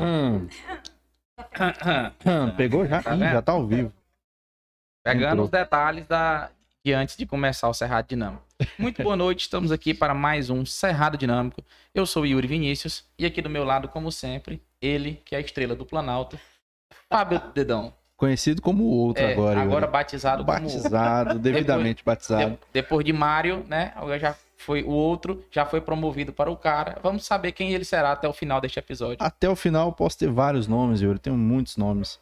Hum. Pegou já? Tá Ih, já tá ao vivo. Pegando Entrou. os detalhes da... de antes de começar o Cerrado Dinâmico. Muito boa noite, estamos aqui para mais um Cerrado Dinâmico. Eu sou Yuri Vinícius e aqui do meu lado, como sempre, ele, que é a estrela do Planalto, Fábio Dedão. Conhecido como o outro É, agora. agora Yuri. batizado, como... batizado, devidamente batizado. De- depois de Mário, né? Agora já foi o outro, já foi promovido para o cara. Vamos saber quem ele será até o final deste episódio. Até o final eu posso ter vários nomes, Yuri. Tenho muitos nomes.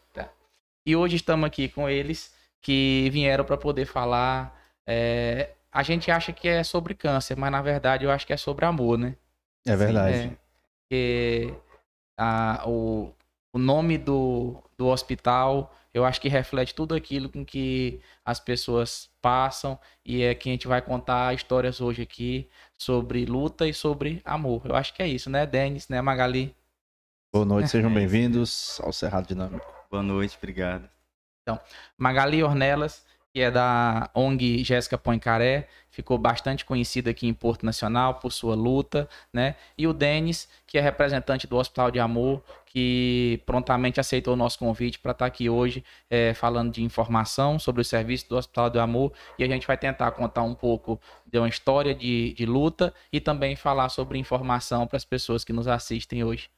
E hoje estamos aqui com eles que vieram para poder falar. é, a gente acha que é sobre câncer, mas na verdade eu acho que é sobre amor, né? É verdade. É, porque a- o, o nome do, do hospital, eu acho que reflete tudo aquilo com que as pessoas passam e é que a gente vai contar histórias hoje aqui sobre luta e sobre amor. Eu acho que é isso, né, Denis, né, Magali? Boa noite, sejam É bem-vindos ao Cerrado Dinâmico. Boa noite, obrigado. Magali Ornelas, que é da ONG Jéssica Poincaré, ficou bastante conhecida aqui em Porto Nacional por sua luta, né? E o Denis, que é representante do Hospital de Amor, que prontamente aceitou o nosso convite para estar aqui hoje eh, falando de informação sobre o serviço do Hospital do Amor. E a gente vai tentar contar um pouco de uma história de, de luta e também falar sobre informação para as pessoas que nos assistem hoje.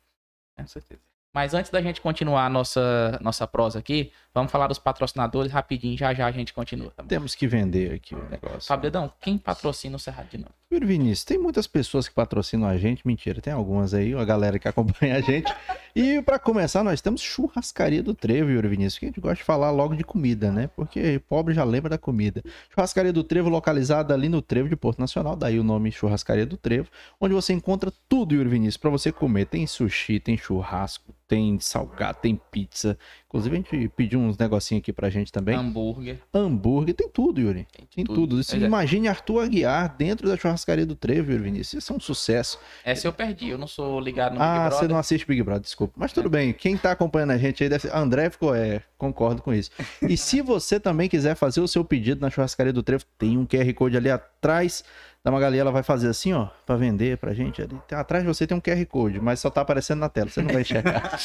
Com certeza. Mas antes da gente continuar a nossa, nossa prosa aqui, vamos falar dos patrocinadores rapidinho, já já a gente continua. Tá? Temos que vender aqui o negócio. Fabedão, quem patrocina o Cerrado de Novo? Yuri Vinícius, tem muitas pessoas que patrocinam a gente. Mentira, tem algumas aí, a galera que acompanha a gente. E para começar, nós temos Churrascaria do Trevo, Yuri Vinícius, que a gente gosta de falar logo de comida, né? Porque pobre já lembra da comida. Churrascaria do Trevo, localizada ali no Trevo de Porto Nacional, daí o nome Churrascaria do Trevo, onde você encontra tudo, Yuri Vinícius, para você comer. Tem sushi, tem churrasco, tem salgado, tem pizza. Inclusive, a gente pediu uns negocinhos aqui pra gente também. Hambúrguer. Hambúrguer, tem tudo, Yuri. Tem tudo. Isso, Pois é. imagine Arthur Aguiar dentro da churrascaria do Trevo, Yuri Vinícius. Isso é um sucesso. Essa eu perdi, eu não sou ligado no Big ah, você Brother. não assiste Big Brother, desculpa. Mas tudo bem, quem tá acompanhando a gente aí deve ser. André ficou, é, concordo com isso. E se você também quiser fazer o seu pedido na churrascaria do Trevo, tem um QR Code ali atrás da Magali, ela vai fazer assim, ó, pra vender pra gente ali. Atrás de você tem um QR Code, mas só tá aparecendo na tela, você não vai enxergar.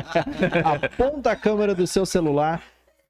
Aponta a câmera do seu celular,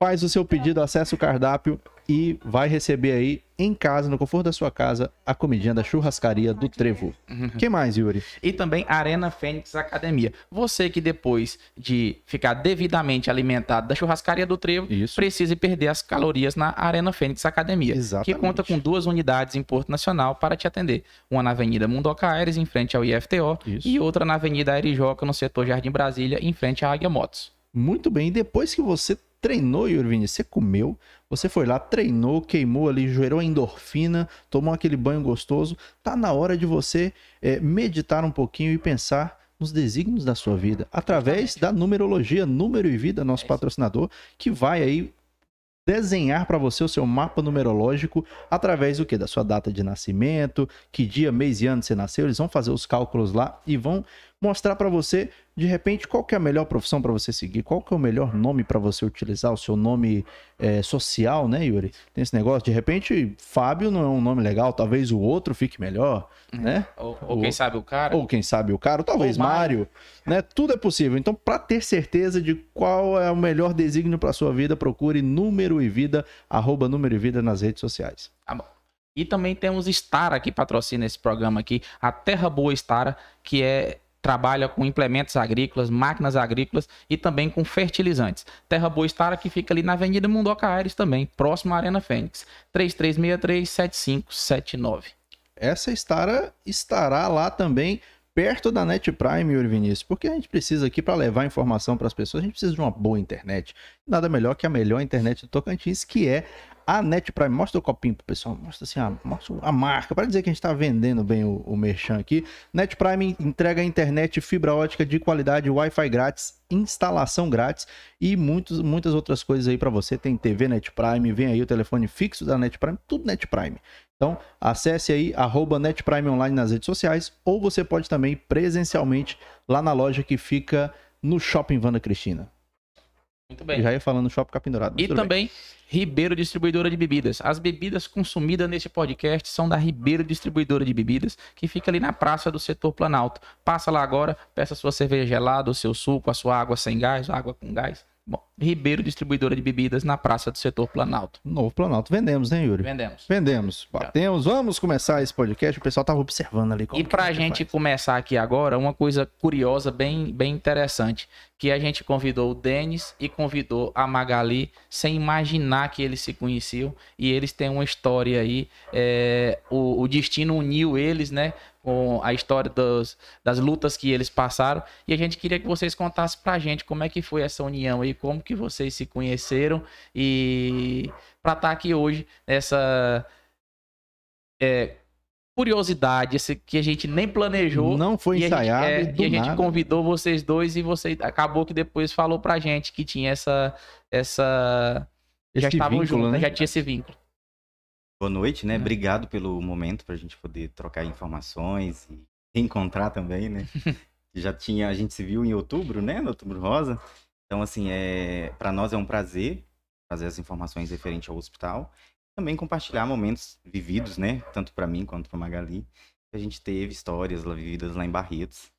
faz o seu pedido, acessa o cardápio e vai receber aí em casa, no conforto da sua casa, a comidinha da churrascaria do Trevo. Uhum. que mais, Yuri? E também Arena Fênix Academia. Você que depois de ficar devidamente alimentado da churrascaria do Trevo, Isso. precise perder as calorias na Arena Fênix Academia. Exatamente. Que conta com duas unidades em Porto Nacional para te atender. Uma na Avenida Mundoca Aires, em frente ao IFTO, Isso. e outra na Avenida Arijoca, no setor Jardim Brasília, em frente à Águia Motos. Muito bem. E depois que você treinou, Yuri Vinícius, você comeu, você foi lá, treinou, queimou ali, gerou endorfina, tomou aquele banho gostoso, tá na hora de você é, meditar um pouquinho e pensar nos desígnios da sua vida, através da numerologia, Número e Vida, nosso É patrocinador, que vai aí desenhar para você o seu mapa numerológico através do que? Da sua data de nascimento, que dia, mês e ano você nasceu, eles vão fazer os cálculos lá e vão mostrar para você, de repente, qual é a melhor profissão para você seguir, qual que é o melhor nome para você utilizar, o seu nome é, social, né, Yuri? Tem esse negócio, de repente, Fábio não é um nome legal, talvez o outro fique melhor, né? Ou, ou quem sabe o cara. Ou quem sabe o cara, ou talvez Ou Mário. Mário, né? Tudo é possível. Então, para ter certeza de qual é o melhor desígnio para sua vida, procure Número e Vida, arroba Número e Vida nas redes sociais. Tá bom. E também temos Stara que patrocina esse programa aqui, a Terra Boa Stara, que é trabalha com implementos agrícolas, máquinas agrícolas e também com fertilizantes. Terra Boa Stara que fica ali na Avenida Mundoca Aires também, próximo à Arena Fênix. 3363-7579. Essa Stara estará lá também perto da Net Prime, Yuri Vinícius, porque a gente precisa aqui para levar informação para as pessoas, a gente precisa de uma boa internet. Nada melhor que a melhor internet do Tocantins, que é a Net Prime. Mostra o copinho pro pessoal, mostra assim, a, mostra a marca, para dizer que a gente está vendendo bem o, o merchan aqui. Net Prime entrega internet fibra ótica de qualidade, Wi-Fi grátis, instalação grátis e muitos, muitas outras coisas aí para você. Tem TV Net Prime, vem aí o telefone fixo da Net Prime, tudo Net Prime. Então, acesse aí, arroba NetPrime Online nas redes sociais, ou você pode também presencialmente lá na loja que fica no Shopping Vanda Cristina. Muito bem. Já ia falando Shopping mas E tudo bem. também Ribeiro Distribuidora de Bebidas. As bebidas consumidas neste podcast são da Ribeiro Distribuidora de Bebidas, que fica ali na praça do setor Planalto. Passa lá agora, peça sua cerveja gelada, o seu suco, a sua água sem gás, água com gás. Bom, Ribeiro Distribuidora de Bebidas na praça do setor Planalto. Novo Planalto. Vendemos, né, Yuri? Vendemos. Vendemos. Batemos. Vamos começar esse podcast. O pessoal tava observando ali. E pra a gente faz. começar aqui agora, uma coisa curiosa, bem, bem interessante, que a gente convidou o Denis e convidou a Magali sem imaginar que eles se conheciam e eles têm uma história aí, é, o, o destino uniu eles, né, com a história dos, das lutas que eles passaram e a gente queria que vocês contassem pra gente como é que foi essa união aí, como que vocês se conheceram e pra estar aqui hoje nessa é, curiosidade, esse que a gente nem planejou. Não foi e a gente, ensaiado. é, e a gente nada. convidou vocês dois e você acabou que depois falou pra gente que tinha essa. essa já Esse estavam vínculo, juntos, né? já tinha esse vínculo. Boa noite, né? Obrigado pelo momento para a gente poder trocar informações e reencontrar também, né? Já tinha, a gente se viu em outubro, né? No Outubro Rosa. Então, assim, é, para nós é um prazer trazer as informações referentes ao hospital. Também compartilhar momentos vividos, né? Tanto para mim quanto para Magali. A gente teve histórias vividas lá em Barretos.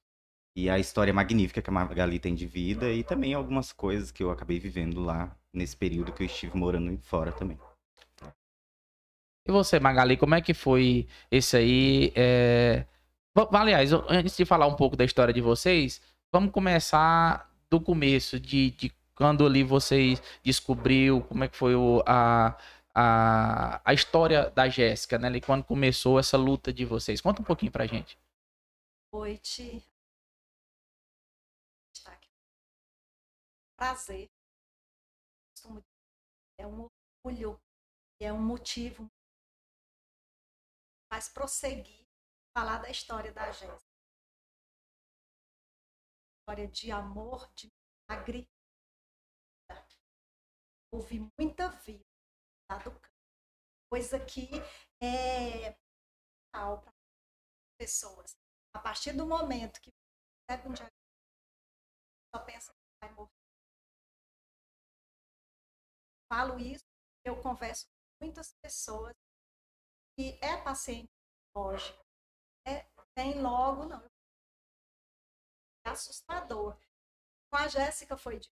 E a história magnífica que a Magali tem de vida e também algumas coisas que eu acabei vivendo lá nesse período que eu estive morando fora também. E você, Magali, como é que foi esse aí? É... Aliás, antes de falar um pouco da história de vocês, vamos começar do começo, de, de quando ali vocês descobriu como é que foi a, a, a história da Jéssica, né? Ali, quando começou essa luta de vocês. Conta um pouquinho pra gente. noite. Aqui. Prazer. É um orgulho, é um motivo. Faz prosseguir falar da história da Jéssica. História de amor, de milagre. Houve muita vida lá do campo. Coisa que é para pessoas a partir do momento que recebe um diagnóstico, só pensa que vai morrer. Falo isso, eu converso com muitas pessoas que é paciente oncológico, é, tem logo, não. É assustador. Com a Jéssica foi difícil.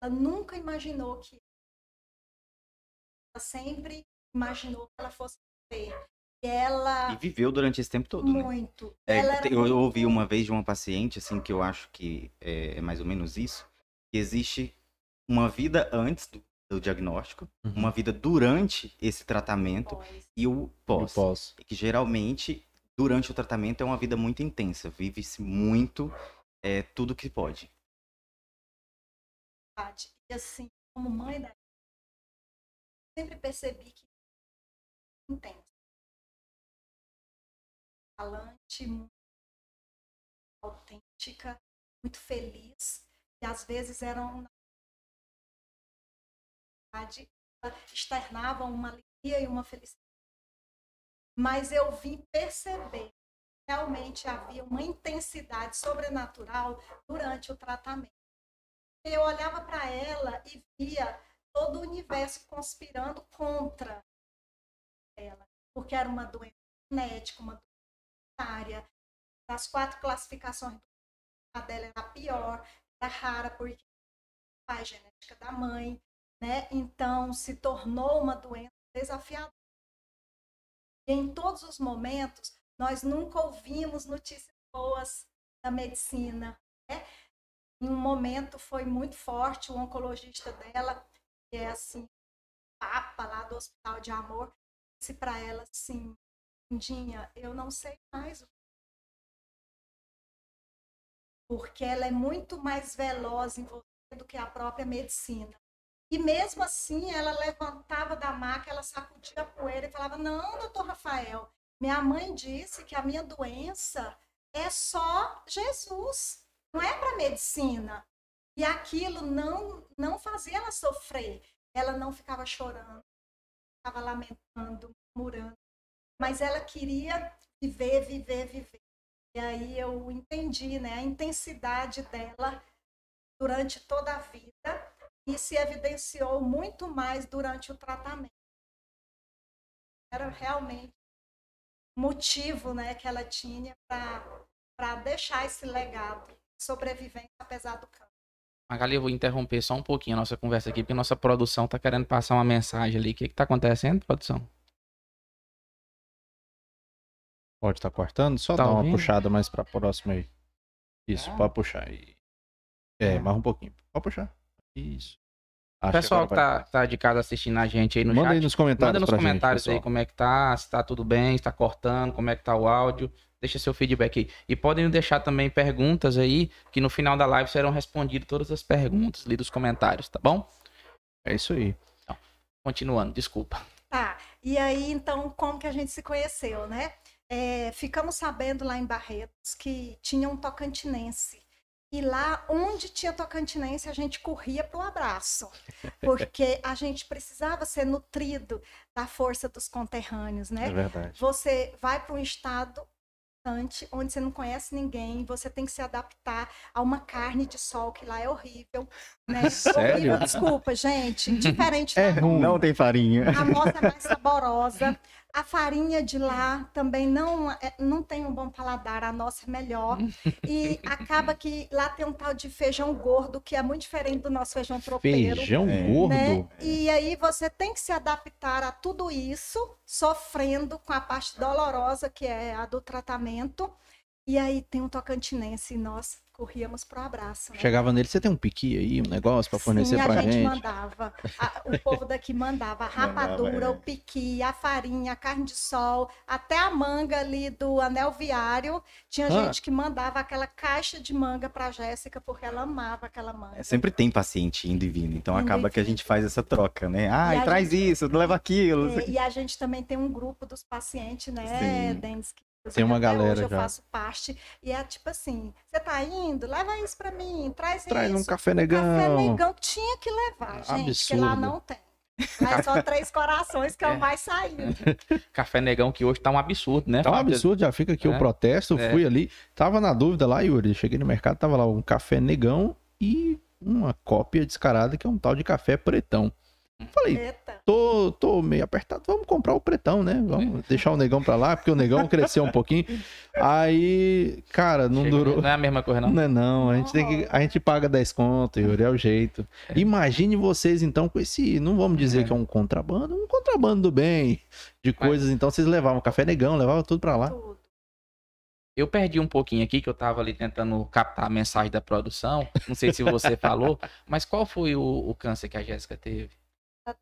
Ela nunca imaginou que ela sempre imaginou que ela fosse ter. E ela E viveu durante esse tempo todo, né? muito. É, ela era eu muito ouvi uma vez de uma paciente, assim, que eu acho que é, é mais ou menos isso, que existe uma vida antes do, do diagnóstico, Uhum. uma vida durante esse tratamento pós. e o pós. posso. E que geralmente, durante o tratamento, é uma vida muito intensa, vive-se muito é, tudo que pode. E assim, como mãe da sempre percebi que intensa. Falante, muito autêntica, muito feliz. E às vezes eram verdade, ela externava uma alegria e uma felicidade. Mas eu vim perceber que realmente havia uma intensidade sobrenatural durante o tratamento eu olhava para ela e via todo o universo conspirando contra ela, porque era uma doença genética, uma doença. Das quatro classificações, a dela era a pior, era rara, porque a genética da mãe, né? Então se tornou uma doença desafiadora. E em todos os momentos, nós nunca ouvimos notícias boas da medicina, né? em um momento foi muito forte, o oncologista dela, que é assim, papa lá do Hospital de Amor, disse para ela assim, Lindinha, eu não sei mais o que porque ela é muito mais veloz em você do que a própria medicina. E mesmo assim, ela levantava da maca, ela sacudia a poeira e falava: Não, doutor Rafael, minha mãe disse que a minha doença é só Jesus não é para medicina. E aquilo não não fazia ela sofrer. Ela não ficava chorando, ficava lamentando, murmurando, mas ela queria viver, viver, viver. E aí eu entendi, né, a intensidade dela durante toda a vida e se evidenciou muito mais durante o tratamento. Era realmente motivo né, que ela tinha para deixar esse legado, sobrevivência apesar do câncer. Magali, eu vou interromper só um pouquinho a nossa conversa aqui, porque nossa produção está querendo passar uma mensagem ali. O que está acontecendo, produção? Pode estar tá cortando? Só tá dá ouvindo? uma puxada mais para próxima aí. Isso, Ah. pode puxar aí. É, Ah. mais um pouquinho. Pode puxar. Isso. O Acho pessoal que tá, tá de casa assistindo a gente aí no Manda chat, aí nos comentários manda nos pra gente, comentários aí como é que tá, se tá tudo bem, se tá cortando, como é que tá o áudio. Deixa seu feedback aí. E podem deixar também perguntas aí, que no final da live serão respondidas todas as perguntas ali dos comentários, tá bom? É isso aí. Continuando, desculpa. Tá. E aí, então, como que a gente se conheceu, né? É, ficamos sabendo lá em Barretos que tinha um tocantinense. E lá onde tinha tocantinense, a gente corria para o abraço. Porque a gente precisava ser nutrido da força dos conterrâneos, né? É verdade. Você vai para um estado onde você não conhece ninguém, você tem que se adaptar a uma carne de sol que lá é horrível, né? Sério? Horrível, desculpa, gente, diferente É da ruim. Não tem farinha. a nossa é mais saborosa. A farinha de lá também não, é- não tem um bom paladar, a nossa é melhor. E acaba que lá tem um tal de feijão gordo, que é muito diferente do nosso feijão tropeiro. Feijão É. gordo. Né? E aí você tem que se adaptar a tudo isso, sofrendo com a parte dolorosa, que é a do tratamento. E aí tem um tocantinense nós corríamos pro abraço. Né? Chegava nele, você tem um piqui aí, um negócio pra fornecer Sim, pra a gente, gente? mandava. A- o povo daqui mandava a rapadura, Mandava, é. o piqui, a farinha, a carne de sol, até a manga ali do anel viário. Tinha Ah. gente que mandava aquela caixa de manga pra Jéssica, porque ela amava aquela manga. É, sempre tem paciente indo e vindo, então Indo acaba que a gente faz essa troca, né? Ah, E a traz isso, leva aquilo. É, quê. e a gente também tem um grupo dos pacientes, né, Sim. Denis? que Tem uma galera hoje eu já. faço parte. E é tipo assim: você tá indo? Leva isso pra mim, traz, Traz um isso. café Café negão. negão tinha que levar, gente, porque lá Absurdo. não tem. Lá é só três corações que é É. o mais saindo. Café negão que hoje tá um absurdo, né? Tá um absurdo, já fica aqui É. o protesto. É. Fui ali, tava na dúvida lá, Yuri. Cheguei no mercado, tava lá um café negão e uma cópia descarada que é um tal de café pretão. Falei, Eita. tô, tô meio apertado, vamos comprar o pretão, né? Vamos deixar o negão pra lá, porque o negão cresceu um pouquinho. Aí, cara, não Chega- durou. Não é a mesma coisa, não? Não é não, a gente, tem que, a gente paga 10 conto, Yuri, é o jeito. Imagine vocês então com esse, não vamos dizer É. que é um contrabando, um contrabando do bem, de coisas, então vocês levavam café negão, levavam tudo pra lá. Tudo. Eu perdi um pouquinho aqui, que eu tava ali tentando captar a mensagem da produção. Não sei se você falou, mas qual foi o, o câncer que a Jéssica teve?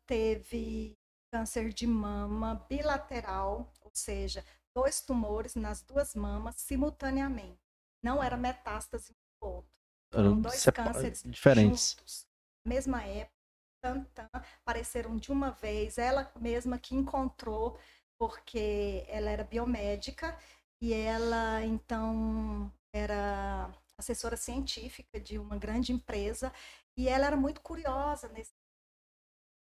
Teve câncer de mama bilateral, ou seja, dois tumores nas duas mamas simultaneamente. Não era metástase um do outro. Eram dois cânceres diferentes. juntos. Mesma época, tantã, apareceram de uma vez. Ela mesma que encontrou, porque ela era biomédica e ela então era assessora científica de uma grande empresa e ela era muito curiosa nesse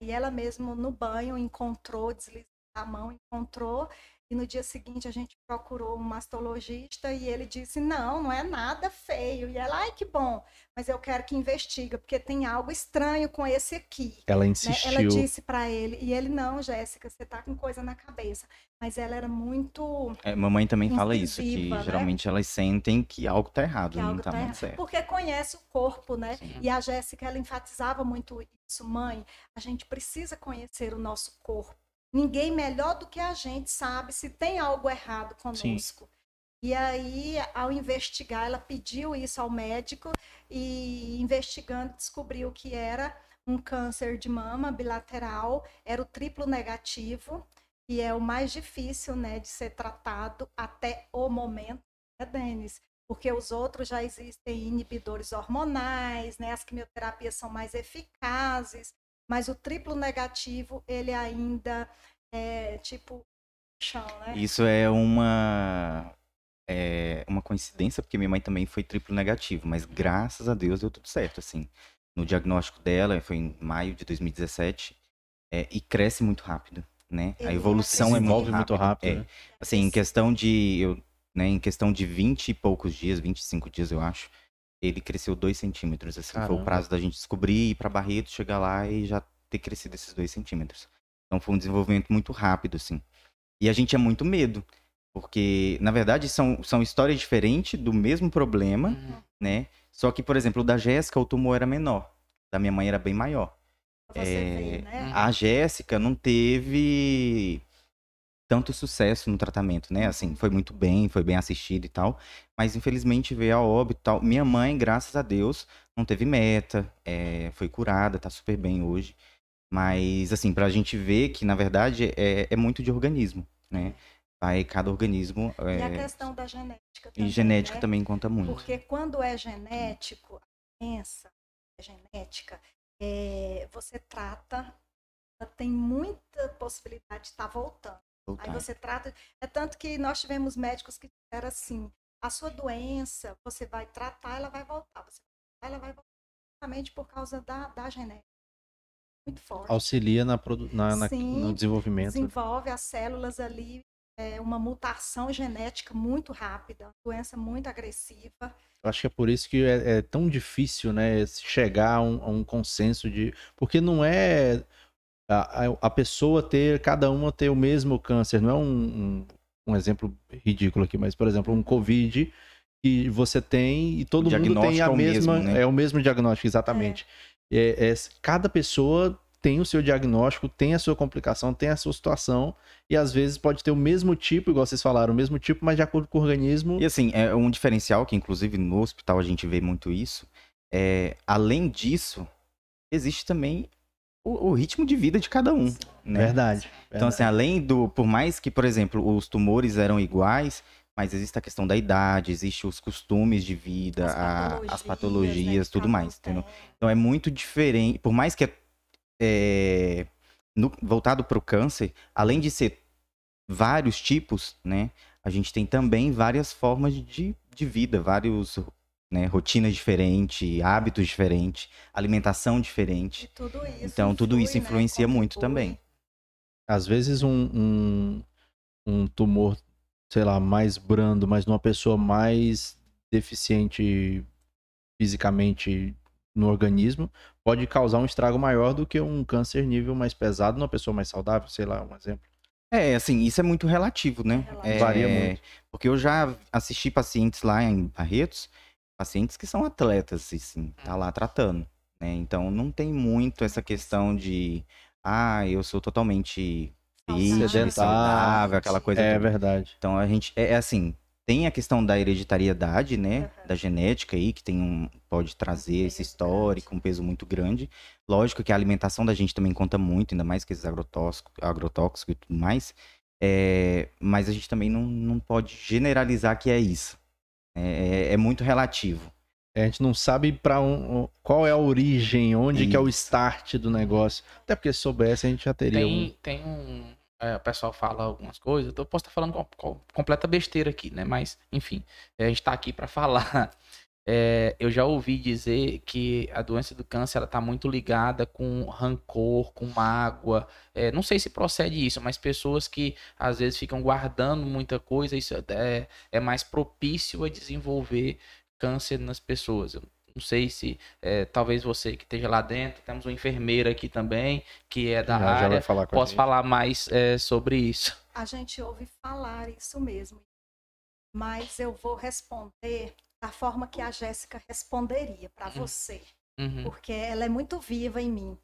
e ela mesmo no banho encontrou, deslizou a mão, encontrou e no dia seguinte a gente procurou um mastologista e ele disse: "Não, não é nada feio". E ela: "Ai, que bom, mas eu quero que investiga, porque tem algo estranho com esse aqui". Ela né? insistiu. Ela disse para ele e ele: "Não, Jéssica, você tá com coisa na cabeça". Mas ela era muito É, mamãe também fala isso, que né? geralmente elas sentem que algo tá errado, que não tá tá muito errado. certo. Porque conhece o corpo, né? Sim. E a Jéssica, ela enfatizava muito isso, mãe, a gente precisa conhecer o nosso corpo. Ninguém melhor do que a gente sabe se tem algo errado conosco. E aí, ao investigar, ela pediu isso ao médico e investigando descobriu que era um câncer de mama bilateral, era o triplo negativo, e é o mais difícil, né, de ser tratado até o momento, né, Denis? Porque os outros já existem inibidores hormonais, né, as quimioterapias são mais eficazes, mas o triplo negativo, ele ainda é tipo chão, né? Isso é uma é uma coincidência, porque minha mãe também foi triplo negativo, mas graças a Deus deu tudo certo, assim. No diagnóstico dela, foi em maio de 2017, é, e cresce muito rápido, né? A Ele evolução é muito rápida. muito rápido. É. né? Assim, em questão de, eu, né, em questão de 20 e poucos dias, 25 dias, eu acho, ele cresceu 2 centímetros. Assim, foi Caramba. o prazo da gente descobrir, ir pra Barreto, chegar lá e já ter crescido esses 2 centímetros. Então foi um desenvolvimento muito rápido, assim. E a gente tinha muito medo, porque, na verdade, são, são histórias diferentes do mesmo problema, Uhum. né? Só que, por exemplo, o da Jéssica, o tumor era menor. Da minha mãe era bem maior. É, vê, né? A Jéssica não teve tanto sucesso no tratamento, né? Assim, foi muito bem, foi bem assistido e tal. Mas infelizmente veio a óbito e tal. Minha mãe, graças a Deus, não teve meta, é, foi curada, tá super bem hoje. Mas, assim, pra gente ver que, na verdade, é, é muito de organismo, né? Vai cada organismo. E a é, questão da genética e também, genética né? também conta muito. Porque quando é genético, a doença é genética, é, você trata, tem muita possibilidade de estar voltando. Aí Voltar. você trata. É tanto que nós tivemos médicos que disseram assim: a sua doença, você vai tratar, ela vai voltar. Você vai tratar, ela vai voltar. Justamente por causa da, da genética. Muito forte. Auxilia na, na- na- Sim, no desenvolvimento. Desenvolve as células ali, é uma mutação genética muito rápida, doença muito agressiva. Eu acho que é por isso que é, é tão difícil, né, chegar a um, a um consenso de. Porque não é a, a- a pessoa ter, cada uma ter o mesmo câncer. Não é um, um, um exemplo ridículo aqui, mas, por exemplo, um Covid que você tem e todo mundo tem diagnóstico a é o mesma. mesmo, né? É o mesmo diagnóstico, exatamente. É, é- cada pessoa tem o seu diagnóstico, tem a sua complicação, tem a sua situação, e às vezes pode ter o mesmo tipo, igual vocês falaram, o mesmo tipo, mas de acordo com o organismo. E assim, é um diferencial que inclusive no hospital a gente vê muito isso. É, além disso, existe também o, o ritmo de vida de cada um, né? Verdade. Então assim, além do, por mais que, por exemplo, os tumores eram iguais, mas existe a questão da idade, existe os costumes de vida, a- as patologias, né, que tudo cada um mais, entendeu? tem. Então é muito diferente, por mais que é, é, no- voltado para o câncer, além de ser vários tipos, né, a gente tem também várias formas de, de vida, vários né, rotinas diferentes, hábitos diferentes, alimentação diferente. E tudo isso Então tudo isso né, influencia muito contribui. também. Às vezes um, um, um tumor, sei lá, mais brando, mas numa pessoa mais deficiente fisicamente no organismo, pode causar um estrago maior do que um câncer nível mais pesado numa pessoa mais saudável, sei lá, um exemplo. É, assim, isso é muito relativo, né? Relativo. É, Varia muito. Porque eu já assisti pacientes lá em Barretos, pacientes que são atletas, assim, tá lá tratando, né? Então não tem muito essa questão de, ah, eu sou totalmente fit, Sedentário. saudável, aquela coisa É toda. verdade. Então a gente, é, é assim, tem a questão da hereditariedade, né? Aham. Da genética aí, que tem um, pode trazer esse histórico, um peso muito grande. Lógico que a alimentação da gente também conta muito, ainda mais que esses agrotóxicos, agrotóxicos e tudo mais. É, mas a gente também não, não pode generalizar que é isso. É, é- é muito relativo. A gente não sabe para um, qual é a origem, onde que é o Isso. start do negócio. Até porque se soubesse, a gente já teria um... Tem, tem um. é, o pessoal fala algumas coisas, eu posso estar falando com, com- completa besteira aqui, né? Mas, enfim, a gente tá aqui para falar. É, eu já ouvi dizer que a doença do câncer ela tá muito ligada com rancor, com mágoa. É, não sei se procede isso, mas pessoas que às vezes ficam guardando muita coisa, isso é, é mais propício a desenvolver câncer nas pessoas. Eu não sei se é, talvez você que esteja lá dentro, temos uma enfermeira aqui também, que é da Já- já área, falar com a posso falar mais é, sobre isso. A gente ouve falar isso mesmo. Mas eu vou responder da forma que a Jéssica responderia para Uhum. você. Uhum. porque ela é muito viva em mim.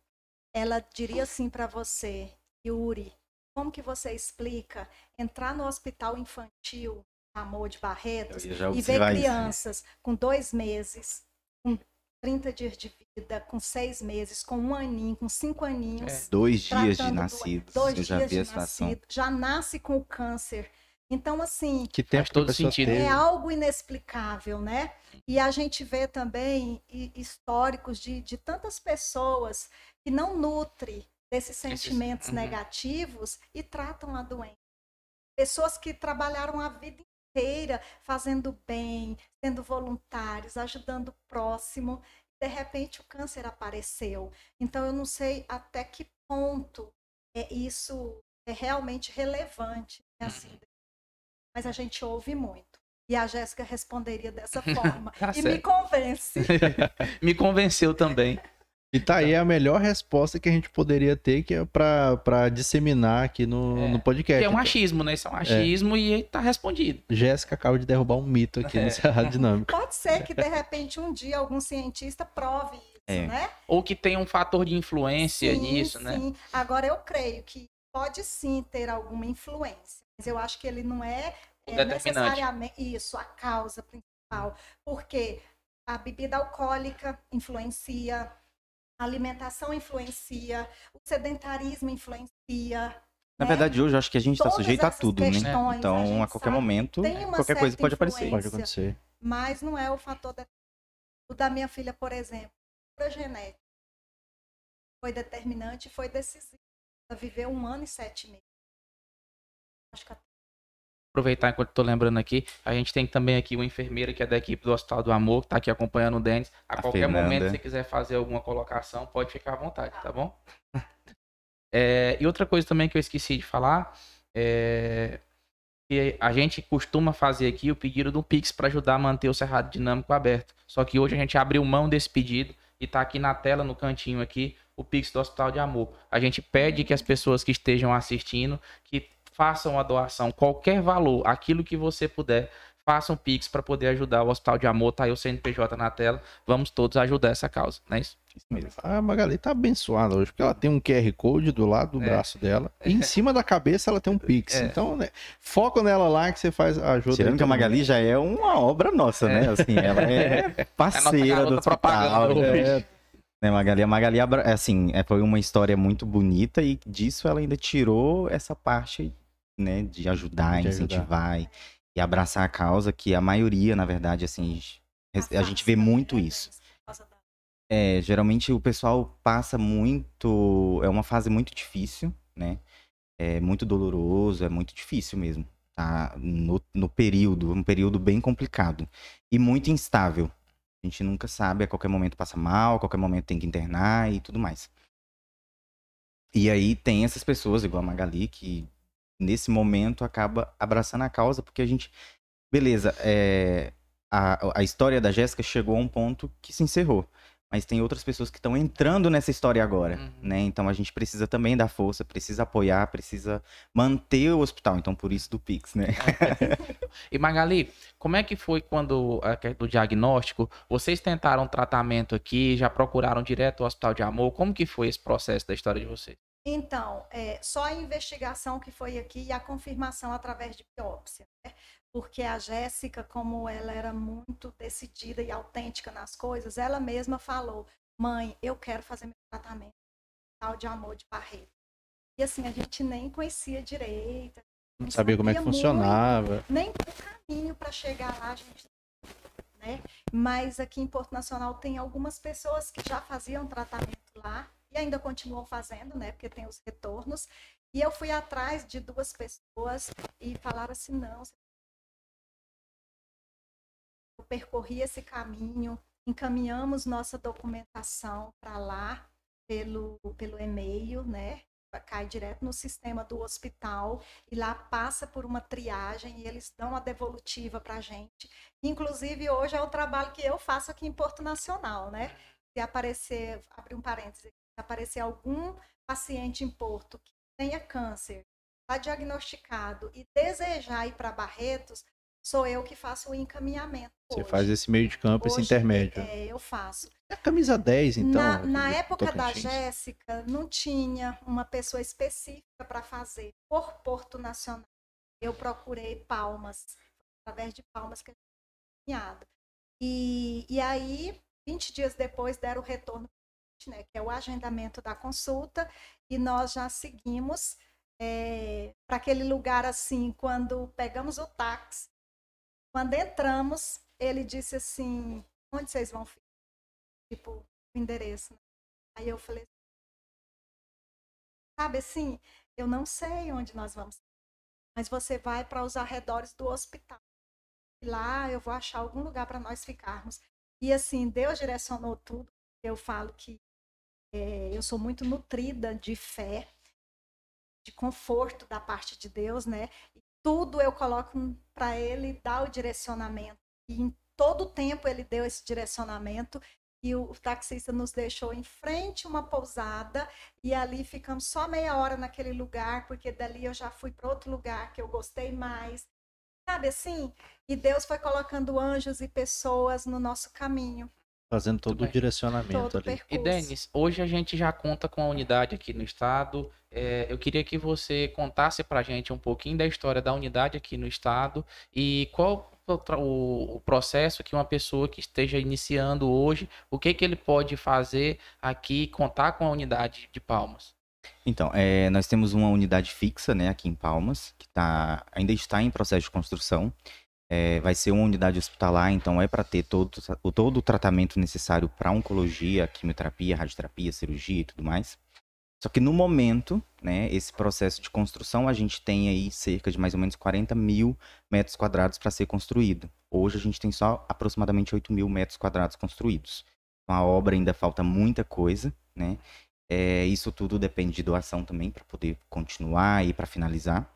Ela diria assim para você, Yuri, como que você explica entrar no hospital infantil, Amor de Barretos, já e ver isso. crianças com dois meses, com 30 dias de vida, com seis meses, com um aninho, com cinco aninhos, Dois dias de tratando do- nascidos. dois eu já dias vi a de nascido, já nasce com o câncer. Então, assim, Que tempo Faz todo sentido. é algo inexplicável, né? E a gente vê também hi- históricos de, de tantas pessoas que não nutrem desses sentimentos uhum. negativos e tratam a doença. Pessoas que trabalharam a vida inteira fazendo bem, sendo voluntários, ajudando o próximo. De repente o câncer apareceu. Então eu não sei até que ponto é isso é realmente relevante, né, assim, mas a gente ouve muito. E a Jéssica responderia dessa forma. Tá e me convence. Me convenceu também. E tá aí a melhor resposta que a gente poderia ter, que é pra, pra disseminar aqui no, É. no podcast. é um achismo, né? Isso é um achismo e tá respondido. Jéssica acaba de derrubar um mito aqui É. no Cerrado Dinâmico. Pode ser que, de repente, um dia algum cientista prove isso, É. né? Ou que tem um fator de influência sim, nisso, né? Sim. Agora, eu creio que pode sim ter alguma influência, mas eu acho que ele não é, é necessariamente isso, a causa principal. Porque a bebida alcoólica influencia, a alimentação influencia, o sedentarismo influencia. Na né? verdade, hoje eu acho que a gente está sujeito a tudo, né? a Então, a, gente qualquer sabe. momento, qualquer coisa pode aparecer. Pode acontecer. mas não é o fator de... o da minha filha, por exemplo, a genética foi determinante e foi decisivo. Viveu um ano e sete meses. Acho que até Aproveitar enquanto tô lembrando aqui, a gente tem também aqui uma enfermeira que é da equipe do Hospital do Amor, que tá aqui acompanhando o Denis. A, A qualquer Fernanda. momento, se quiser fazer alguma colocação, pode ficar à vontade, tá bom? É, e outra coisa também que eu esqueci de falar é que a gente costuma fazer aqui o pedido do Pix para ajudar a manter o Cerrado Dinâmico aberto. Só que hoje a gente abriu mão desse pedido e tá aqui na tela, no cantinho aqui, o Pix do Hospital de Amor. A gente pede que as pessoas que estejam assistindo que façam a doação, qualquer valor, aquilo que você puder, façam um Pix para poder ajudar o Hospital de Amor, tá aí o CNPJ na tela. Vamos todos ajudar essa causa, não é isso? Isso mesmo. A Magali tá abençoada hoje, porque ela tem um QR Code do lado do É. braço dela. E em cima da cabeça ela tem um Pix. É. Então, né, foco nela lá que você faz a ajuda. Tirando aí que a. Magali já é uma obra nossa, né? Assim, ela é parceira garota do hospital. propaganda né? Né, Magali? A Magali, é assim, é, foi uma história muito bonita e disso ela ainda tirou essa parte, né, de ajudar, De ajudar. incentivar e, e abraçar a causa, que a maioria, na verdade, assim, a gente vê muito isso. É, geralmente o pessoal passa muito. É uma fase muito difícil, né? É muito doloroso, é muito difícil mesmo. Tá? No, no período, um período bem complicado. E muito instável. A gente nunca sabe, a qualquer momento passa mal, a qualquer momento tem que internar e tudo mais. E aí tem essas pessoas, igual a Magali, que nesse momento acaba abraçando a causa, porque a gente. Beleza, é, a, a história da Jéssica chegou a um ponto que se encerrou. Mas tem outras pessoas que estão entrando nessa história agora, Uhum. né? Então a gente precisa também dar força, precisa apoiar, precisa manter o hospital. Então por isso do Pix, né? E Magali, como é que foi quando do diagnóstico? Vocês tentaram tratamento aqui, já procuraram direto o Hospital de Amor? Como que foi esse processo da história de vocês? Então, é, só a investigação que foi aqui e a confirmação através de biópsia. Né? Porque a Jéssica, como ela era muito decidida e autêntica nas coisas, ela mesma falou: mãe, eu quero fazer meu tratamento tal de amor de Barreto. E assim, a gente nem conhecia direito. Não sabia como é que sabia muito, funcionava. nem o caminho para chegar lá, a gente. Né? Mas aqui em Porto Nacional tem algumas pessoas que já faziam tratamento lá e ainda continuam fazendo, né? Porque tem os retornos. E eu fui atrás de duas pessoas e falaram assim: não, você percorri esse caminho, encaminhamos nossa documentação para lá pelo, pelo e-mail, né? Cai direto no sistema do hospital e lá passa por uma triagem e eles dão a devolutiva para a gente. Inclusive, hoje é o trabalho que eu faço aqui em Porto Nacional, né? Se aparecer, abrir um parênteses, se aparecer algum paciente em Porto que tenha câncer, está diagnosticado e desejar ir para Barretos, sou eu que faço o encaminhamento. Você hoje. faz esse meio de campo, esse Hoje, intermédio. É, eu faço. É a camisa 10, então. na na época da. Jéssica, não tinha uma pessoa específica para fazer por Porto Nacional. Eu procurei Palmas, através de Palmas que a gente tinha encaminhado. E, e aí, 20 dias depois, deram o retorno, né, que é o agendamento da consulta, e nós já seguimos para aquele lugar assim, quando pegamos o táxi, quando entramos, ele disse assim, onde vocês vão ficar? Tipo, o endereço. né? Aí eu falei, sabe assim, eu não sei onde nós vamos, mas você vai para os arredores do hospital. E lá eu vou achar algum lugar para nós ficarmos. E assim, Deus direcionou tudo. Eu falo que é, eu sou muito nutrida de fé, de conforto da parte de Deus, né? E tudo eu coloco para ele dar o direcionamento. E em todo tempo ele deu esse direcionamento e o taxista nos deixou em frente uma pousada e ali ficamos só meia hora naquele lugar, porque dali eu já fui para outro lugar que eu gostei mais. Sabe assim? E Deus foi colocando anjos e pessoas no nosso caminho. Fazendo todo o direcionamento Todo ali. percurso. E Denis, hoje a gente já conta com a unidade aqui no estado. É, eu queria que você contasse pra gente um pouquinho da história da unidade aqui no estado e qual o- o processo que uma pessoa que esteja iniciando hoje, o que que ele pode fazer aqui, contar com a unidade de Palmas. Então, é, nós temos uma unidade fixa, né, aqui em Palmas, que tá, ainda está em processo de construção. É, vai ser uma unidade hospitalar, então é para ter todo, o, todo o tratamento necessário para oncologia, quimioterapia, radioterapia, cirurgia e tudo mais. Só que no momento, né, esse processo de construção, a gente tem aí cerca de mais ou menos 40 mil metros quadrados para ser construído. Hoje a gente tem só aproximadamente 8 mil metros quadrados construídos. Então a obra ainda falta muita coisa, né? É, isso tudo depende de doação também para poder continuar e para finalizar.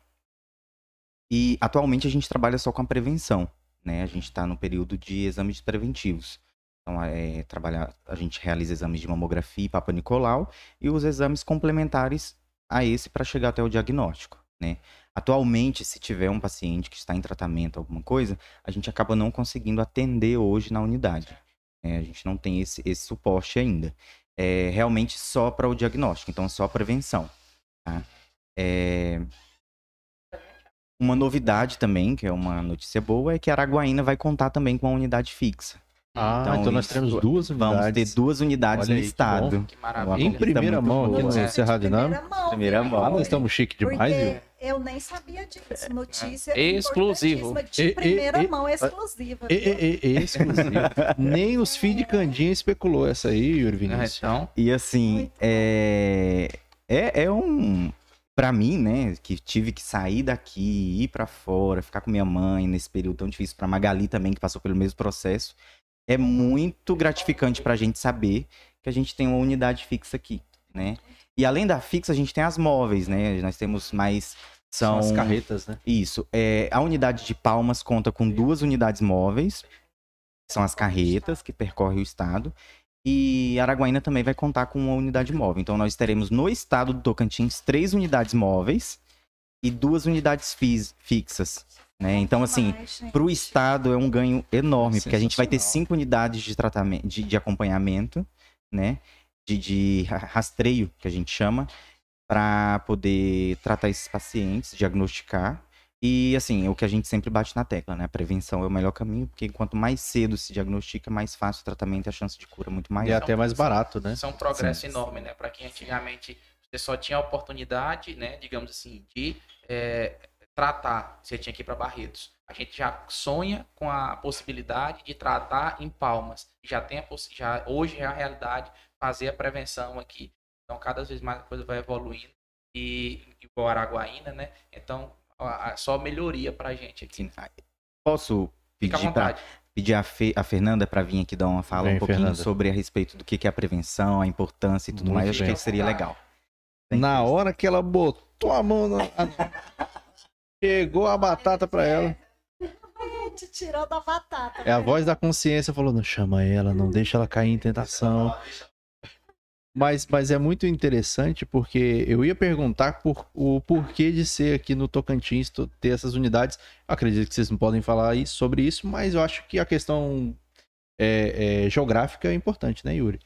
E atualmente a gente trabalha só com a prevenção, né? A gente está no período de exames preventivos. Então, é, trabalhar, a gente realiza exames de mamografia e Papa Nicolau e os exames complementares a esse para chegar até o diagnóstico, né? Atualmente, se tiver um paciente que está em tratamento, alguma coisa, a gente acaba não conseguindo atender hoje na unidade. né? a gente não tem esse, esse suporte ainda é realmente só para o diagnóstico, então só a prevenção. tá? É, Uma novidade também, que é uma notícia boa, é que Araguaína vai contar também com uma unidade fixa. Ah, então, Então, nós isso- teremos duas Vamos unidades. ter duas unidades Olha no aí, que estado. Que maravilha. Em primeira mão aqui no Notícia Serra de Dinâmica. primeira mão. Primeira mão. Ah, nós estamos chique demais, viu? Porque eu nem sabia disso. Notícia É. Exclusivo. De e- primeira e- mão, exclusiva. E, e, e, exclusivo. Nem os filhos de Candinha especulou essa aí, Yuri Ah, Vinícius. Então, E assim, bom. é... é, é um. Pra mim, né, que tive que sair daqui, ir pra fora, ficar com minha mãe nesse período tão difícil, pra Magali também, que passou pelo mesmo processo, é muito gratificante pra gente saber que a gente tem uma unidade fixa aqui, né? E além da fixa, a gente tem as móveis, né? Nós temos mais. São São, as carretas, né? Isso. É, a unidade de Palmas conta com duas unidades móveis, que são as carretas que percorrem o estado. E Araguaína também vai contar com uma unidade móvel. Então nós teremos no estado do Tocantins três unidades móveis e duas unidades fixas. Né? Então, assim, para o estado é um ganho enorme, porque a gente vai ter cinco unidades de tratamento, de, de acompanhamento, né? De, de ra- rastreio, que a gente chama, para poder tratar esses pacientes, diagnosticar. E assim, é o que a gente sempre bate na tecla, né? A prevenção é o melhor caminho, porque quanto mais cedo se diagnostica, mais fácil o tratamento e a chance de cura é muito E maior. até mais barato, né? Isso é um progresso Sim. enorme, né? Para quem antigamente você só tinha a oportunidade, né, digamos assim, de é, tratar, você tinha que ir para Barretos. A gente já sonha com a possibilidade de tratar em Palmas. Já tem a já hoje é a realidade fazer a prevenção aqui. Então cada vez mais a coisa vai evoluindo e igual Araguaína, né? Então só melhoria pra gente aqui. Ah, Posso Fica à pedir, pra, pedir a, Fe- a Fernanda para vir aqui dar uma fala Vem, um pouquinho Fernanda. sobre a respeito do que que é a prevenção, a importância e tudo Muito mais? Acho bem. que seria legal. Na hora que ela botou a mão na. Pegou a batata pra ela. Te tirou da batata. É a voz da consciência falou: não chama ela, não deixa ela cair em tentação. Mas, mas é muito interessante porque eu ia perguntar por, o porquê de ser aqui no Tocantins to- ter essas unidades. Acredito que vocês não podem falar isso- sobre isso, mas eu acho que a questão é, é, geográfica é importante, né, Yuri?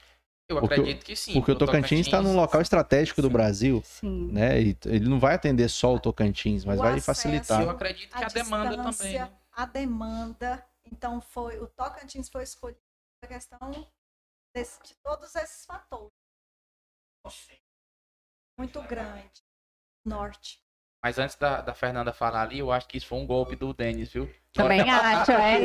Eu Porque- acredito que sim. Porque o Tocantins está num local estratégico do Brasil, Sim. né? E ele não vai atender só o Tocantins, mas O vai acesso- facilitar. Eu acredito que a, a demanda também. né? a demanda. Então foi o Tocantins foi escolhido a questão desse- de todos esses fatores. Muito grande. Norte. Mas antes da, da Fernanda falar ali, eu acho que isso foi um golpe do Denis, viu? Também acho, é.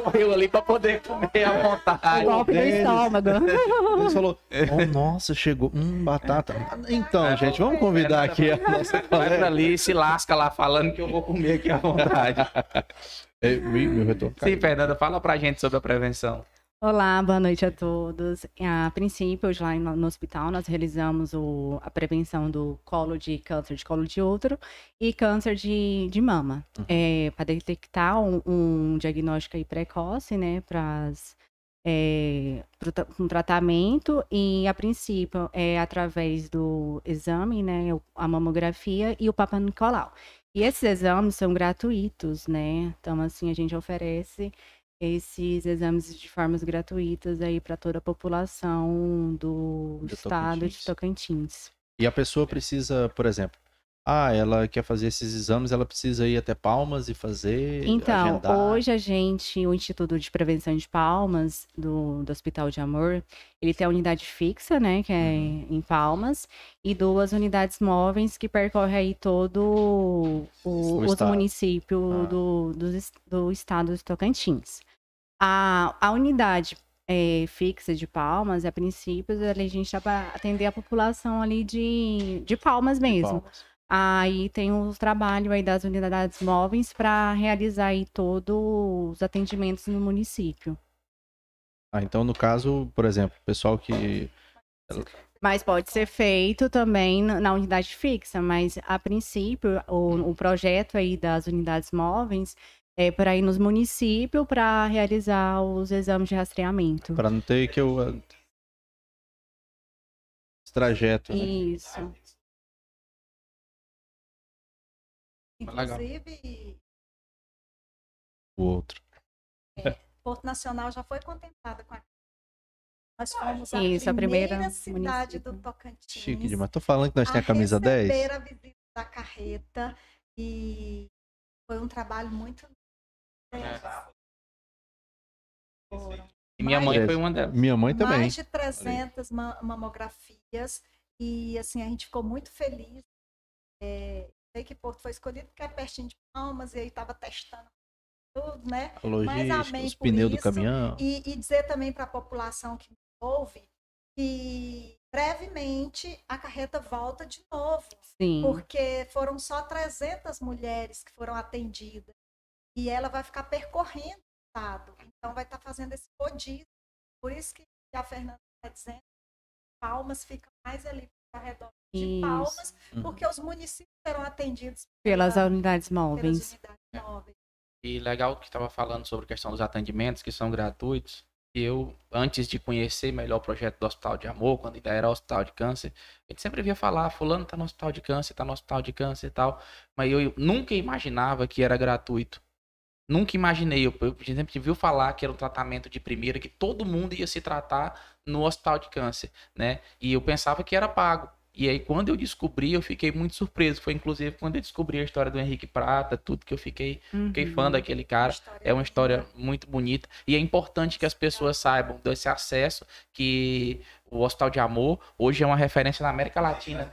Correu ali pra poder comer à O vontade. golpe do estômago. Ele falou, oh, nossa, chegou, hum, batata. Então, gente, vamos convidar aqui a nossa Vai pra colega. ali e se lasca lá falando que eu vou comer aqui à vontade. É, ih, meu retorno Sim. Fernanda, fala pra gente sobre a prevenção. Olá, boa noite a todos. A princípio, hoje lá no hospital, nós realizamos o, a prevenção do colo de câncer de colo de útero e câncer de, de mama, uhum. é, para detectar um, um, diagnóstico precoce, né, para é, um tratamento e a princípio é através do exame, né, a mamografia e o Papa Nicolau. E esses exames são gratuitos, né? Então assim a gente oferece esses exames de formas gratuitas aí para toda a população do, do estado Tocantins. de Tocantins. E a pessoa precisa, por exemplo, ah, ela quer fazer esses exames, ela precisa ir até Palmas e fazer. Então, agendar. hoje a gente, o Instituto de Prevenção de Palmas, do, do Hospital de Amor, ele tem a unidade fixa, né, que é uhum. em Palmas, e duas unidades móveis que percorrem aí todo o, o os municípios ah. do, do, do estado de Tocantins. A, a unidade é, fixa de Palmas, a princípio, a gente dá para atender a população ali de, de Palmas mesmo. De palmas. Aí tem o trabalho aí das unidades móveis para realizar aí todos os atendimentos no município. Ah, então no caso, por exemplo, o pessoal que mas pode ser feito também na unidade fixa, mas a princípio o, o projeto aí das unidades móveis é para ir nos municípios para realizar os exames de rastreamento. Para não ter que eu trajeto. Né? Isso. Inclusive. O outro. É, Porto Nacional já foi contemplada com a. Nós fomos a, Isso, a primeira cidade município. do Tocantins. Chique demais. Tô falando que nós temos a camisa 10. A primeira visita da carreta e foi um trabalho muito. É. E minha mãe foi uma delas. Minha mãe também. Mais de 300 mamografias e assim a gente ficou muito feliz. É, sei que Porto foi escolhido porque é pertinho de Palmas e aí estava testando tudo, né? A logística, os pneus do caminhão. E, e dizer também para a população que ouve que brevemente a carreta volta de novo. Sim. Porque foram só 300 mulheres que foram atendidas. E ela vai ficar percorrendo o estado. Então vai estar tá fazendo esse rodízio. Por isso que a Fernanda está dizendo, Palmas fica mais ali ao redor de Isso. Palmas, uhum. porque os municípios serão atendidos pelas pela, unidades móveis. Unidades é. móveis. E legal que estava falando sobre a questão dos atendimentos que são gratuitos. Eu, antes de conhecer melhor o projeto do Hospital de Amor, quando ainda era Hospital de Câncer, a gente sempre via falar, fulano está no Hospital de Câncer, está no Hospital de Câncer e tal, mas eu, eu nunca imaginava que era gratuito. Nunca imaginei, eu, eu sempre viu falar que era um tratamento de primeira, que todo mundo ia se tratar no hospital de câncer, né? E eu pensava que era pago. E aí, quando eu descobri, eu fiquei muito surpreso. Foi inclusive quando eu descobri a história do Henrique Prata, tudo que eu fiquei, uhum. fiquei fã uhum. daquele cara. É uma história muito bonita. E é importante que as pessoas saibam desse acesso que o Hospital de Amor hoje é uma referência na América Latina.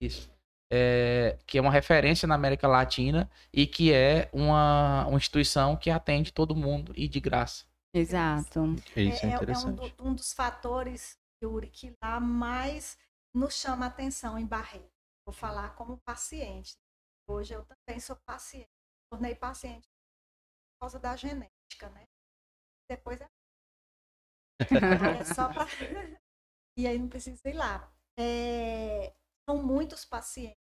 Isso. É, que é uma referência na América Latina e que é uma, uma instituição que atende todo mundo e de graça. Exato. Isso é, é interessante. É um, um, dos fatores, Yuri, que lá mais nos chama a atenção em Barreto. Vou falar como paciente. Hoje eu também sou paciente. Tornei paciente por causa da genética, né? Depois é, é só pra... e aí não precisa ir lá. É... São muitos pacientes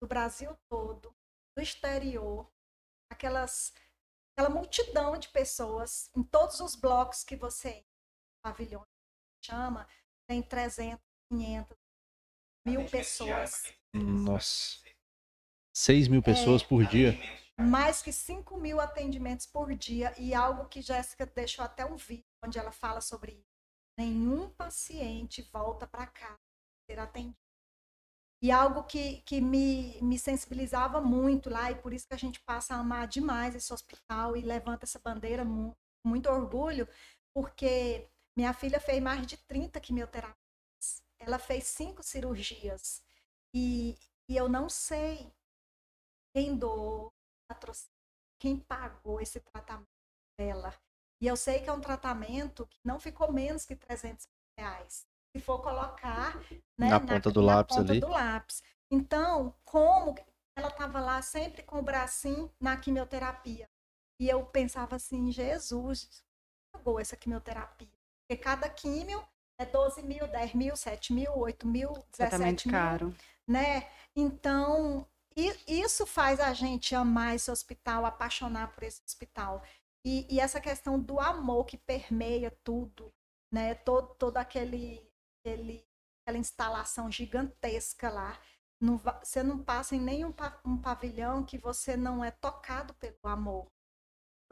do Brasil todo, do exterior, aquelas aquela multidão de pessoas em todos os blocos que você pavilhões chama, tem 300, 500, mil pessoas. Nossa. 6 mil pessoas é, por dia. Mais que 5 mil atendimentos por dia. E algo que Jéssica deixou até um vídeo onde ela fala sobre isso. Nenhum paciente volta para casa ser atendido e algo que, que me, me sensibilizava muito lá, e por isso que a gente passa a amar demais esse hospital e levanta essa bandeira com muito orgulho, porque minha filha fez mais de 30 quimioterapias. Ela fez cinco cirurgias. E, e eu não sei quem doou, quem pagou esse tratamento dela. E eu sei que é um tratamento que não ficou menos que 300 reais se for colocar né, na, ponta do na lápis ponta ali. Do lápis. Então, como ela estava lá sempre com o bracinho na quimioterapia. E eu pensava assim, Jesus, pagou essa quimioterapia. Porque cada químio é 12 mil, 10 mil, 7 mil, 8 mil, 17 Exatamente mil caro. né? Então, isso faz a gente amar esse hospital, apaixonar por esse hospital. E, e essa questão do amor que permeia tudo, né? Todo, todo aquele, aquele, aquela instalação gigantesca lá. Não você não passa em nenhum um pavilhão que você não é tocado pelo amor.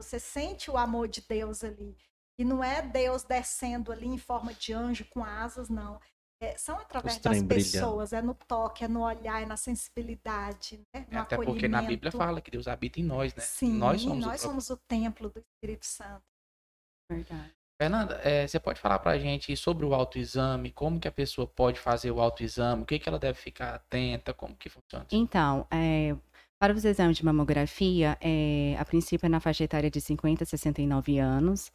Você sente o amor de Deus ali. E não é Deus descendo ali em forma de anjo com asas, não. É, são através das brilhando. pessoas, é no toque, é no olhar, é na sensibilidade, né? no É, Até porque na Bíblia fala que Deus habita em nós, né? Sim, nós somos, o nós próprio- somos o templo do Espírito Santo. Verdade. Fernanda, é, você pode falar pra gente sobre o autoexame, como que a pessoa pode fazer o autoexame, o que que ela deve ficar atenta, como que funciona? Então, é, para os exames de mamografia, é, a princípio é na faixa etária de 50 a 69 anos,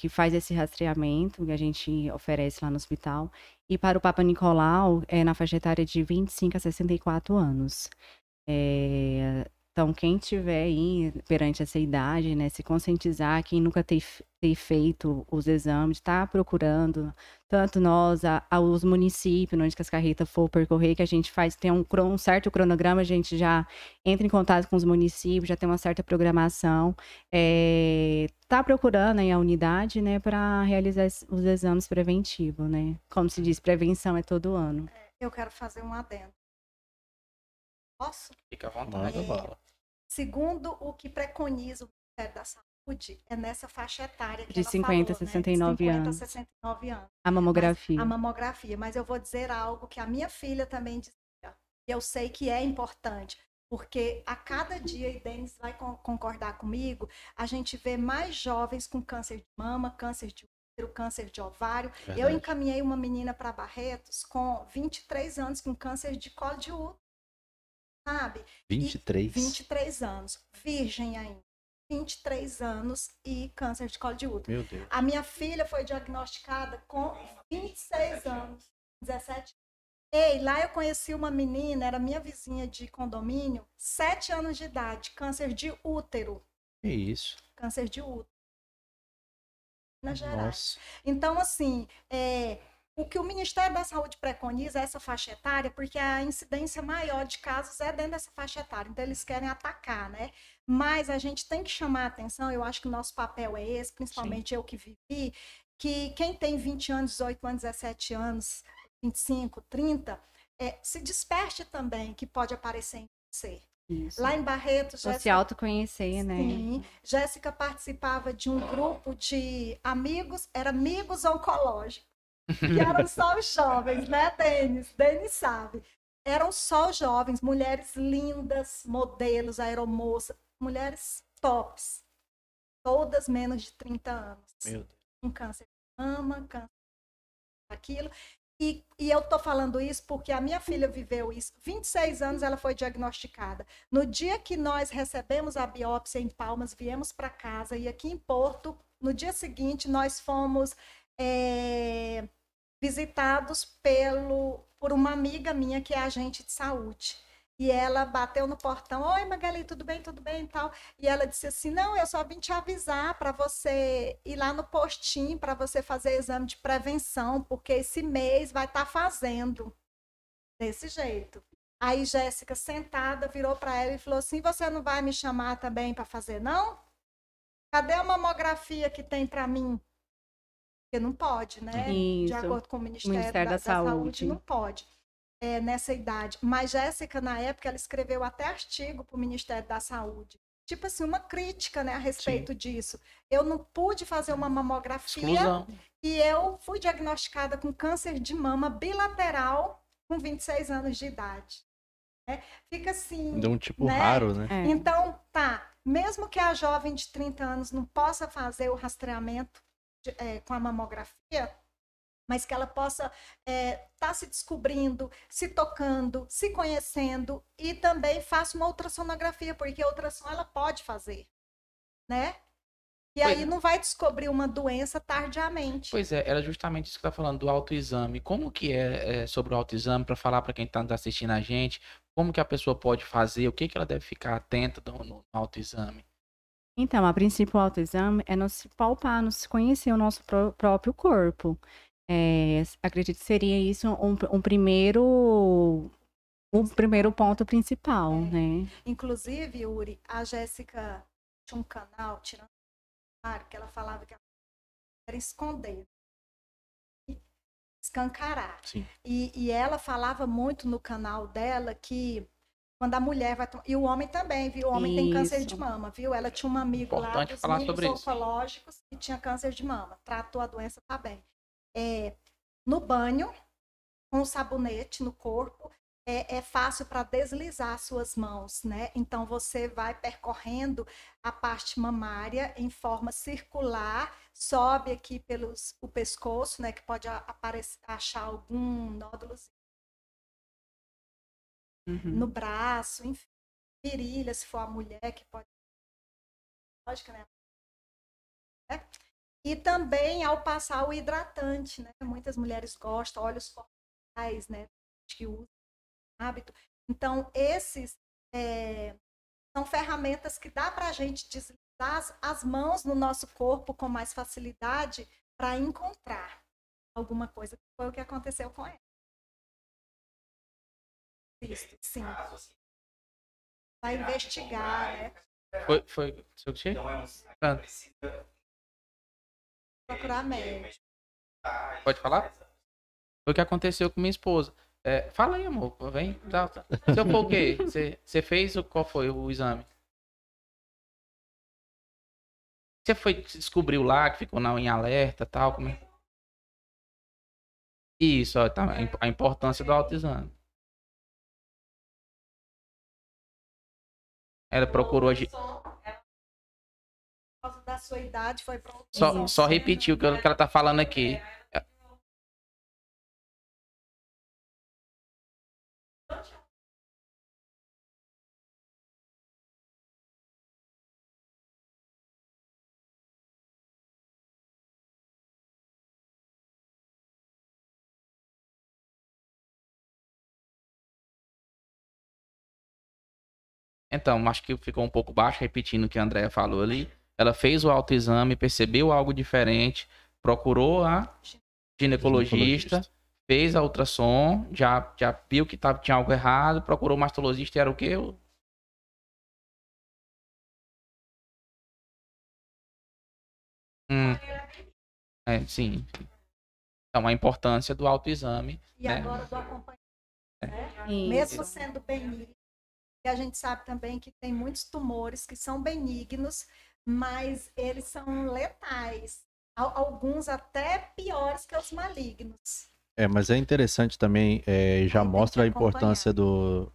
que faz esse rastreamento que a gente oferece lá no hospital. E para o Papa Nicolau, é na faixa etária de 25 a 64 anos. É, então, quem tiver aí perante essa idade, né, se conscientizar, quem nunca tem, tem feito os exames, está procurando tanto nós, a, a- os municípios, onde que as carretas for percorrer, que a gente faz, tem um, um certo cronograma, a gente já entra em contato com os municípios, já tem uma certa programação, está procurando aí a unidade, né, para realizar os exames preventivos, né? Como se diz, prevenção é todo ano. Eu quero fazer um adendo. Posso? Fica à vontade, É. Segundo o que preconiza o Ministério da Saúde, é nessa faixa etária que De ela 50 a falou, né? 69 De 50 a anos. 69 anos. A mamografia. a mamografia. Mas eu vou dizer algo que a minha filha também dizia. E eu sei que é importante. Porque a cada dia, e Denis vai con- concordar comigo, a gente vê mais jovens com câncer de mama, câncer de útero, câncer de ovário. Eu Verdade. encaminhei uma menina para Barretos com 23 anos com câncer de colo de útero. Sabe? 23. 23 anos. Virgem ainda. 23 anos e câncer de colo de útero. Meu Deus. A minha filha foi diagnosticada com 26 anos, 17. Ei, lá eu conheci uma menina, era minha vizinha de condomínio, 7 anos de idade, câncer de útero. Que isso? Câncer de útero. Minas Gerais. Nossa. Então, assim, é, o que o Ministério da Saúde preconiza é essa faixa etária, porque a incidência maior de casos é dentro dessa faixa etária. Então, eles querem atacar, né? Mas a gente tem que chamar a atenção, eu acho que o nosso papel é esse, principalmente eu que vivi, que quem tem 20 anos, 18 anos, 17 anos, 25, 30, é, se desperte também, que pode aparecer em você. Isso. Lá em Barretos, Pra se Jéssica autoconhecer, né? Sim. Jéssica participava de um grupo de amigos, era amigos oncológicos, que eram só os jovens, né, Denis? Denis sabe. Eram só jovens, mulheres lindas, modelos, aeromoças, mulheres tops. Todas menos de 30 anos. Meu Deus. Com câncer de mama, câncer daquilo. E, e eu tô falando isso porque a minha filha viveu isso. 26 anos ela foi diagnosticada. No dia que nós recebemos a biópsia em Palmas, viemos para casa e aqui em Porto, no dia seguinte, nós fomos é, visitados pelo, por uma amiga minha que é agente de saúde. E ela bateu no portão: Oi, Magali, tudo bem, tudo bem e tal. E ela disse assim: Não, eu só vim te avisar para você ir lá no postinho para você fazer exame de prevenção, porque esse mês vai estar fazendo. Desse jeito. Aí Jéssica, sentada, virou para ela e falou assim: Você não vai me chamar também para fazer, não? Cadê a mamografia que tem para mim? Porque não pode, né? De Isso. acordo com o Ministério, Ministério da, da da Saúde. Saúde. não pode é, nessa idade. Mas Jéssica, na época, ela escreveu até artigo para o Ministério da Saúde. Tipo assim, uma crítica né, a respeito disso. Eu não pude fazer uma mamografia Exclusão. e eu fui diagnosticada com câncer de mama bilateral com 26 anos de idade. né? Fica assim. De um tipo Né? raro, né? É. Então, tá. Mesmo que a jovem de 30 anos não possa fazer o rastreamento de- é, com a mamografia, mas que ela possa estar se descobrindo, se tocando, se conhecendo e também faça uma ultrassonografia, porque a ultrassom ela pode fazer, né? E Pois aí é. não vai descobrir uma doença tardiamente. Pois é, era justamente isso que tá falando do autoexame. Como que é, é, sobre o autoexame para falar para quem está assistindo a gente? Como que a pessoa pode fazer? O que que ela deve ficar atenta no, no autoexame? Então, a princípio, o autoexame é nos palpar, nos conhecer o nosso pró- próprio corpo. É, acredito que seria isso um, um primeiro, o primeiro ponto principal, né? Inclusive, Uri, a Jéssica tinha um canal, tirando claro, que ela falava que era esconder, escancarar. Sim. E, e ela falava muito no canal dela que quando a mulher vai tomar. E o homem também, viu? O homem tem câncer de Isso. mama, viu? Ela tinha um amigo lá Importante dos falar sobre isso. oncológicos que tinha câncer de mama. Tratou a doença, tá bem. É, no banho, com sabonete no corpo, é, é fácil para deslizar suas mãos, né? Então você vai percorrendo a parte mamária em forma circular, sobe aqui pelos o pescoço, né? Que pode aparecer, achar algum nódulo Uhum. no braço, enfim, virilha, se for a mulher que pode. Lógico, né? É. E também ao passar o hidratante, né? Muitas mulheres gostam, óleos corporais, né? Que usam hábito. Então, esses é, são ferramentas que dá para a gente deslizar as, as mãos no nosso corpo com mais facilidade para encontrar alguma coisa. que Foi o que aconteceu com ela. Isso, sim. Vai investigar, né? Foi, foi, seu que é um Ah. Procurar médico. Pode falar? Foi o que aconteceu com minha esposa. É, fala aí, amor. Vem. Tá, tá. Seu foi o quê? Você, você fez o qual foi o exame? Você foi descobriu lá que ficou na, em alerta, tal, como é? Isso, ó, tá, a importância do autoexame. Ela procurou a ge- Por causa da sua idade, foi para só, só repetir o que ela, que ela tá falando aqui. Então, acho que ficou um pouco baixo, repetindo o que a Andrea falou ali. Ela fez o autoexame, percebeu algo diferente, procurou a ginecologista, fez a ultrassom, já, já viu que tava, tinha algo errado, procurou o mastologista e era o quê? O- Hum. É, sim. Então, a importância do autoexame. E né? agora do acompanhamento. né? Isso. Mesmo sendo benigno, e a gente sabe também que tem muitos tumores que são benignos, mas eles são letais. Al- Alguns até piores que os malignos. É, mas é interessante também, é, já Aí mostra a importância do,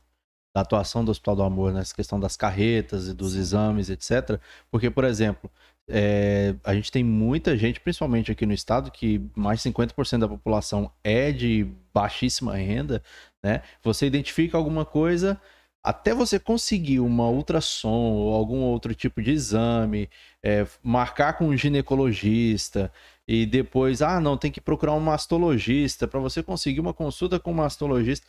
da atuação do Hospital do Amor nessa questão das carretas e dos exames, etc. Porque, por exemplo, é, a gente tem muita gente, principalmente aqui no estado, que mais de 50% da população é de baixíssima renda, né? Você identifica alguma coisa, até você conseguir uma ultrassom ou algum outro tipo de exame, é, marcar com um ginecologista e depois, ah, não, tem que procurar um mastologista para você conseguir uma consulta com um mastologista.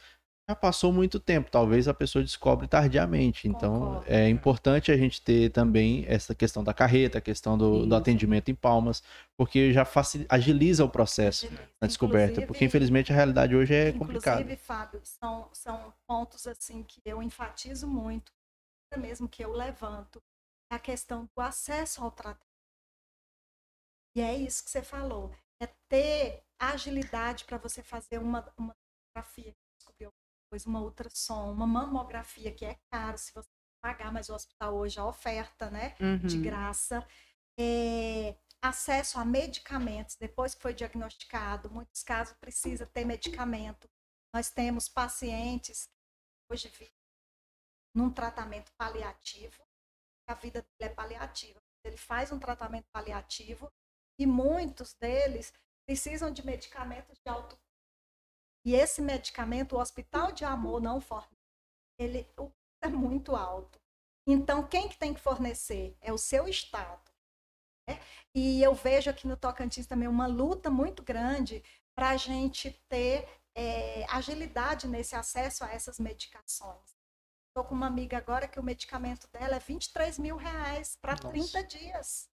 Já passou muito tempo, talvez a pessoa descobre tardiamente. Então, Concordo. é importante a gente ter também essa questão da carreta, a questão do, do atendimento em palmas, porque já facil- agiliza o processo na descoberta, porque Inclusive- infelizmente a realidade hoje é complicada. Inclusive, Fábio, são, são pontos assim que eu enfatizo muito, mesmo que eu levanto, é a questão do acesso ao tratamento. E é isso que você falou, é ter agilidade para você fazer uma, uma descobriu depois uma ultrassom, uma mamografia, que é caro se você pagar, mas o hospital hoje a oferta, né? de Uhum. graça. É, acesso a medicamentos depois que foi diagnosticado. Muitos casos precisa ter medicamento. Nós temos pacientes hoje vivem num tratamento paliativo. A vida dele é paliativa. Ele faz um tratamento paliativo e muitos deles precisam de medicamentos de alto. E esse medicamento, o Hospital de Amor não fornece. Ele é muito alto. Então, quem que tem que fornecer? É o seu Estado. né? E eu vejo aqui no Tocantins também uma luta muito grande para a gente ter é, agilidade nesse acesso a essas medicações. Estou com uma amiga agora que o medicamento dela é 23 mil reais para Nossa. 30 dias.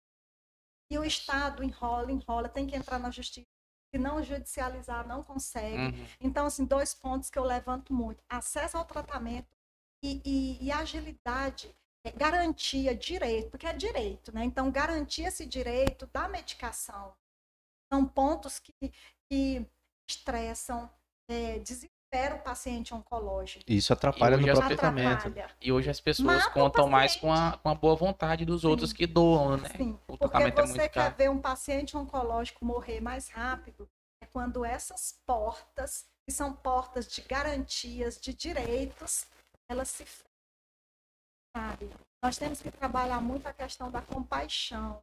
E o Estado enrola, enrola, tem que entrar na justiça. Não judicializar, não consegue. Uhum. Então, assim, dois pontos que eu levanto muito: acesso ao tratamento e, e- e agilidade, é, garantia, direito, porque é direito, né? Então, garantir esse direito da medicação. São pontos que, que estressam, é, desesperam o paciente oncológico. Isso atrapalha no próprio tratamento. Atrapalha. E hoje as pessoas Mata contam mais com a, com a boa vontade dos outros que doam, né? Sim, O porque tratamento é você muito quer caro. ver um paciente oncológico morrer mais rápido é quando essas portas, que são portas de garantias, de direitos, elas se fecham, sabe? Nós temos que trabalhar muito a questão da compaixão,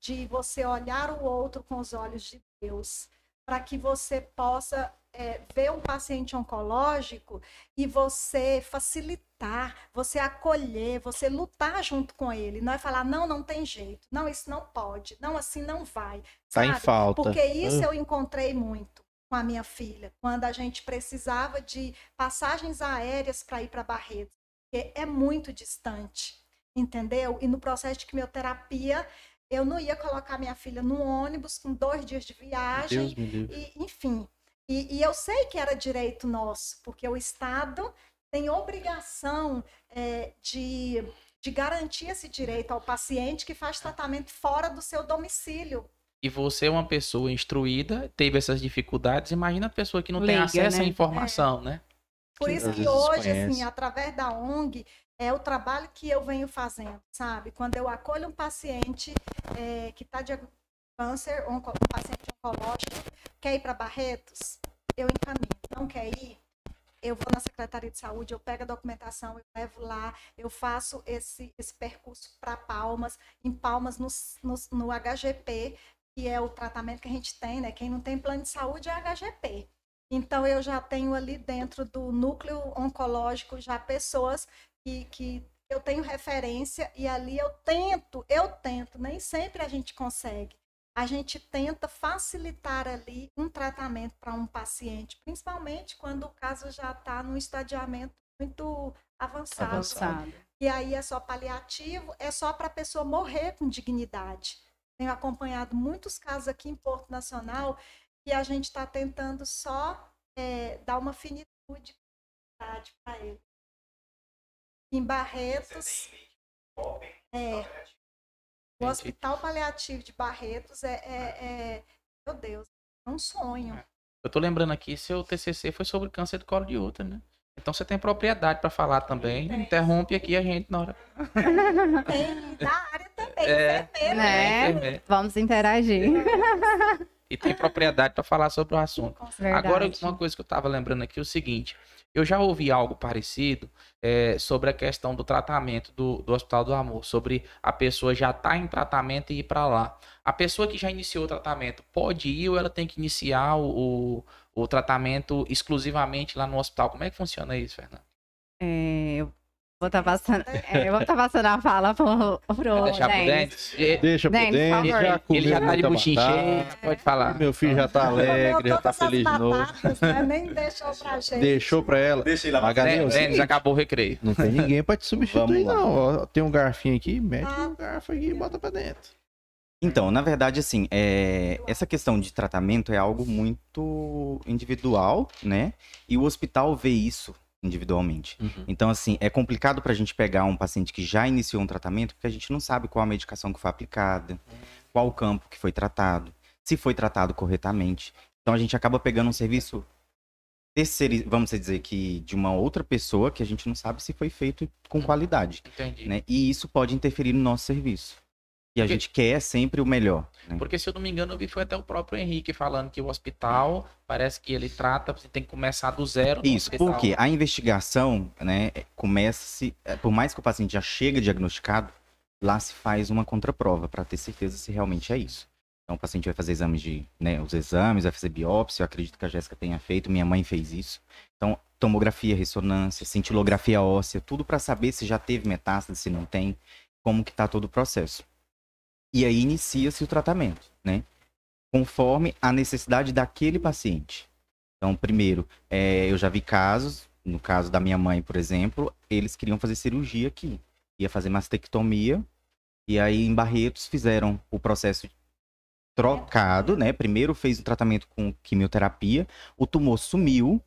de você olhar o outro com os olhos de Deus, para que você possa é, ver um paciente oncológico e você facilitar, você acolher, você lutar junto com ele. Não é falar, não, não tem jeito, não, isso não pode, não, assim não vai. Tá em falta. Porque isso Ah. eu encontrei muito com a minha filha, quando a gente precisava de passagens aéreas para ir para Barretos, porque é muito distante, entendeu? E no processo de quimioterapia, eu não ia colocar minha filha no ônibus com dois dias de viagem, Deus me livre. e, enfim. E, e eu sei que era direito nosso, porque o Estado tem obrigação é, de, de garantir esse direito ao paciente que faz tratamento fora do seu domicílio. E você é uma pessoa instruída, teve essas dificuldades, imagina a pessoa que não tem acesso à né? informação, né? Por Que isso que hoje, assim, através da ONG, é o trabalho que eu venho fazendo, sabe? Quando eu acolho um paciente é, que está de câncer, onco- um paciente oncológico, quer ir para Barretos, eu encaminho. Não quer ir? Eu vou na Secretaria de Saúde, eu pego a documentação, eu levo lá, eu faço esse, esse percurso para Palmas, em Palmas, no, no, no HGP, que é o tratamento que a gente tem, né? Quem não tem plano de saúde é HGP. Então, eu já tenho ali dentro do núcleo oncológico já pessoas que, que eu tenho referência e ali eu tento, eu tento, nem sempre a gente consegue. A gente tenta facilitar ali um tratamento para um paciente, principalmente quando o caso já está num estadiamento muito avançado. Avançado. E aí é só paliativo, é só para a pessoa morrer com dignidade. Tenho acompanhado muitos casos aqui em Porto Nacional que a gente está tentando só é, dar uma finitude para ele. Em Barretos, é, o Hospital Paliativo de Barretos é, é- é- meu Deus, é um sonho. Eu tô lembrando aqui, seu TCC foi sobre câncer do colo de útero, né? Então você tem propriedade para falar também. Tem. Interrompe aqui a gente na hora. Tem da área também, É. Né? Enfermeira. Vamos interagir. E tem propriedade para falar sobre o assunto. Verdade. Agora, uma coisa que eu estava lembrando aqui é o seguinte: eu já ouvi algo parecido é, sobre a questão do tratamento do, do Hospital do Amor, sobre a pessoa já estar em tratamento e ir para lá. A pessoa que já iniciou o tratamento pode ir ou ela tem que iniciar o, o, o tratamento exclusivamente lá no hospital? Como é que funciona isso, Fernando? É, eu vou estar passando, é, eu vou tá passando a fala pro, pro pro Denis. Denis? E- Deixa pro Denis, favor. já comeu Ele já tá de cheio, pode falar. Meu filho já tá alegre, já tá feliz de novo. né? Nem deixou pra gente. Deixou pra ela. Deixa ele lá. Magali, é o Denis, seguinte, acabou o recreio. não tem ninguém pra te substituir, Vamos lá. não. Tem um garfinho aqui, mete Ah. o garfo aqui e bota pra dentro. Então, na verdade, assim, é, essa questão de tratamento é algo muito individual, né? E o hospital vê isso individualmente. Então, assim, é complicado pra gente pegar um paciente que já iniciou um tratamento, porque a gente não sabe qual a medicação que foi aplicada, qual o campo que foi tratado, se foi tratado corretamente. Então, a gente acaba pegando um serviço terceiri, vamos dizer que de uma outra pessoa que a gente não sabe se foi feito com qualidade, Entendi. né? E isso pode interferir no nosso serviço. E a Porque- gente quer sempre o melhor, né? Porque, se eu não me engano, eu vi foi até o próprio Henrique falando que o hospital parece que ele trata, você tem que começar do zero. Isso, hospital. porque a investigação, né, começa-se, é, por mais que o paciente já chega diagnosticado, lá se faz uma contraprova para ter certeza se realmente é isso. Então o paciente vai fazer exames de, né, os exames, vai fazer biópsia, eu acredito que a Jéssica tenha feito, minha mãe fez isso. Então, tomografia, ressonância, cintilografia óssea, tudo para saber se já teve metástase, se não tem, como que tá todo o processo. E aí inicia-se o tratamento, né? Conforme a necessidade daquele paciente. Então, primeiro, é, eu já vi casos no caso da minha mãe, por exemplo, eles queriam fazer cirurgia aqui. Ia fazer mastectomia. E aí em Barretos fizeram o processo trocado, né? Primeiro fez o tratamento com quimioterapia, o tumor sumiu,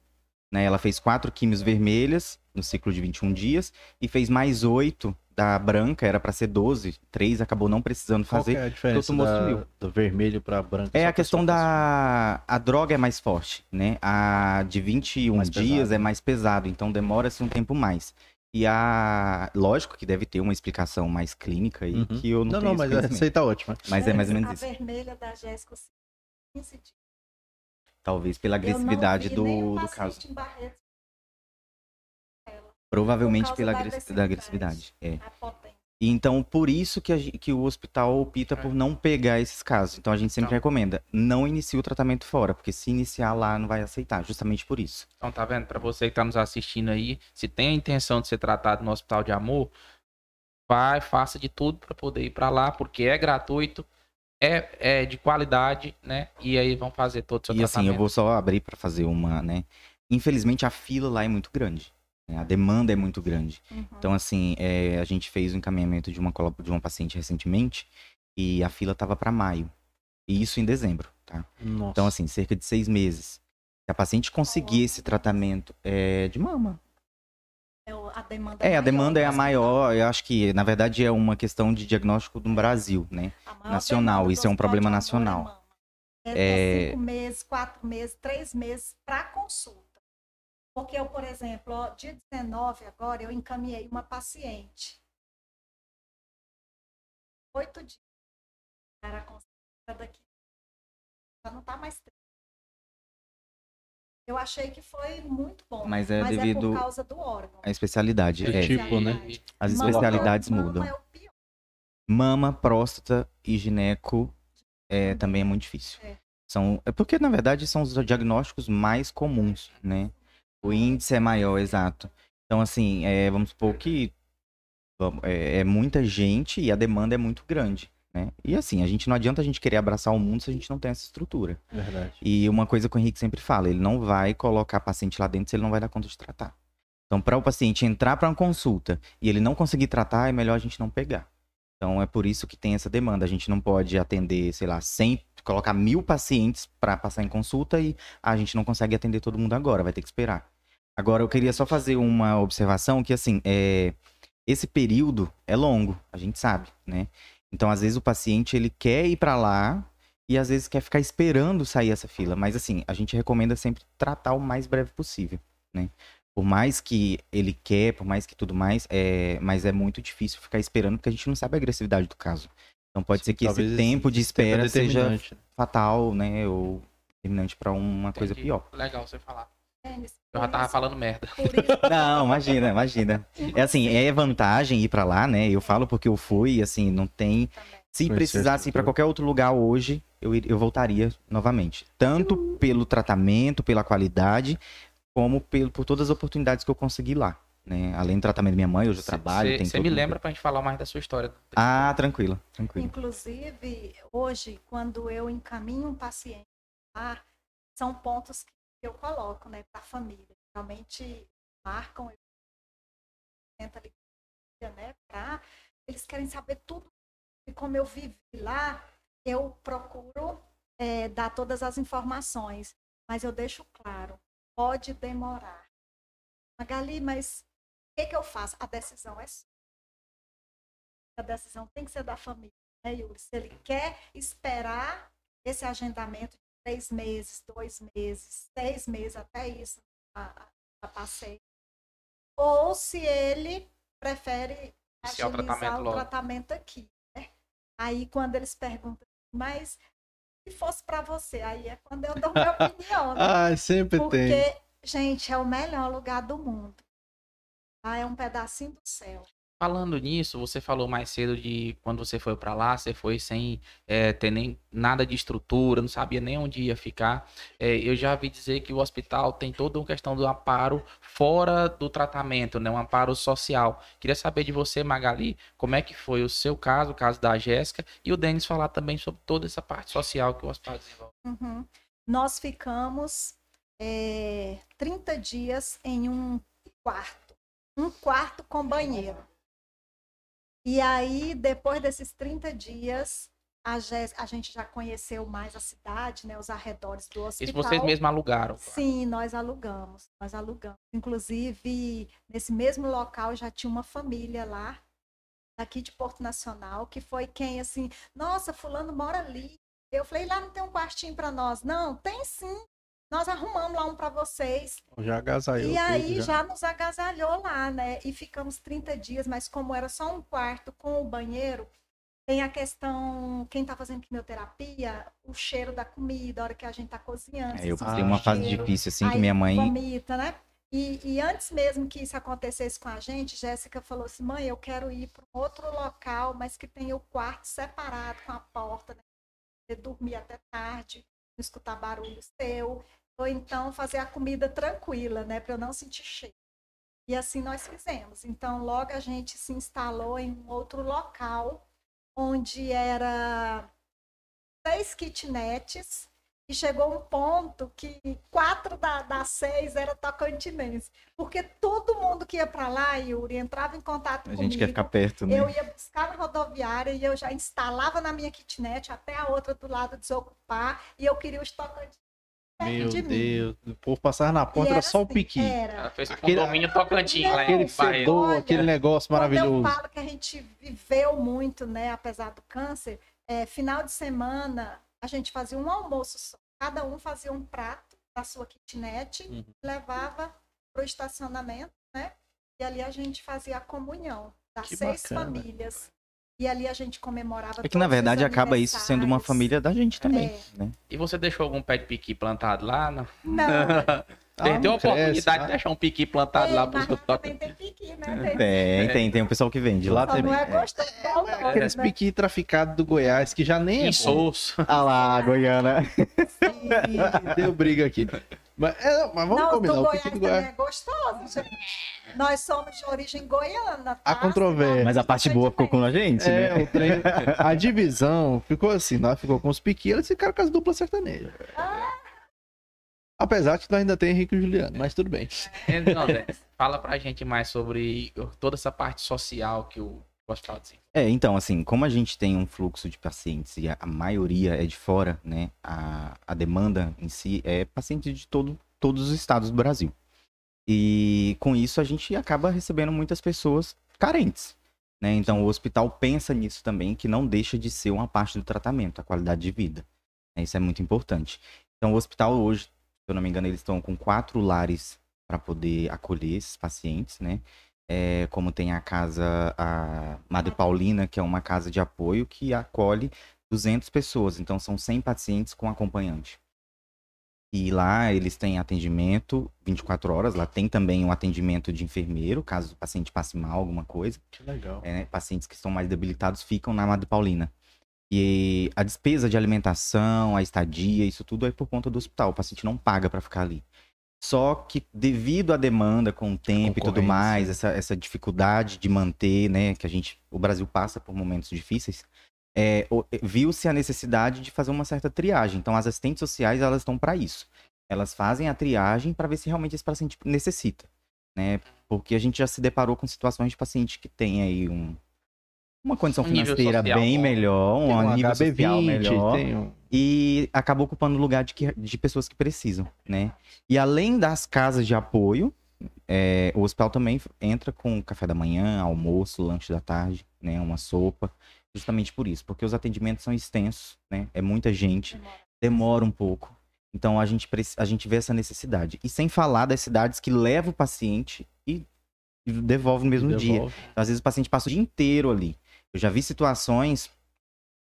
né? Ela fez quatro químios vermelhas no ciclo de 21 dias e fez mais oito da branca, era para ser 12, três acabou não precisando Qual fazer. que é a diferença tumor da- sumiu. do vermelho para branco? É a pra questão da. A droga é mais forte, né? A de 21 Mais dias pesado. é mais pesado, então demora-se um tempo mais. E a. Lógico que deve ter uma explicação mais clínica aí, Uhum. que eu não, Não, tenho não, mas conhecimento. aí tá ótima. Mas é mais ou A menos isso. vermelha da Jéssica, 15 dias. Talvez pela Eu não agressividade vi do, do caso. em Barretos ela, Provavelmente pela da agressi- da agressividade. É. E Então, por isso que, a que o hospital opta É. por não pegar esses casos. Então, a gente sempre Então. recomenda, não inicie o tratamento fora, porque se iniciar lá, não vai aceitar, justamente por isso. Então, tá vendo? Pra você que tá nos assistindo aí, se tem a intenção de ser tratado no Hospital de Amor, vai, faça de tudo pra poder ir pra lá, porque é gratuito, é, é de qualidade, né? E aí vão fazer todo o seu E assim, tratamento. eu vou só abrir para fazer uma, né? Infelizmente, a fila lá é muito grande. né? A demanda é muito grande. Uhum. Então, assim, é, a gente fez o encaminhamento de uma, colo- de uma paciente recentemente e a fila tava para maio. E isso em dezembro, tá? Nossa. Então, assim, cerca de seis meses. Se a paciente conseguir esse tratamento é, de mama. É a demanda É, a maior demanda é do a maior. Eu acho que, na verdade, é uma questão de diagnóstico no Brasil, né? A nacional, do isso é um problema nacional. É, é, É- cinco meses, quatro meses, três meses para consulta. Porque eu, por exemplo, ó, dia 19 agora, eu encaminhei uma paciente. Oito dias. Era a consulta daqui. Já não está mais triste. Eu achei que foi muito bom. Mas é é devido por causa do órgão. à especialidade. Do É, tipo, né? as Mama- especialidades mama mudam. é o pior. Mama, próstata e gineco é, também é muito difícil. É. São, é porque, na verdade, são os diagnósticos mais comuns, né? O índice é maior, exato. Então, assim, é, vamos supor que é, é muita gente e a demanda é muito grande, né? E assim, a gente não adianta a gente querer abraçar o mundo se a gente não tem essa estrutura. Verdade. E uma coisa que o Henrique sempre fala, ele não vai colocar paciente lá dentro se ele não vai dar conta de tratar. Então, para o paciente entrar para uma consulta e ele não conseguir tratar, é melhor a gente não pegar. Então, é por isso que tem essa demanda. A gente não pode atender, sei lá, 100, colocar mil pacientes para passar em consulta e a gente não consegue atender todo mundo agora, vai ter que esperar. Agora, eu queria só fazer uma observação que, assim, é, esse período é longo, a gente sabe, né? Então, às vezes, o paciente, ele quer ir para lá, e às vezes quer ficar esperando sair essa fila. Mas assim, a gente recomenda sempre tratar o mais breve possível, né? Por mais que ele quer, por mais que tudo mais, é... mas é muito difícil ficar esperando porque a gente não sabe a agressividade do caso. Então pode ser que esse tempo de é espera seja fatal, né? Ou determinante para uma coisa Entendi. pior. Legal você falar. Eu já tava falando merda. Não, imagina, imagina. É assim, é vantagem ir pra lá, né? Eu falo porque eu fui, assim, não tem. Se a precisasse ir pra estrutura. qualquer outro lugar hoje, eu, eu voltaria novamente. Tanto pelo tratamento, pela qualidade, como pelo, por todas as oportunidades que eu consegui lá. Né? Além do tratamento da minha mãe, hoje eu trabalho. tem Você me lembra pra gente falar mais da sua história. Ah, tranquilo, tranquilo. Inclusive, hoje, quando eu encaminho um paciente lá, são pontos que eu coloco, né, para a família. Realmente marcam, tento ali, né, pra, eles querem saber tudo. E como eu vivi lá, eu procuro é, dar todas as informações, mas eu deixo claro, pode demorar. Magali, mas o que, que eu faço? A decisão é sua. A decisão tem que ser da família né, Yuri? Se ele quer esperar esse agendamento três meses, dois meses, seis meses, até isso, a, passeio. Ou se ele prefere o agilizar tratamento o tratamento aqui. né? Aí, quando eles perguntam, mas se fosse para você, aí é quando eu dou minha opinião, né? Ah, sempre Porque, tem. gente, é o melhor lugar do mundo. Ah, é um pedacinho do céu. Falando nisso, você falou mais cedo de quando você foi pra lá, você foi sem eh, ter nem nada de estrutura, não sabia nem onde ia ficar. Eh, eu já vi dizer que o hospital tem toda uma questão do amparo fora do tratamento, né? Um amparo social. Queria saber de você, Magali, como é que foi o seu caso, o caso da Jéssica, e o Denis falar também sobre toda essa parte social que o hospital desenvolve. Uhum. Nós ficamos é, 30 dias em um quarto. Um quarto com banheiro. E aí, depois desses 30 dias, a, a gente já conheceu mais a cidade, né? Os arredores do hospital. Isso vocês mesmos alugaram. Sim, nós alugamos, nós alugamos. Inclusive, nesse mesmo local já tinha uma família lá, daqui de Porto Nacional, que foi quem, assim, nossa, fulano mora ali. Eu falei, lá não tem um quartinho para nós. Não, tem sim. Nós arrumamos lá um para vocês. Já agasalhou e aí já nos agasalhou lá, né? E ficamos 30 dias, mas como era só um quarto com o banheiro, tem a questão, quem tá fazendo quimioterapia, o cheiro da comida, a hora que a gente tá cozinhando. É, eu passei uma fase difícil, assim, que minha mãe. Vomita, né? E, e antes mesmo que isso acontecesse com a gente, Jéssica falou assim: mãe, eu quero ir para um outro local, mas que tenha o quarto separado com a porta, né? Você dormir até tarde, escutar barulho seu, ou então fazer a comida tranquila, né? Para eu não sentir cheiro. E assim nós fizemos. Então, logo a gente se instalou em um outro local, onde era seis kitnets, e chegou um ponto que quatro da- das seis era tocantinense. Porque todo mundo que ia para lá, Yuri, entrava em contato A comigo. gente quer ficar perto, né? Eu ia buscar na rodoviária e eu já instalava na minha kitnet até a outra do lado desocupar. E eu queria os tocantinenses perto Meu de mim. Deus. O povo passava na porta, era só o assim, piqui. Ela Era. fez o Aquele- condomínio Tocantins lá Aquele fedor, Olha, aquele negócio Quando eu maravilhoso. falo que a gente viveu muito, né, apesar do câncer, é, final de semana a gente fazia um almoço só. Cada um fazia um prato da sua kitnet, Uhum. levava para o estacionamento, né? E ali a gente fazia a comunhão das Que seis bacana. famílias. E ali a gente comemorava É que na verdade acaba isso sendo uma família da gente também, É. né? E você deixou algum pé de piqui plantado lá? Não. Não, Perdeu a não cresce, oportunidade né? de deixar um piqui plantado Ei, lá pro toca. também tem piqui, né? Tem, Tem, tem, tem um pessoal que vende lá também. não é É. gostoso nós, Aqueles né? piqui traficados do Goiás, que já nem é bom. Insosso. Ah lá, Goiana. Ih, Deu briga aqui. Mas, é, mas vamos não, combinar. do O Goiás piqui do também Goiás. é gostoso. Nós somos de origem goiana. Tá? controvérsia. Mas a parte boa ficou com a gente, É, né? o trem, a divisão ficou assim, nós ficou com os piqui, eles ficaram com as duplas sertanejas. Apesar nós ainda tem Henrique e Juliano, mas tudo bem. Então, Zé, fala pra gente mais sobre toda essa parte social que o hospital desenvolve. É, então, assim, como a gente tem um fluxo de pacientes e a, a maioria é de fora, né? A, a demanda em si é paciente de todo, todos os estados do Brasil. E com isso a gente acaba recebendo muitas pessoas carentes. Né? Então o hospital pensa nisso também, que não deixa de ser uma parte do tratamento, a qualidade de vida. né? Isso é muito importante. Então o hospital hoje, se eu não me engano, eles estão com quatro lares para poder acolher esses pacientes, né? É, como tem a casa, a Madre Paulina, que é uma casa de apoio que acolhe 200 pessoas. Então são 100 pacientes com acompanhante. E lá eles têm atendimento 24 horas. Lá tem também um atendimento de enfermeiro, caso o paciente passe mal, alguma coisa. Que legal. É, né? Pacientes que estão mais debilitados ficam na Madre Paulina. E a despesa de alimentação, a estadia, isso tudo é por conta do hospital. O paciente não paga para ficar ali. Só que devido à demanda com o tempo e tudo mais, essa, essa dificuldade de manter, né, que a gente, o Brasil passa por momentos difíceis, é, o- viu-se a necessidade de fazer uma certa triagem. Então, as assistentes sociais, elas estão para isso. Elas fazem a triagem para ver se realmente esse paciente necessita, né? Porque a gente já se deparou com situações de paciente que tem aí um, uma condição Um financeira social bem bom. melhor, um, um nível social HB20, melhor tem um... e acabou ocupando o lugar de, que- de pessoas que precisam, né? E além das casas de apoio, é, o hospital também entra com café da manhã, almoço, lanche da tarde, né? Uma sopa, justamente por isso, porque os atendimentos são extensos, né? É muita gente, demora um pouco. Então a gente, a gente vê essa necessidade. E sem falar das cidades que levam o paciente e devolve no mesmo dia. devolve. Então, às vezes o paciente passa o dia inteiro ali. Eu já vi situações,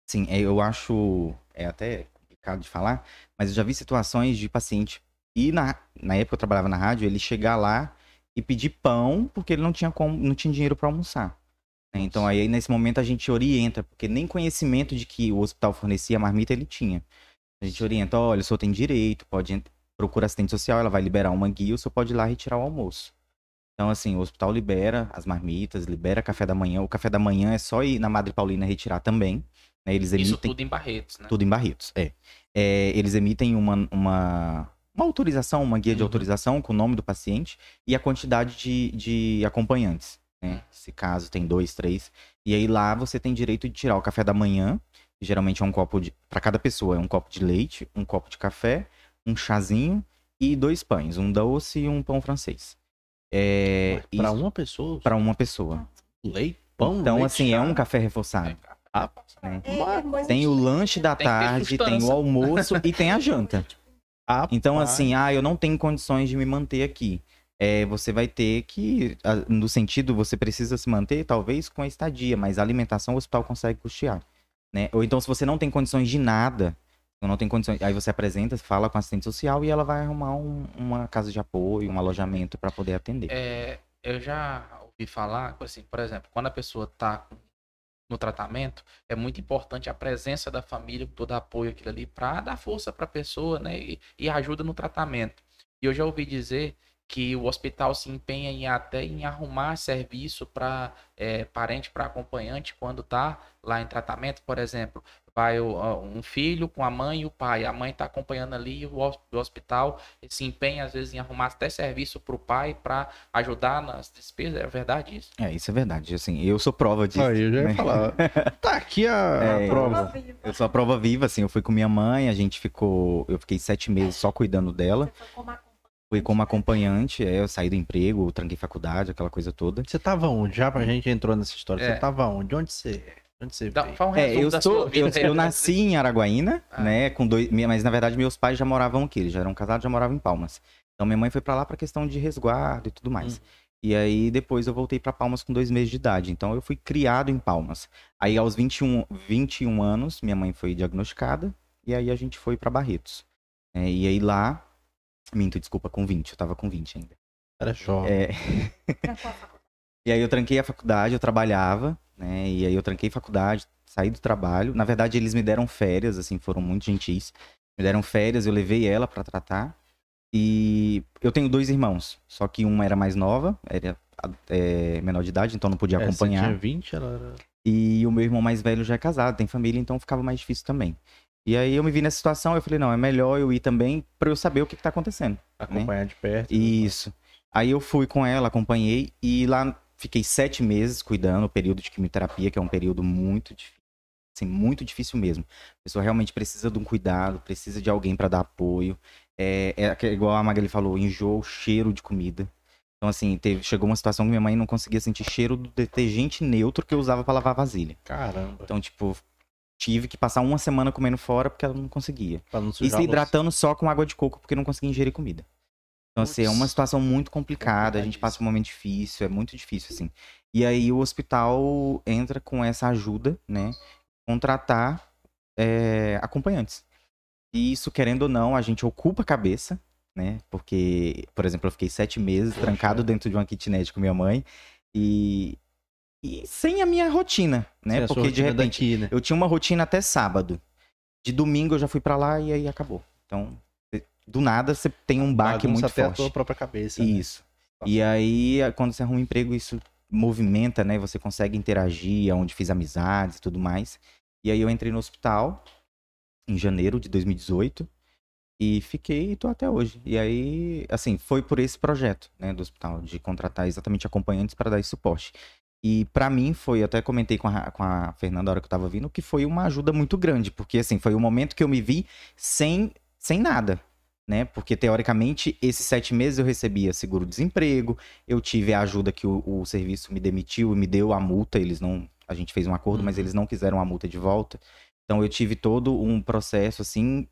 sim, é, eu acho, é até complicado de falar, mas eu já vi situações de paciente ir na, na época eu trabalhava na rádio, ele chegar lá e pedir pão porque ele não tinha como, não tinha dinheiro para almoçar. né? Então aí nesse momento a gente orienta, porque nem conhecimento de que o hospital fornecia a marmita ele tinha. A gente orienta, olha, o senhor tem direito, pode ent- procura assistente social, ela vai liberar uma guia, o senhor pode ir lá retirar o almoço. Então, assim, o hospital libera as marmitas, libera café da manhã. O café da manhã é só ir na Madre Paulina retirar também. né? Eles Isso emitem tudo em Barretos, né? tudo em Barretos, é. É, eles emitem uma, uma, uma autorização, uma guia de Uhum. autorização com o nome do paciente e a quantidade de, de acompanhantes. Né? Se caso tem dois, três. E aí lá você tem direito de tirar o café da manhã, que geralmente é um copo de. Para cada pessoa, é um copo de leite, um copo de café, um chazinho e dois pães, um doce e um pão francês. É, isso- uma pessoa, pra uma pessoa. leite, pão, Então, leite, assim, é um café reforçado. Ah, né? É, Tem o lanche da Tem tarde, tem o almoço e tem a janta. ah, Então, pá. assim, ah, eu não tenho condições de me manter aqui. É, você vai ter que, no sentido, você precisa se manter, talvez, com a estadia, mas a alimentação o hospital consegue custear. Né? Ou então, se você não tem condições de nada, eu não tem condições, aí você apresenta, fala com a assistente social e ela vai arrumar um- uma casa de apoio, um alojamento para poder atender. É, eu já ouvi falar, assim, por exemplo, quando a pessoa está no tratamento, é muito importante a presença da família, todo apoio aquilo ali, para dar força para a pessoa, né? E, e ajuda no tratamento. E eu já ouvi dizer que o hospital se empenha em até em arrumar serviço para parente, para acompanhante, quando tá lá em tratamento, por exemplo, vai a- um filho com a mãe e o pai, a mãe está acompanhando ali o hos- o hospital se empenha às vezes em arrumar até serviço para o pai para ajudar nas despesas, é verdade isso? É, isso é verdade. Assim, eu sou prova disso. Aí eu já ia né? falar. Tá aqui a, a É, prova. Eu sou a prova viva, assim, eu fui com minha mãe, a gente ficou. Eu fiquei sete meses só cuidando dela. Você foi como acompanhante, Fui como acompanhante, é, eu saí do emprego, tranquei faculdade, aquela coisa toda. Você tava onde? Já pra gente entrou nessa história. É. Você tava onde? Onde você, onde você Dá, um É, eu da sou. Eu, eu nasci em Araguaína, Ah. né? Com dois. Mas na verdade meus pais já moravam aqui, eles já eram casados, já moravam em Palmas. Então minha mãe foi pra lá pra questão de resguardo e tudo mais. E aí depois eu voltei pra Palmas com dois meses de idade. Então eu fui criado em Palmas. Aí aos 21, 21 anos, minha mãe foi diagnosticada. E aí a gente foi pra Barretos. É, e aí lá. Minto, desculpa, com 20, eu tava com 20 ainda. Era jovem. É, Trancou a faculdade. e aí eu tranquei a faculdade, eu trabalhava, né? E aí eu tranquei faculdade, saí do trabalho. Na verdade, eles me deram férias, assim, foram muito gentis. Me deram férias, eu levei ela pra tratar. E eu tenho dois irmãos, só que uma era mais nova, era é, menor de idade, então não podia É, acompanhar. tinha 20, ela era... E o meu irmão mais velho já é casado, tem família, então ficava mais difícil também. E aí eu me vi nessa situação, eu falei, não, é melhor eu ir também pra eu saber o que, que tá acontecendo. acompanhar de perto. Isso. Aí eu fui com ela, acompanhei e lá fiquei sete meses cuidando, o período de quimioterapia, que é um período muito difícil. Assim, muito difícil mesmo. A pessoa realmente precisa de um cuidado, precisa de alguém para dar apoio. É, é igual a Magali falou, enjoo, cheiro de comida. Então, assim, teve, chegou uma situação que minha mãe não conseguia sentir cheiro do detergente neutro que eu usava para lavar vasilha. Caramba. Então, tipo, tive que passar uma semana comendo fora porque ela não conseguia. Não E se hidratando só com água de coco porque não conseguia ingerir comida. Então, assim, é uma situação muito complicada, a gente passa um momento difícil, é muito difícil, assim. E aí o hospital entra com essa ajuda, né? Contratar é, acompanhantes. E isso, querendo ou não, a gente ocupa a cabeça, né? Porque, por exemplo, eu fiquei sete meses trancado dentro de uma kitnet com minha mãe e, e sem a minha rotina, né? Sem Porque de rotina repente daqui, né? eu tinha uma rotina até sábado. De domingo eu já fui pra lá e aí acabou. Então, do nada você tem um baque muito até a forte. tua própria cabeça. né? Isso. E aí, quando você arruma um emprego, isso movimenta, né? Você consegue interagir, é onde fiz amizades e tudo mais. E aí eu entrei no hospital em janeiro de 2018 e fiquei e tô até hoje. E aí, assim, foi por esse projeto, né, do hospital, de contratar exatamente acompanhantes para dar esse suporte. E pra mim foi, até comentei com a, com a Fernanda na hora que eu tava vindo, que foi uma ajuda muito grande, porque assim, foi o momento que eu me vi sem, sem nada, né? Porque teoricamente, esses sete meses eu recebia seguro-desemprego, eu tive a ajuda que o, o serviço me demitiu e me deu a multa, eles não. A gente fez um acordo, mas Uhum. eles não quiseram a multa de volta. Então eu tive todo um processo assim.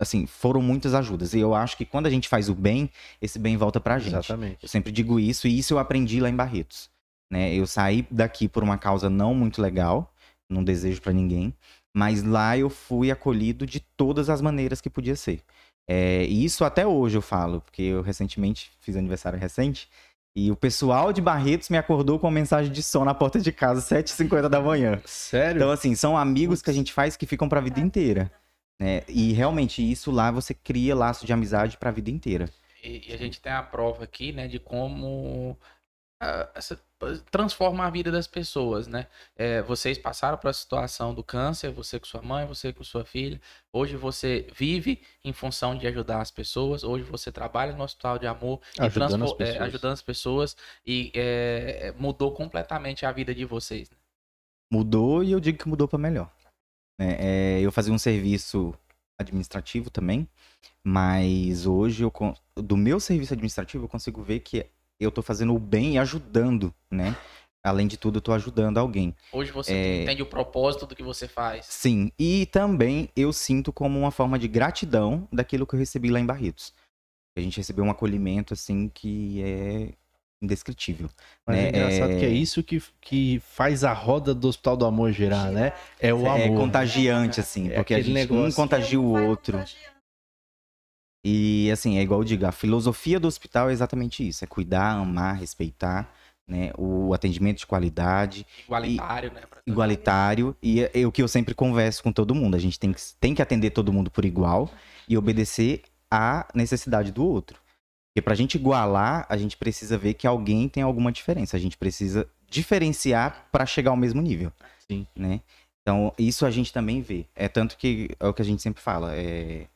Assim, foram muitas ajudas. E eu acho que quando a gente faz o bem, esse bem volta pra gente. Exatamente. Eu sempre digo isso, e isso eu aprendi lá em Barretos. Né? Eu saí daqui por uma causa não muito legal, não desejo pra ninguém, mas lá eu fui acolhido de todas as maneiras que podia ser. É, e isso até hoje eu falo, porque eu recentemente fiz aniversário recente, e o pessoal de Barretos me acordou com uma mensagem de som na porta de casa, 7h50 da manhã. Sério? Então, assim, são amigos que a gente faz que ficam pra vida inteira. Né? E realmente, isso lá você cria laço de amizade pra vida inteira. E, e a gente tem a prova aqui, né, de como ah, essa- transforma a vida das pessoas, né? É, vocês passaram por a situação do câncer, você com sua mãe, você com sua filha. Hoje você vive em função de ajudar as pessoas. Hoje você trabalha no Hospital de Amor, Ajudando as é, pessoas. ajudando as pessoas e é, mudou completamente a vida de vocês. né? Mudou e eu digo que mudou para melhor. né? É, eu fazia um serviço administrativo também, mas hoje eu, do meu serviço administrativo eu consigo ver que eu tô fazendo o bem e ajudando, né? Além de tudo, eu tô ajudando alguém. Hoje você É. entende o propósito do que você faz. Sim, e também eu sinto como uma forma de gratidão daquilo que eu recebi lá em Barretos. A gente recebeu um acolhimento, assim, que é indescritível. Mas né? é engraçado que é isso que, que faz a roda do Hospital do Amor girar, né? É o É amor. contagiante, assim, É porque a gente um contagia o outro. contagiando. E assim, é igual eu digo, a filosofia do hospital é exatamente isso: é cuidar, amar, respeitar, né? O atendimento de qualidade, Igualitário, né? pra- igualitário. E é, é o que eu sempre converso com todo mundo. A gente tem que, tem que atender todo mundo por igual e obedecer à necessidade do outro. Porque pra gente igualar, a gente precisa ver que alguém tem alguma diferença. A gente precisa diferenciar para chegar ao mesmo nível. Sim. Né? Então, isso a gente também vê. É tanto que é o que a gente sempre fala. É,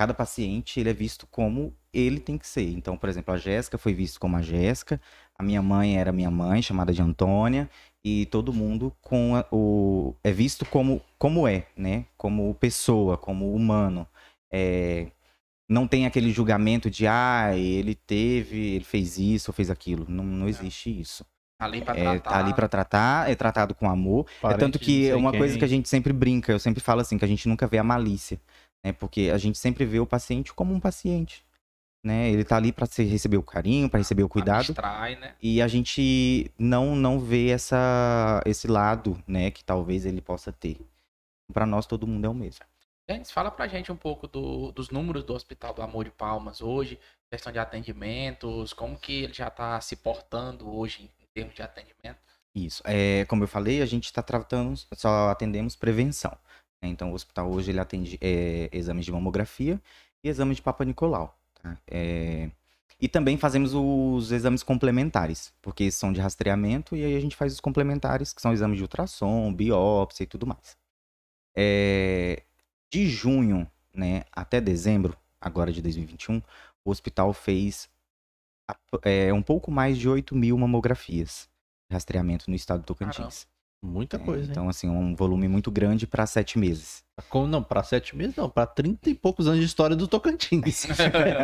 cada paciente ele é visto como ele tem que ser. Então, por exemplo, a Jéssica foi vista como a Jéssica, a minha mãe era minha mãe, chamada de Antônia, e todo mundo com a- o é visto como como é, né? Como pessoa, como humano. É, não tem aquele julgamento de ah, ele teve, ele fez isso ou fez aquilo. Não, não existe isso. Tá ali pra É, tratar. tá ali pra tratar, é tratado com amor. É Parente tanto de que é uma coisa quem. que a gente sempre brinca, eu sempre falo assim, que a gente nunca vê a malícia, né? Porque a gente sempre vê o paciente como um paciente, né? Ele tá ali se- receber o carinho, pra receber o cuidado, Abstrai, né? e a gente não não vê essa esse lado, né, que talvez ele possa ter. Pra nós todo mundo é o mesmo. Denis, fala pra gente um pouco do- dos números do Hospital do Amor de Palmas hoje, questão de atendimentos, como que ele já tá se portando hoje em termos de atendimento. Isso. É, como eu falei, a gente está tratando, só atendemos prevenção. Né? Então, o hospital hoje ele atende é, exames de mamografia e exames de Papa Nicolau. tá? É, e também fazemos os exames complementares, porque são de rastreamento e aí a gente faz os complementares, que são exames de ultrassom, biópsia e tudo mais. É, de junho né, até dezembro, agora de 2021, o hospital fez é, um pouco mais de 8 mil mamografias de rastreamento no estado do Tocantins. Muita É, coisa, hein? então, assim, um volume muito grande para sete meses. Como não, pra sete meses não, pra trinta e poucos anos de história do Tocantins.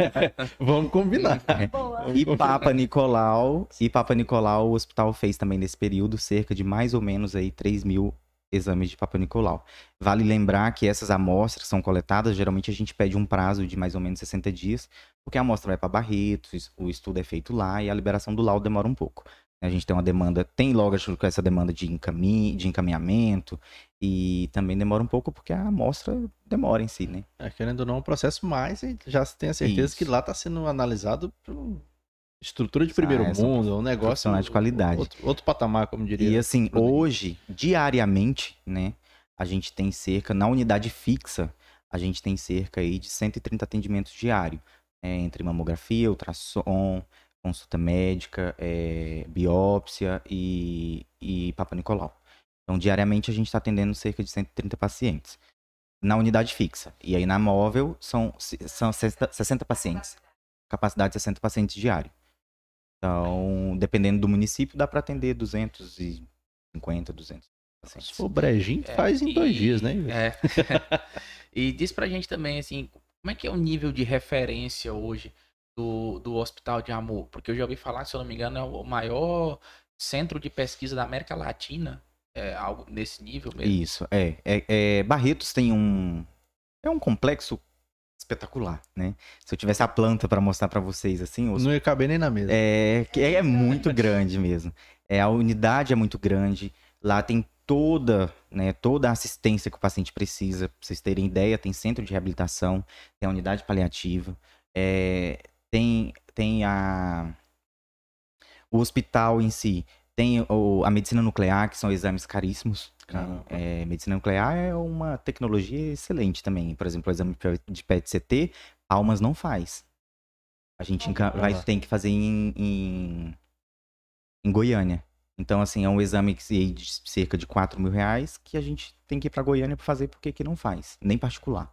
Vamos combinar. Boa. E Papa Nicolau, e Papa Nicolau, o hospital fez também nesse período cerca de mais ou menos aí 3 mil exames de Papa Nicolau. Vale lembrar que essas amostras são coletadas, geralmente a gente pede um prazo de mais ou menos 60 dias, porque a amostra vai para Barretos, o estudo é feito lá e a liberação do laudo demora um pouco. A gente tem uma demanda, tem lógico essa demanda de, encamin de encaminhamento e também demora um pouco porque a amostra demora em si, né? É, querendo ou não, é um processo mais, e já se tem a certeza Isso. que lá tá sendo analisado por estrutura de primeiro Ah, são mundo, é um negócio. de qualidade. Outro, outro patamar, como diria. E assim, hoje, diariamente, né, a gente tem cerca, na unidade fixa, a gente tem cerca aí de 130 atendimentos diários, né, entre mamografia, ultrassom, consulta médica, é, biópsia e, e Papa Nicolau. Então, diariamente, a gente está atendendo cerca de 130 pacientes. Na unidade fixa. E aí, na móvel, são, são 60, 60 pacientes. Capacidade de 60 pacientes diários. Então, dependendo do município, dá para atender 250, 200 Se pacientes. for brejinho, É, faz em dois e- dias, né? É. e diz pra gente também, assim, como é que é o nível de referência hoje do, do Hospital de Amor? Porque eu já ouvi falar, se eu não me engano, é o maior centro de pesquisa da América Latina. É algo nesse nível mesmo. Isso, é, é, é, Barretos tem um. É um complexo espetacular, né? Se eu tivesse a planta para mostrar para vocês, assim, os Não ia caber nem na mesa. É, que é muito grande mesmo. É, a unidade é muito grande. Lá tem toda, né, toda a assistência que o paciente precisa. Pra vocês terem ideia, tem centro de reabilitação, tem a unidade paliativa, é, tem, tem a, o hospital em si, tem o- a medicina nuclear, que são exames caríssimos. né? É, medicina nuclear é uma tecnologia excelente também. Por exemplo, o exame de PET-CT, Palmas não faz. A gente enca- vai, tem que fazer em, em, em Goiânia. Então, assim, é um exame que de cerca de 4 mil reais que a gente tem que ir para Goiânia para fazer porque aqui não faz, nem particular.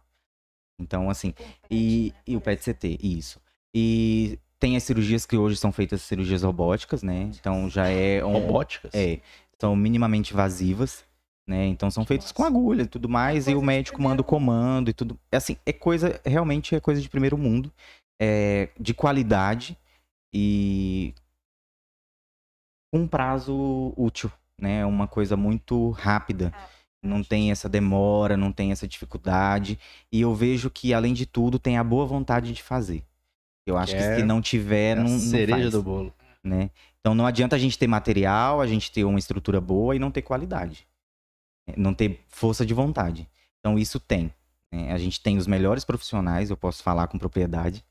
Então, assim, e, e o PET-CT, isso. E tem as cirurgias que hoje são feitas cirurgias robóticas, né? Então já é um, Robóticas? é, são minimamente invasivas, né? Então são feitos com agulha e tudo mais, e o médico manda o comando e tudo. É Assim, é coisa, realmente é coisa de primeiro mundo, é, de qualidade e com um prazo útil, né? É Uma coisa muito rápida. Não tem essa demora, não tem essa dificuldade. E eu vejo que, além de tudo, tem a boa vontade de fazer. Eu acho que É se não tiver, É não, não cereja faz do bolo. né? Então não adianta a gente ter material, a gente ter uma estrutura boa e não ter qualidade. É, Não ter força de vontade. Então isso tem. né? A gente tem os melhores profissionais, eu posso falar com propriedade.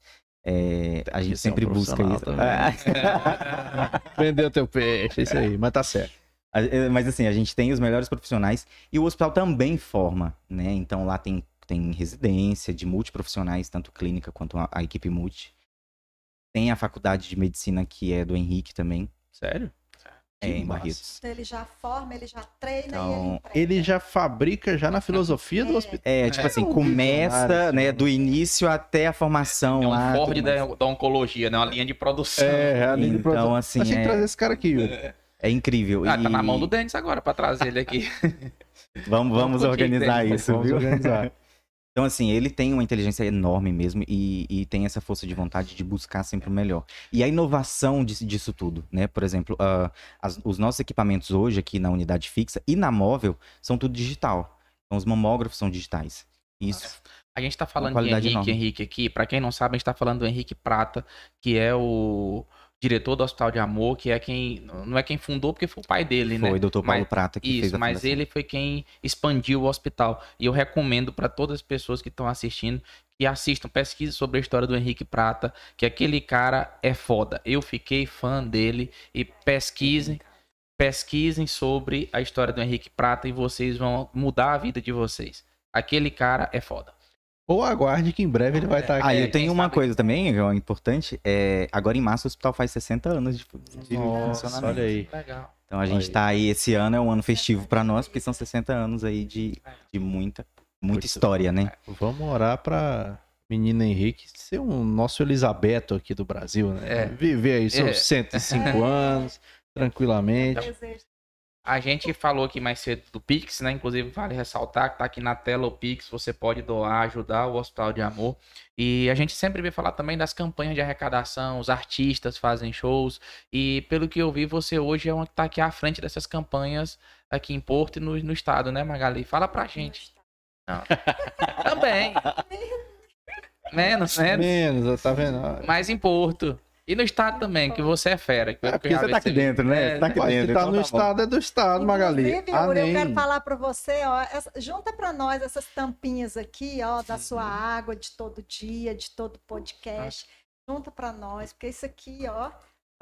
É, a gente que ser um sempre busca isso. Vendeu teu peixe, isso aí, mas tá certo. É, Mas assim, a gente tem os melhores profissionais e o hospital também forma, né? Então lá tem, tem residência de multiprofissionais, tanto clínica quanto a, a equipe multi. Tem a faculdade de medicina que é do Henrique também, Sério? é, em. Barretos. Então, ele já forma, ele já treina Então, e ele. Ele já fabrica já na filosofia do É. hospital. É, tipo É. assim, um começa, né, assim. do início até a formação É um lá. Ford da, da oncologia, né? Uma linha de produção. É, a linha de Então, produção. assim, Nós tínhamos que é- trazer esse cara aqui, Yuri. É incrível. Ah, tá E na mão do Denis agora pra trazer ele aqui. Vamos, vamos Vamos organizar isso, Vamos viu? organizar. Então, assim, ele tem uma inteligência enorme mesmo e, e tem essa força de vontade de buscar sempre o melhor. E a inovação disso, disso tudo, né? Por exemplo, ah, as- os nossos equipamentos hoje aqui na unidade fixa e na móvel são tudo digital. Então, os mamógrafos são digitais. Isso. A gente tá falando de Henrique, enorme. Henrique aqui. Pra quem não sabe, a gente tá falando do Henrique Prata, que é o diretor do Hospital de Amor, que é quem. Não é quem fundou, porque foi o pai dele, né? Foi o doutor Paulo Mas- Prata que fez Isso, a mas fundação. ele foi quem expandiu o hospital. E eu recomendo para todas as pessoas que estão assistindo que assistam, pesquisem sobre a história do Henrique Prata, que aquele cara é foda. Eu fiquei fã dele e pesquisem, pesquisem sobre a história do Henrique Prata e vocês vão mudar a vida de vocês. Aquele cara é foda. Ou aguarde que em breve ele vai estar aqui. Ah, É, eu tenho uma coisa também, que é importante. É, agora em março o hospital faz 60 anos de, de Nossa, funcionamento. olha aí. Legal. Então a gente Olha tá aí, esse ano é um ano festivo pra nós, porque são 60 anos aí de, de muita, muita história, né? Vamos orar pra menina Henrique ser um nosso Elisabeto aqui do Brasil, né? É. Viver aí seus É. 105 anos, tranquilamente. A gente falou aqui mais cedo do Pix, né? Inclusive, vale ressaltar que tá aqui na tela o Pix, você pode doar, ajudar o Hospital de Amor. E a gente sempre vê falar também das campanhas de arrecadação, os artistas fazem shows. E pelo que eu vi, você hoje é uma que tá aqui à frente dessas campanhas aqui em Porto e no, no estado, né, Magali? Fala pra gente. Também. Menos, menos. Menos, tá vendo? Mas em Porto. E no estado também, que você é fera. É porque você tá aqui É, dentro, né? Você tá aqui dentro. tá então no bom. estado, é do estado, Magali. Inclusive, Yuri, eu quero Amém. falar para você, ó, essa- junta para nós essas tampinhas aqui, ó, da sua água de todo dia, de todo podcast. Junta para nós, porque isso aqui, ó,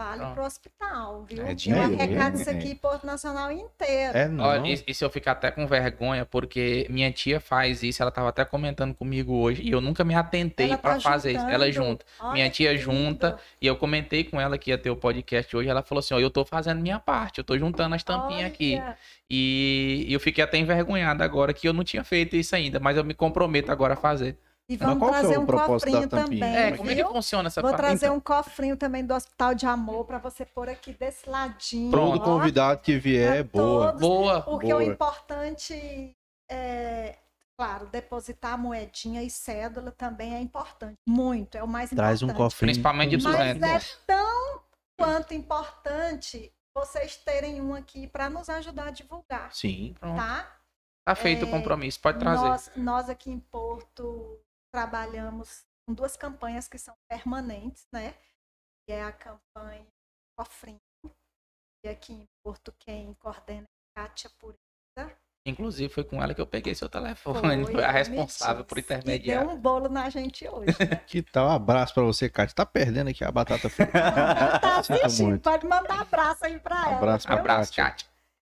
vale Pronto. pro hospital, viu? É eu dinheiro, arrecado né? isso aqui Porto Nacional inteiro. É, não. Olha, e, e se eu ficar até com vergonha, porque minha tia faz isso, ela tava até comentando comigo hoje, e eu nunca me atentei tá fazer isso. Ela junta. Olha Minha tia lindo. junta, e eu comentei com ela que ia ter o podcast hoje, ela falou assim, ó, eu tô fazendo minha parte, eu tô juntando as tampinhas aqui. Olha, E, e eu fiquei até envergonhado agora que eu não tinha feito isso ainda, mas eu me comprometo agora a fazer. E vamos é trazer o um cofrinho também, É, como é que funciona essa Vou parte? trazer Então, um cofrinho também do Hospital de Amor para você pôr aqui desse ladinho. Todo ó. convidado que vier é Pra boa. todos. Boa. Porque o Boa. importante é, claro, depositar moedinha e cédula também é importante. Muito, é o mais Traz um importante. cofrinho. Principalmente de Mas 200. é tão quanto importante vocês terem um aqui para nos ajudar a divulgar, Sim. Pronto. tá? Tá feito o É, compromisso, pode trazer. Nós, nós aqui em Porto trabalhamos com duas campanhas que são permanentes, né? Que é a campanha Cofrinho. E aqui em Porto quem coordena é Kátia Pureza. Inclusive, foi com ela que eu peguei seu telefone. Foi, Foi a responsável por intermediar. deu um bolo na gente hoje. Né? Que tal? Um abraço pra você, Kátia. Tá perdendo aqui a batata frita. Tá Sinto assistindo, pode mandar abraço aí para ela. Abraço pra viu? Abraço, Kátia. Kátia.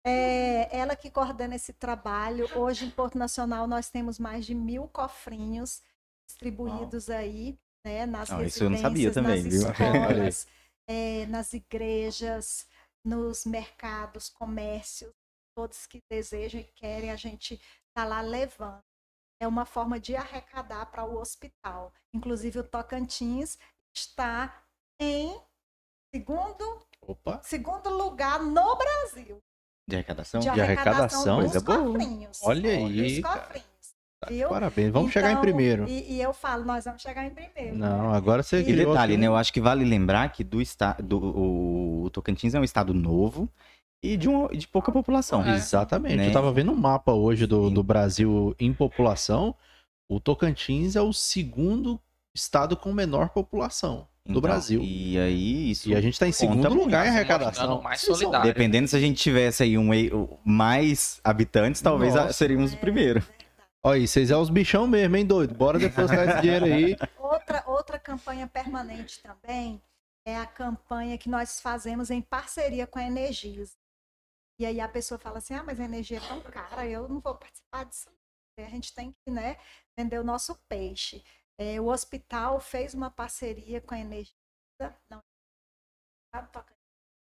É, ela que coordena esse trabalho. Hoje em Porto Nacional nós temos mais de mil cofrinhos distribuídos aí, né, nas Não, isso eu não sabia residências, também, nas viu? Escolas, é, nas igrejas, nos mercados, comércios, todos que desejam e querem, a gente está lá levando. É uma forma de arrecadar para o hospital. Inclusive, o Tocantins está em segundo, Opa. segundo lugar no Brasil De arrecadação? de De arrecadação, arrecadação dos coisa boa. Olha aí, Viu? Parabéns. Vamos chegar em Então, primeiro. E, e eu falo, nós vamos chegar em primeiro. Não, né? agora você E detalhe, aqui né? Eu acho que vale lembrar que do estado, o Tocantins é um estado novo e de, um, de pouca população. É. Exatamente. Né? Eu tava vendo um mapa hoje do, do Brasil em população. O Tocantins é o segundo estado com menor população do Então, Brasil. E aí, isso. E a gente tá em segundo lugar em se arrecadação. mais solidário. Dependendo se a gente tivesse aí um, mais habitantes, talvez Nossa. seríamos o primeiro. Olha aí, vocês é os bichão mesmo, hein, doido? Bora depositar esse dinheiro aí. Outra, outra campanha permanente também é a campanha que nós fazemos em parceria com a Energisa. E aí a pessoa fala assim, ah, mas a energia é tão cara, eu não vou participar disso. A gente tem que né, vender o nosso peixe. É, o hospital fez uma parceria com a Energisa. Não, tá tocando.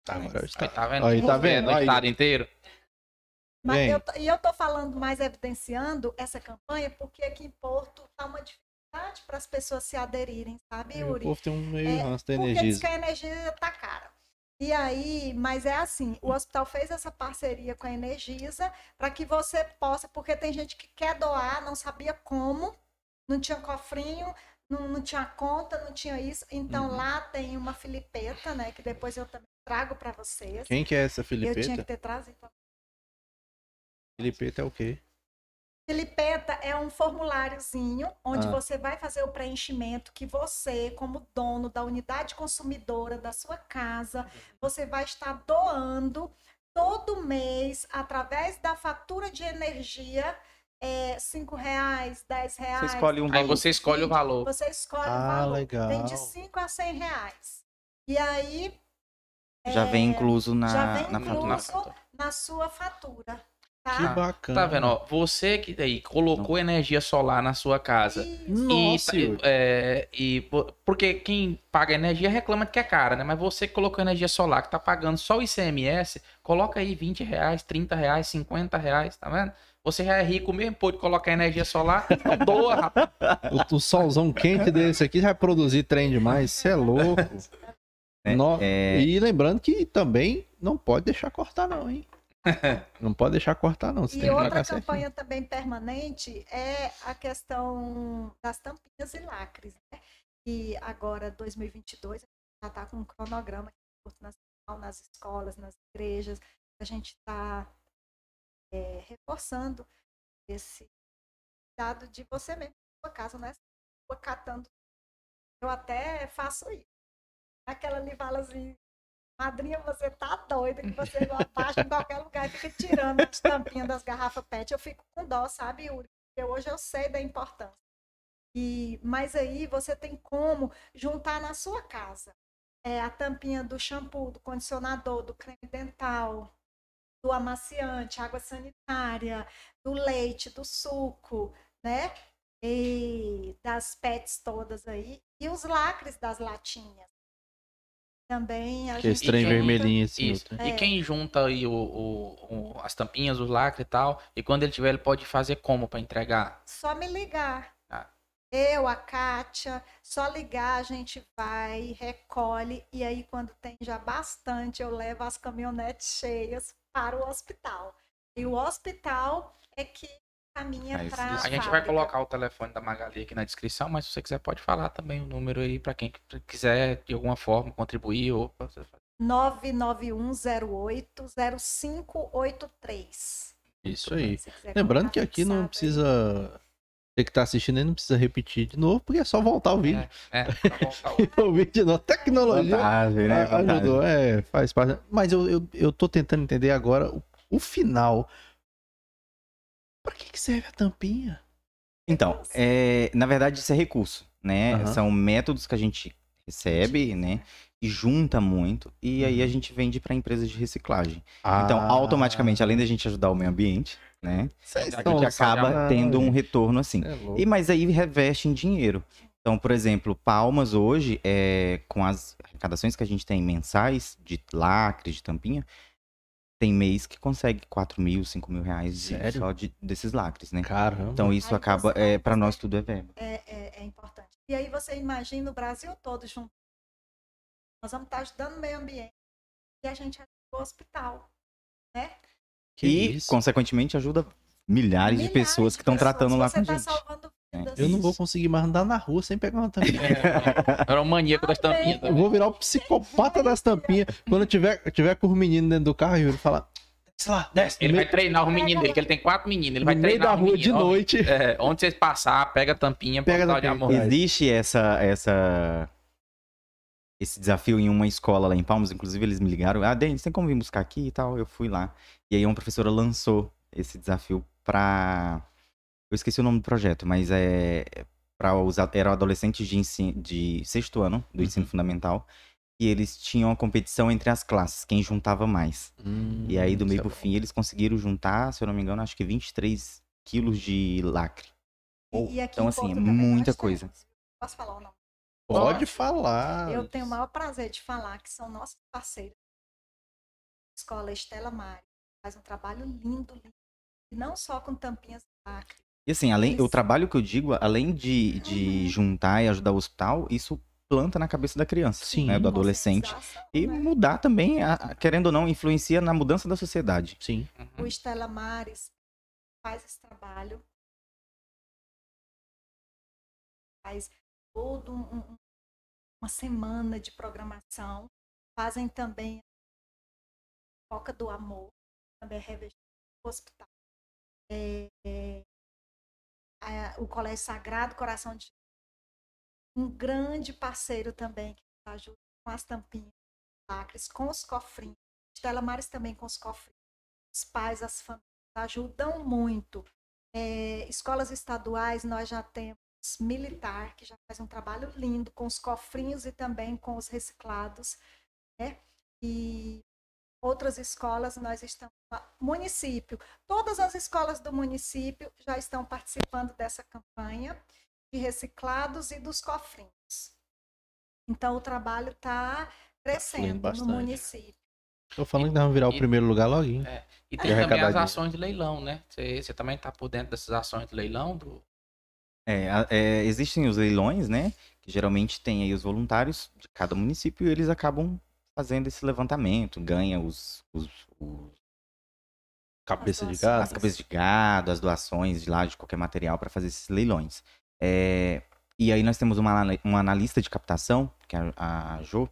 Tá. Aí, tá vendo? Aí, tá É, vendo? Aí. estado inteiro. Mas eu e eu estou falando mais evidenciando essa campanha porque aqui em Porto está uma dificuldade para as pessoas se aderirem, sabe, O Yuri? povo tem um meio É, ranço da Porque diz energia. que a energia tá cara. E aí, mas é assim, o hospital fez essa parceria com a Energisa para que você possa, porque tem gente que quer doar, não sabia como, não tinha cofrinho, não, não tinha conta, não tinha isso. Então Uhum. lá tem uma filipeta, né, que depois eu também trago para vocês. Quem que é essa eu tinha que Filipeta? ter trazido. Filipeta é o quê? Filipeta é um formuláriozinho onde Ah. você vai fazer o preenchimento que você, como dono da unidade consumidora da sua casa, você vai estar doando todo mês através da fatura de energia é, cinco reais, 10 Você reais. escolhe um Aí valor. você escolhe o valor. Você escolhe o Ah, valor. legal. Tem de 5 a 100 reais. E aí Já vem é, incluso na, já vem na incluso. fatura. na sua fatura. Que Tá? bacana. Tá vendo? Ó, você que aí colocou energia solar na sua casa. Isso. Nossa, e, é, e po- porque quem paga energia reclama que é cara, né? Mas você que colocou energia solar, que tá pagando só o ICMS, coloca aí 20 reais, 30 reais, 50 reais, tá vendo? Você já é rico mesmo, pode colocar energia solar, então doa, rapaz. O, o solzão quente desse aqui vai produzir trem demais. Você é louco. né? No- É, E lembrando que também não pode deixar cortar, não, hein? Não pode deixar cortar, não. Você E tem que outra pagar certinho. campanha também permanente é a questão das tampinhas e lacres, né? E agora, 2022, já está com um cronograma Nacional, nas escolas, nas igrejas, a gente está reforçando esse cuidado de você mesmo, na sua casa, né? Catando. Eu até faço isso. Aquela assim, Madrinha, você tá doida, que você não abaixa em qualquer lugar e fica tirando as tampinhas das garrafas PET. Eu fico com dó, sabe, Yuri? Porque hoje eu sei da importância. E, mas aí você tem como juntar na sua casa é, a tampinha do shampoo, do condicionador, do creme dental, do amaciante, água sanitária, do leite, do suco, né? E das PETs todas aí. E os lacres das latinhas. Também a Que gente esse trem E quem- vermelhinho assim. Isso. outro. E É. quem junta aí o, o- o- as tampinhas, os lacres e tal, e quando ele tiver, ele pode fazer como para entregar? só me ligar. Ah. Eu, a Kátia, só ligar, a gente vai, recolhe, e aí quando tem já bastante, eu levo as caminhonetes cheias para o hospital. E o hospital é que caminha para isso. A gente vai colocar o telefone da Magali aqui na descrição, mas se você quiser pode falar também o número aí para quem quiser de alguma forma contribuir ou 991080583. Isso aí. Lembrando que aqui não precisa. Você que tá assistindo aí não precisa repetir de novo, porque é só voltar o vídeo. É, pra voltar o- o vídeo de novo. Tecnologia Vantagem, né? Vantagem. ajudou, é, faz parte. Mas eu, eu, eu tô tentando entender agora o, o final. Pra que, que serve a tampinha? Então, é, na verdade, isso é recurso, né? Aham. São métodos que a gente recebe, né? E junta muito. E aí a Uhum. gente vende para empresas de reciclagem. Então, Ah, automaticamente, além da gente ajudar o meio ambiente, né? Vocês A gente acaba sacanagem. tendo um retorno assim. É. E mas aí reveste em dinheiro. Então, por exemplo, Palmas hoje, é, com as arrecadações que a gente tem mensais de lacre, de tampinha, tem mês que consegue 4 mil, 5 mil reais de- Sério? só de- desses lacres, né? Caramba. Então isso Aí acaba, é, para nós tudo é verba. é, é, é importante. E aí você imagina o Brasil todo junto. Nós vamos estar ajudando o meio ambiente e a gente ajuda o hospital. Que e, isso? consequentemente, ajuda milhares, de Milhares pessoas que estão tratando lá com tá a gente. Eu não vou conseguir mais andar na rua sem pegar uma tampinha. Era o maníaco das tampinhas. Eu vou virar o psicopata das tampinhas. Quando eu tiver, tiver com os meninos dentro do carro, eu vou falar. Desce lá, desce. Ele no vai meio, treinar os meninos dele, que ele tem quatro meninos. Ele vai no meio treinar da rua de noite. É, onde vocês passar, pega a tampinha, Pega a de tampinha. amor. Existe essa, essa, esse desafio em uma escola lá em Palmas, inclusive eles me ligaram, ah, Denis, tem como vir buscar aqui e tal? Eu fui lá. E aí uma professora lançou esse desafio pra... Eu esqueci o nome do projeto, mas é para os eram adolescentes de, ensino, de sexto ano do ensino fundamental e eles tinham a competição entre as classes, quem juntava mais. E aí, do Hum, meio isso pro é bom. fim, eles conseguiram juntar, se eu não me engano, acho que 23 quilos de lacre. E, e Então, assim, Porto é muita coisa. temos. Posso falar o nome? Pode falar. Eu tenho o maior prazer de falar que são nossos parceiros. Escola Estela Mari faz um trabalho lindo, lindo. E não só com tampinhas de lacre. E assim, além, o trabalho que eu digo, além de, de Uhum. juntar e ajudar o hospital, isso planta na cabeça da criança, Sim. né, do adolescente. E né? mudar também, a- querendo ou não, influencia na mudança da sociedade. Sim. O Estela Mares faz esse trabalho. Faz todo um- um- uma semana de programação. Fazem também a Foca do Amor, também é revestido no hospital. É, é, a- o Colégio Sagrado Coração de um grande parceiro também que nos ajuda com as tampinhas, com os cofrinhos. Estela Mares também com os cofrinhos os pais, as famílias ajudam muito. É, escolas estaduais, nós já temos militar, que já faz um trabalho lindo com os cofrinhos e também com os reciclados. Né? E outras escolas, nós estamos. Município, todas as escolas do município já estão participando dessa campanha de reciclados e dos cofrinhos. Então, o trabalho está crescendo no município. Tô falando que nós vamos virar o E- primeiro lugar logo. E tem E também as ações de leilão, né? Você, você também tá por dentro dessas ações de leilão? Do... É, é, existem os leilões, né? Que geralmente tem aí os voluntários de cada município e eles acabam fazendo esse levantamento, ganha os, os, os- Cabeça de As gado. as cabeças de gado, as doações de lá de qualquer material para fazer esses leilões. É, e aí nós temos uma, uma analista de captação, que é a, a Jo,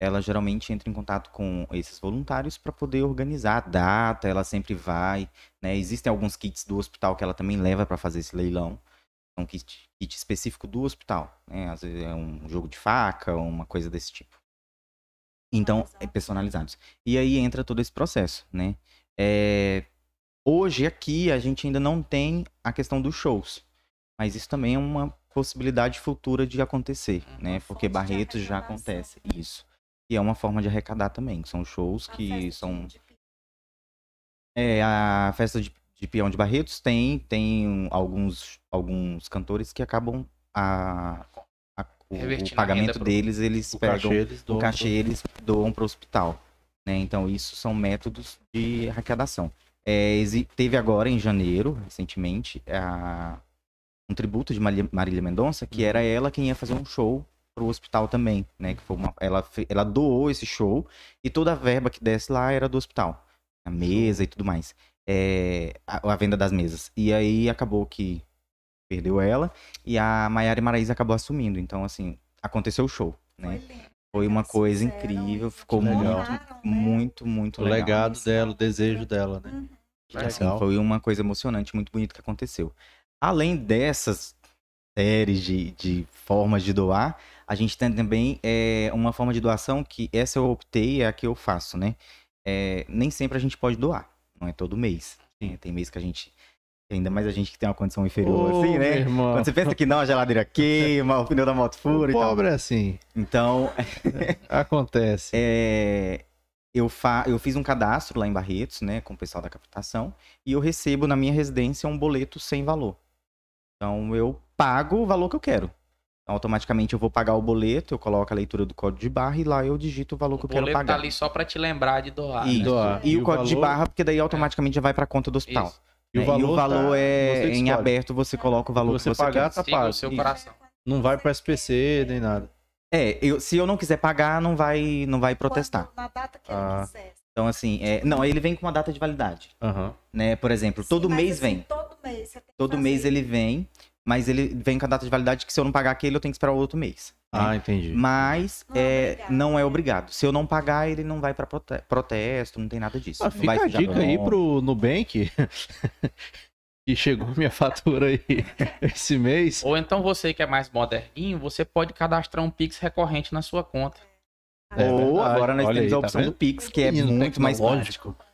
ela geralmente entra em contato com esses voluntários para poder organizar a data, ela sempre vai, né? Existem alguns kits do hospital que ela também leva para fazer esse leilão. É um kit, kit específico do hospital, né? Às vezes é um jogo de faca ou uma coisa desse tipo. Então, é Personalizado. personalizados. E aí entra todo esse processo, né? É, Hoje aqui a gente ainda não tem a questão dos shows, mas isso também é uma possibilidade futura de acontecer, Uhum. né? Porque Barretos já acontece isso. E é uma forma de arrecadar também. São shows A que são de- é, a festa de, de peão de Barretos tem, tem alguns, alguns cantores que acabam a, a- o, o pagamento deles, eles O pegam cachê eles o doam cachê pro- eles doam para o hospital. Né? Então, isso são métodos de arrecadação. É, teve agora, em janeiro, recentemente, a- um tributo de Marília Mendonça, que era ela quem ia fazer um show pro hospital também, né? Que foi uma, ela, ela doou esse show e toda a verba que desce lá era do hospital. A mesa e tudo mais. É, a, a venda das mesas. E aí acabou que perdeu ela e a Maiara Maraísa acabou assumindo. Então, assim, aconteceu o show, né? Foi lindo. Foi uma coisa incrível, ficou Legal. muito, muito, muito O legal. legado dela, o desejo dela, né? Uhum. Que Assim, foi uma coisa emocionante, muito bonito que aconteceu. Além dessas séries de, de formas de doar, a gente tem também é, uma forma de doação que essa eu optei, é a que eu faço, né? É, nem sempre a gente pode doar, não é todo mês. né? Tem mês que a gente, ainda mais a gente que tem uma condição inferior, Ô, assim, né? irmão. Quando você pensa que não, a geladeira queima, o pneu da moto fura O e tal. pobre é assim. Então, Acontece. é, eu, fa eu fiz um cadastro lá em Barretos, né, com o pessoal da captação, e eu recebo na minha residência um boleto sem valor. Então eu pago o valor que eu quero. Então, automaticamente eu vou pagar o boleto, eu coloco a leitura do código de barra e lá eu digito o valor que O eu quero boleto pagar. tá ali só pra te lembrar de doar. Né? Doar. E, E o o código de valor- barra, porque daí automaticamente já vai para a conta do hospital. Isso. E o né? valor, tá- é você em escolhe. aberto, você coloca o valor Você que você pagar, quer. tá pago. o seu coração. Não vai pro SPC nem nada. É, eu- se eu não quiser pagar, não vai, não vai protestar. Quando- na data que Ah. ele quiser. Então, assim, é, não, ele vem com uma data de validade, Aham. né? Por exemplo, Sim, todo mês assim, vem. Todo mês. você tem que Todo mês ele vem, mas ele vem com a data de validade que se eu não pagar aquele, eu tenho que esperar o outro mês. né? Ah, entendi. Mas Não é é, obrigado. não é obrigado. Se eu não pagar, ele não vai para protesto, não tem nada disso. Ah, fica vai a dica aí pro Nubank. que chegou minha fatura aí esse mês. Ou então você que é mais moderninho, você pode cadastrar um Pix recorrente na sua conta. É Ou verdade. agora nós Olha temos aí, a tá opção vendo? do Pix, que é Menino muito mais tecnológico. prático.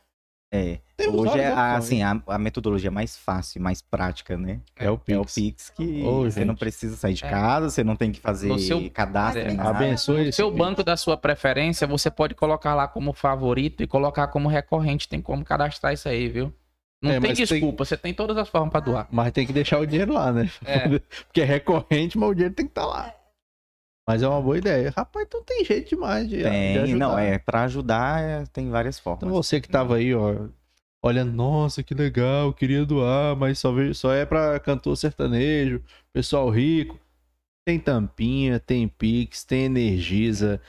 É. Temos Hoje é a, opções. assim, a, a metodologia mais fácil, mais prática, né? É o Pix. É o Pix que Ô, você não gente. precisa sair de É. casa, você não tem que fazer No seu- cadastro. É. Abençoe O esse seu banco da sua preferência, você pode colocar lá como favorito e colocar como recorrente. Tem como cadastrar isso aí, viu? Não É, tem mas tem- desculpa, você tem todas as formas pra doar. Mas tem que deixar o dinheiro lá, né? É. Porque é recorrente, mas o dinheiro tem que estar lá. Mas é uma boa ideia. Rapaz, então tem jeito demais de, de Tem, ajudar. não, é, pra ajudar é, tem várias formas. Então você que tava aí, ó, olhando, nossa, que legal, queria doar, mas só, só é pra cantor sertanejo, pessoal rico. Tem tampinha, tem Pix, tem Energisa,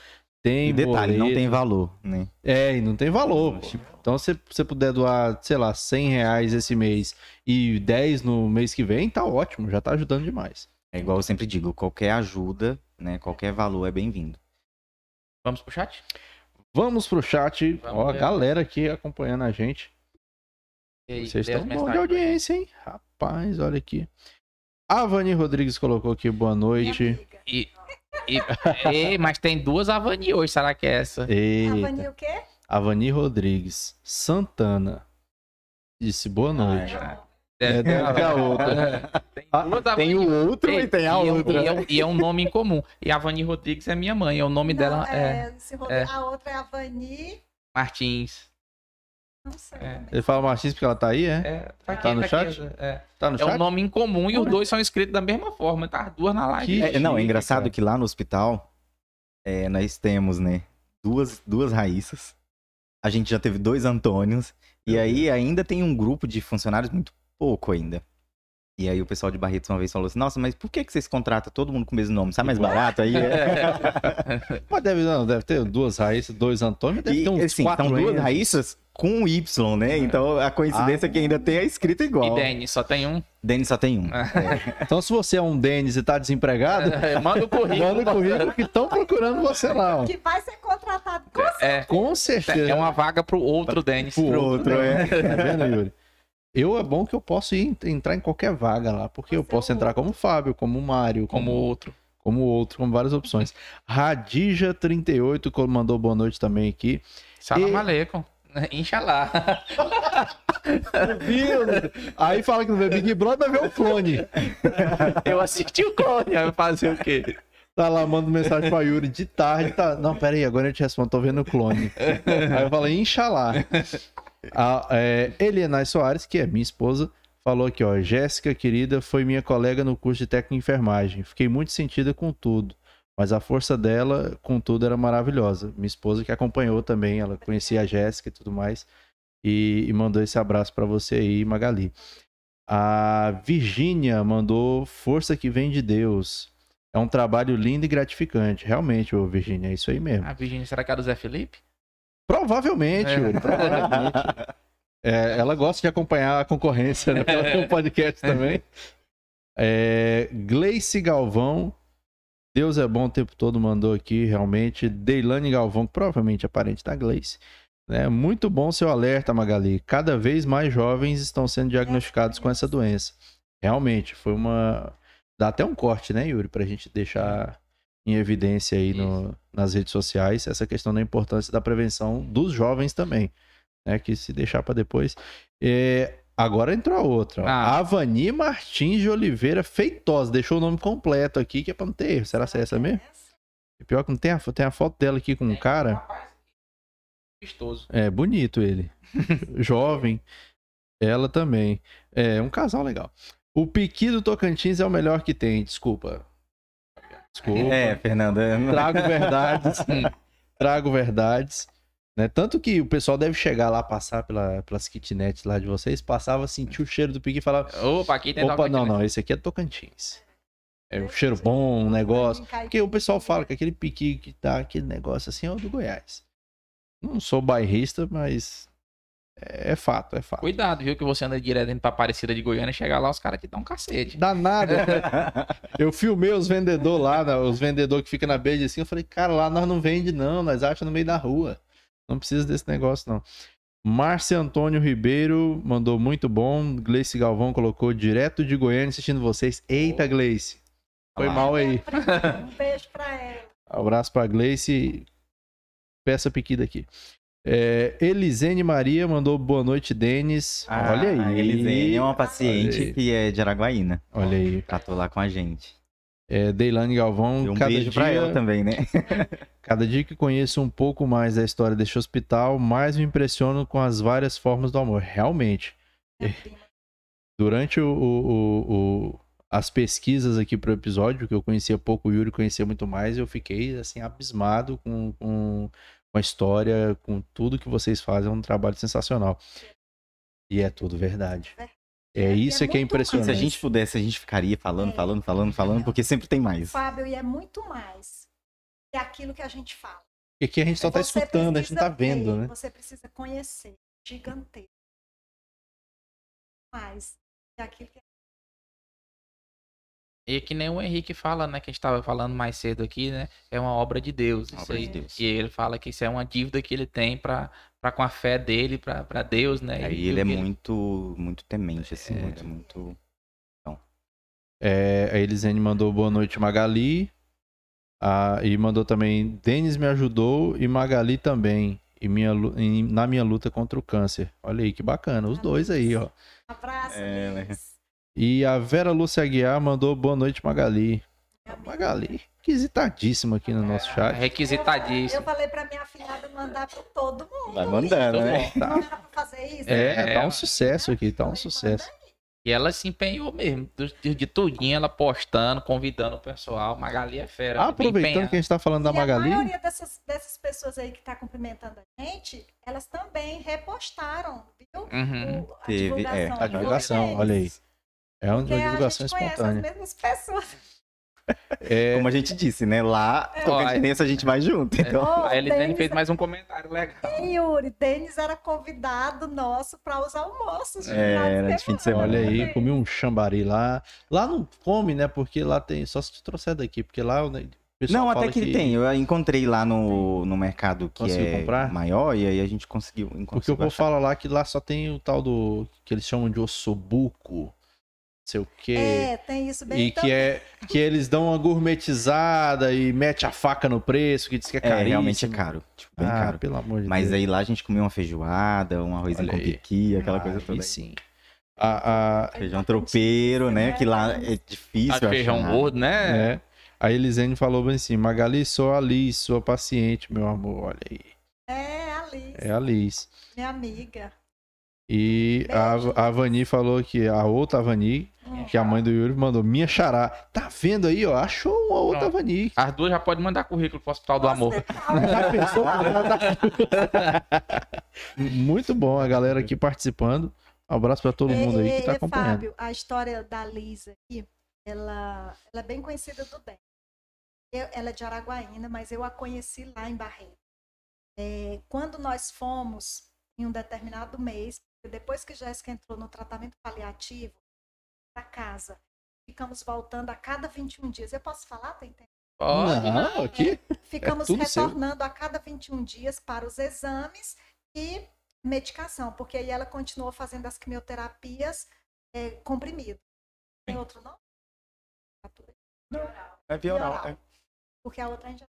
tem e detalhe, não boleto. tem valor, né? É, e não tem valor. pô. Então, se você puder doar, sei lá, 100 reais esse mês e 10 no mês que vem, tá ótimo, já tá ajudando demais. É igual eu sempre digo, qualquer ajuda, né, qualquer valor é bem-vindo. Vamos pro chat? Vamos pro chat. Vamos Ó, a galera aqui acompanhando a gente. E aí, Vocês estão bom de audiência, hein? Rapaz, olha aqui. A Vani Rodrigues colocou aqui, boa noite. E, e- Ei, mas tem duas Avani hoje, será que é essa? A Eita. Vani o quê? A Vani Rodrigues. Santana. Disse boa noite. É, deve ter a outra. Tem Ah, Tem o outro Ei, e tem a e é um- outra. E é, um- e é um nome em comum. E a Vani Rodrigues é minha mãe. É o nome Não, dela é, é, A outra é a Vani. Martins. Não sei. É. Ele fala Martins porque ela tá aí, é? É, tá, aqui, Tá no chat? É, Tá no é um chat? nome em comum e os dois são escritos da mesma forma. Tá as duas na live. É, não, é engraçado cara. que lá no hospital é, nós temos, né, duas, duas Raíssas. A gente já teve dois Antônios. E aí ainda tem um grupo de funcionários muito pouco ainda. E aí o pessoal de Barretos uma vez falou assim, nossa, mas por que, que vocês contratam todo mundo com o mesmo nome? Sai mais barato aí? Mas deve, não, deve ter duas raízes, dois Antônio, deve E, ter uns assim, quatro são duas Enzos. Raíssas com Y, né? Então a coincidência é que ainda tem a escrita E igual. Denis, só tem um. Denis só tem um. Então, se você é um Denis e tá desempregado, Manda o currículo. manda o currículo que estão procurando você lá, ó. Que vai ser contratado com É, Com certeza. é uma vaga pro outro Denis. Pro outro, é. Tá vendo, Yuri? Eu é bom que eu posso ir, entrar em qualquer vaga lá, porque eu posso é entrar como Fábio, como Mário, Como como, outro. como outro, com várias opções. Radija38 co- mandou boa noite também aqui. Salam E- aleikum. Inxalá. Viu? Aí fala que não vê Big Brother, vai ver o clone. Eu assisti o clone, aí fazer o quê? Tá lá, manda mensagem pra Yuri de tarde, tá. Não, pera aí, agora eu te respondo, tô vendo o clone. Aí eu falei, Inxalá. A é, Soares, que é minha esposa, falou aqui, ó. Jéssica, querida, foi minha colega no curso de técnica em enfermagem. Fiquei muito sentida com tudo. Mas a força dela, com tudo, era maravilhosa. Minha esposa que acompanhou também, ela conhecia a Jéssica e tudo mais. E, e mandou esse abraço pra você aí, Magali. A Virgínia mandou força que vem de Deus. É um trabalho lindo e gratificante. Realmente, Virgínia, é isso aí mesmo. A Virgínia, será que é do Zé Felipe? Provavelmente, É. Yuri, provavelmente. É, ela gosta de acompanhar a concorrência, né? Ela tem um podcast também. É, Gleice Galvão, Deus é bom o tempo todo, mandou aqui, realmente. Deilane Galvão, que provavelmente é parente da Gleice. Né? Muito bom seu alerta, Magali. Cada vez mais jovens estão sendo diagnosticados com essa doença. Realmente, foi uma. Dá até um corte, né, Yuri, pra gente deixar em evidência aí no- nas redes sociais essa questão da importância da prevenção dos jovens também. Né? Que se deixar pra depois. É, Agora entrou a outra. ó. Ah. Avani Martins de Oliveira Feitosa. Deixou o nome completo aqui, que é pra não ter erro. Será que é essa mesmo? E pior que não tem a, tem a foto dela aqui com um cara. Vistoso. É bonito ele. Jovem. Ela também. É um casal legal. O Piqui do Tocantins é o melhor que tem, desculpa. Desculpa. É, Fernanda. não- Trago verdades. trago verdades. Né? Tanto que o pessoal deve chegar lá, passar pela, pelas kitnets lá de vocês, passava, sentia o cheiro do piqui e falava: Opa, aqui tem opa, não, não, esse aqui é Tocantins. É um cheiro bom, um negócio. Porque o pessoal fala que aquele piqui que dá aquele negócio assim é o do Goiás. Não sou bairrista, mas é, é fato, é fato. Cuidado, viu? Que você anda direto indo pra Aparecida de Goiânia e chegar lá, os caras te dão um cacete. Dá nada. Eu filmei os vendedores lá, né, os vendedores que ficam na beija assim. Eu falei, cara, lá nós não vende, não. Nós achamos no meio da rua. Não precisa desse negócio, não. Márcia Antônio Ribeiro mandou muito bom. Gleice Galvão colocou direto de Goiânia assistindo vocês. Eita, Gleice. Foi Olá. mal aí. Um beijo pra ela. Abraço pra Gleice. Peça pequida aqui. É, Elisene Maria mandou boa noite, Denis. Ah, Olha aí. Elisene é uma paciente que é de Araguaína. Olha aí. Tratou lá com a gente. É, Deilane Galvão. E um cada beijo dia... pra ela também, né? Cada dia que conheço um pouco mais da história deste hospital, mais me impressiono com as várias formas do amor. Realmente, prima. durante o- o- o- as pesquisas aqui pro episódio, que eu conhecia pouco, o Yuri conhecia muito mais, eu fiquei assim abismado com, com, com a história, com tudo que vocês fazem. É um trabalho sensacional. E é tudo verdade. É E isso é que é muito Se a impressionante. gente pudesse, a gente ficaria falando, É. falando, falando, falando, porque sempre tem mais. Fábio, e é muito mais. É aquilo que a gente fala. Porque aqui a gente só tá Você escutando, a gente não tá precisa vendo, né? Você precisa conhecer. Gigantesco. Mais. É aquilo que E que nem o Henrique fala, né? Que a gente tava falando mais cedo aqui, né? É uma obra de Deus. Isso Obra aí. de Deus. E ele fala que isso é uma dívida que ele tem pra, pra com a fé dele, pra, pra Deus, né? Aí E ele é que muito, muito temente, assim, É. muito, muito. É, a Elisene mandou boa noite, Magali. Ah, e mandou também, Denis me ajudou e Magali também. E minha, na minha luta contra o câncer. Olha aí, que bacana. Os dois aí, ó. Abraço, É, né? E a Vera Lúcia Aguiar mandou boa noite, Magali. Magali, requisitadíssima aqui no nosso É chat. Eu falei pra minha filhada mandar pra todo mundo. Vai mandando, né? Não era pra fazer isso? É, tá um É. sucesso aqui, tá um sucesso. E ela se empenhou mesmo. De, tudinho, ela postando, convidando o pessoal. Magali é fera. Ah, aproveitando que a gente tá falando da E Magali. a maioria dessas, dessas pessoas aí que tá cumprimentando a gente, elas também repostaram, viu? Uhum. O- a Teve, é, divulgação. A divulgação, olha aí. É uma Porque divulgação a gente conhece espontânea. as mesmas pessoas. É, Como a gente disse, né? Lá, É. Tocantinense, a gente vai junto. Então, Ô, A Elisane Denis- fez mais um comentário legal. Ei, Yuri, Denis era convidado nosso para os almoços. de É, de fim de semana. Olha aí, comi um chambari lá. Lá não come, né? Porque lá tem. Só se te trouxer daqui, porque lá o né, não, até que, tem. Eu encontrei lá no, no mercado que Conseguiu é comprar? maior e aí a gente conseguiu. Porque o povo fala lá que lá só tem o tal do. que eles chamam de ossobuco. Não sei o quê. É, tem isso bem E que é que eles dão uma gourmetizada e mete a faca no preço, que diz que é É, caríssimo. realmente é caro. Tipo, bem ah, caro. pelo amor de Mas Deus. aí lá a gente comeu uma feijoada, um arrozinho Olha com piqui, aquela Ah, coisa toda. sim. A, a, Feijão tropeiro, né? Que lá é difícil Tá de feijão gordo, né? é, a Elisene falou bem assim: Magali, sou a Liz, sua paciente, meu amor. Olha aí. É, a Liz, É a Liz. minha amiga. E a, a Vani falou que a outra Vani, Hum. que a mãe do Yuri mandou, minha xará. Tá vendo aí, ó? Achou uma outra Pronto. Vani. As duas já podem mandar currículo pro Hospital do Amor. Já pensou? Muito bom a galera aqui participando. Um abraço pra todo mundo aí que tá E, acompanhando. Fábio, a história da Liz aqui, ela, ela é bem conhecida do bem. Eu- ela é de Araguaína, mas eu a conheci lá em Barreto. É, quando nós fomos em um determinado mês, depois que Jéssica entrou no tratamento paliativo, para casa, ficamos voltando a cada 21 dias. Eu posso falar? Tá entendendo? Pode. Não, aqui. Ficamos seu. retornando a cada 21 dias para os exames e medicação, porque aí ela continuou fazendo as quimioterapias é, comprimido. Tem outro nome? É pioral. é. Porque a outra a gente já...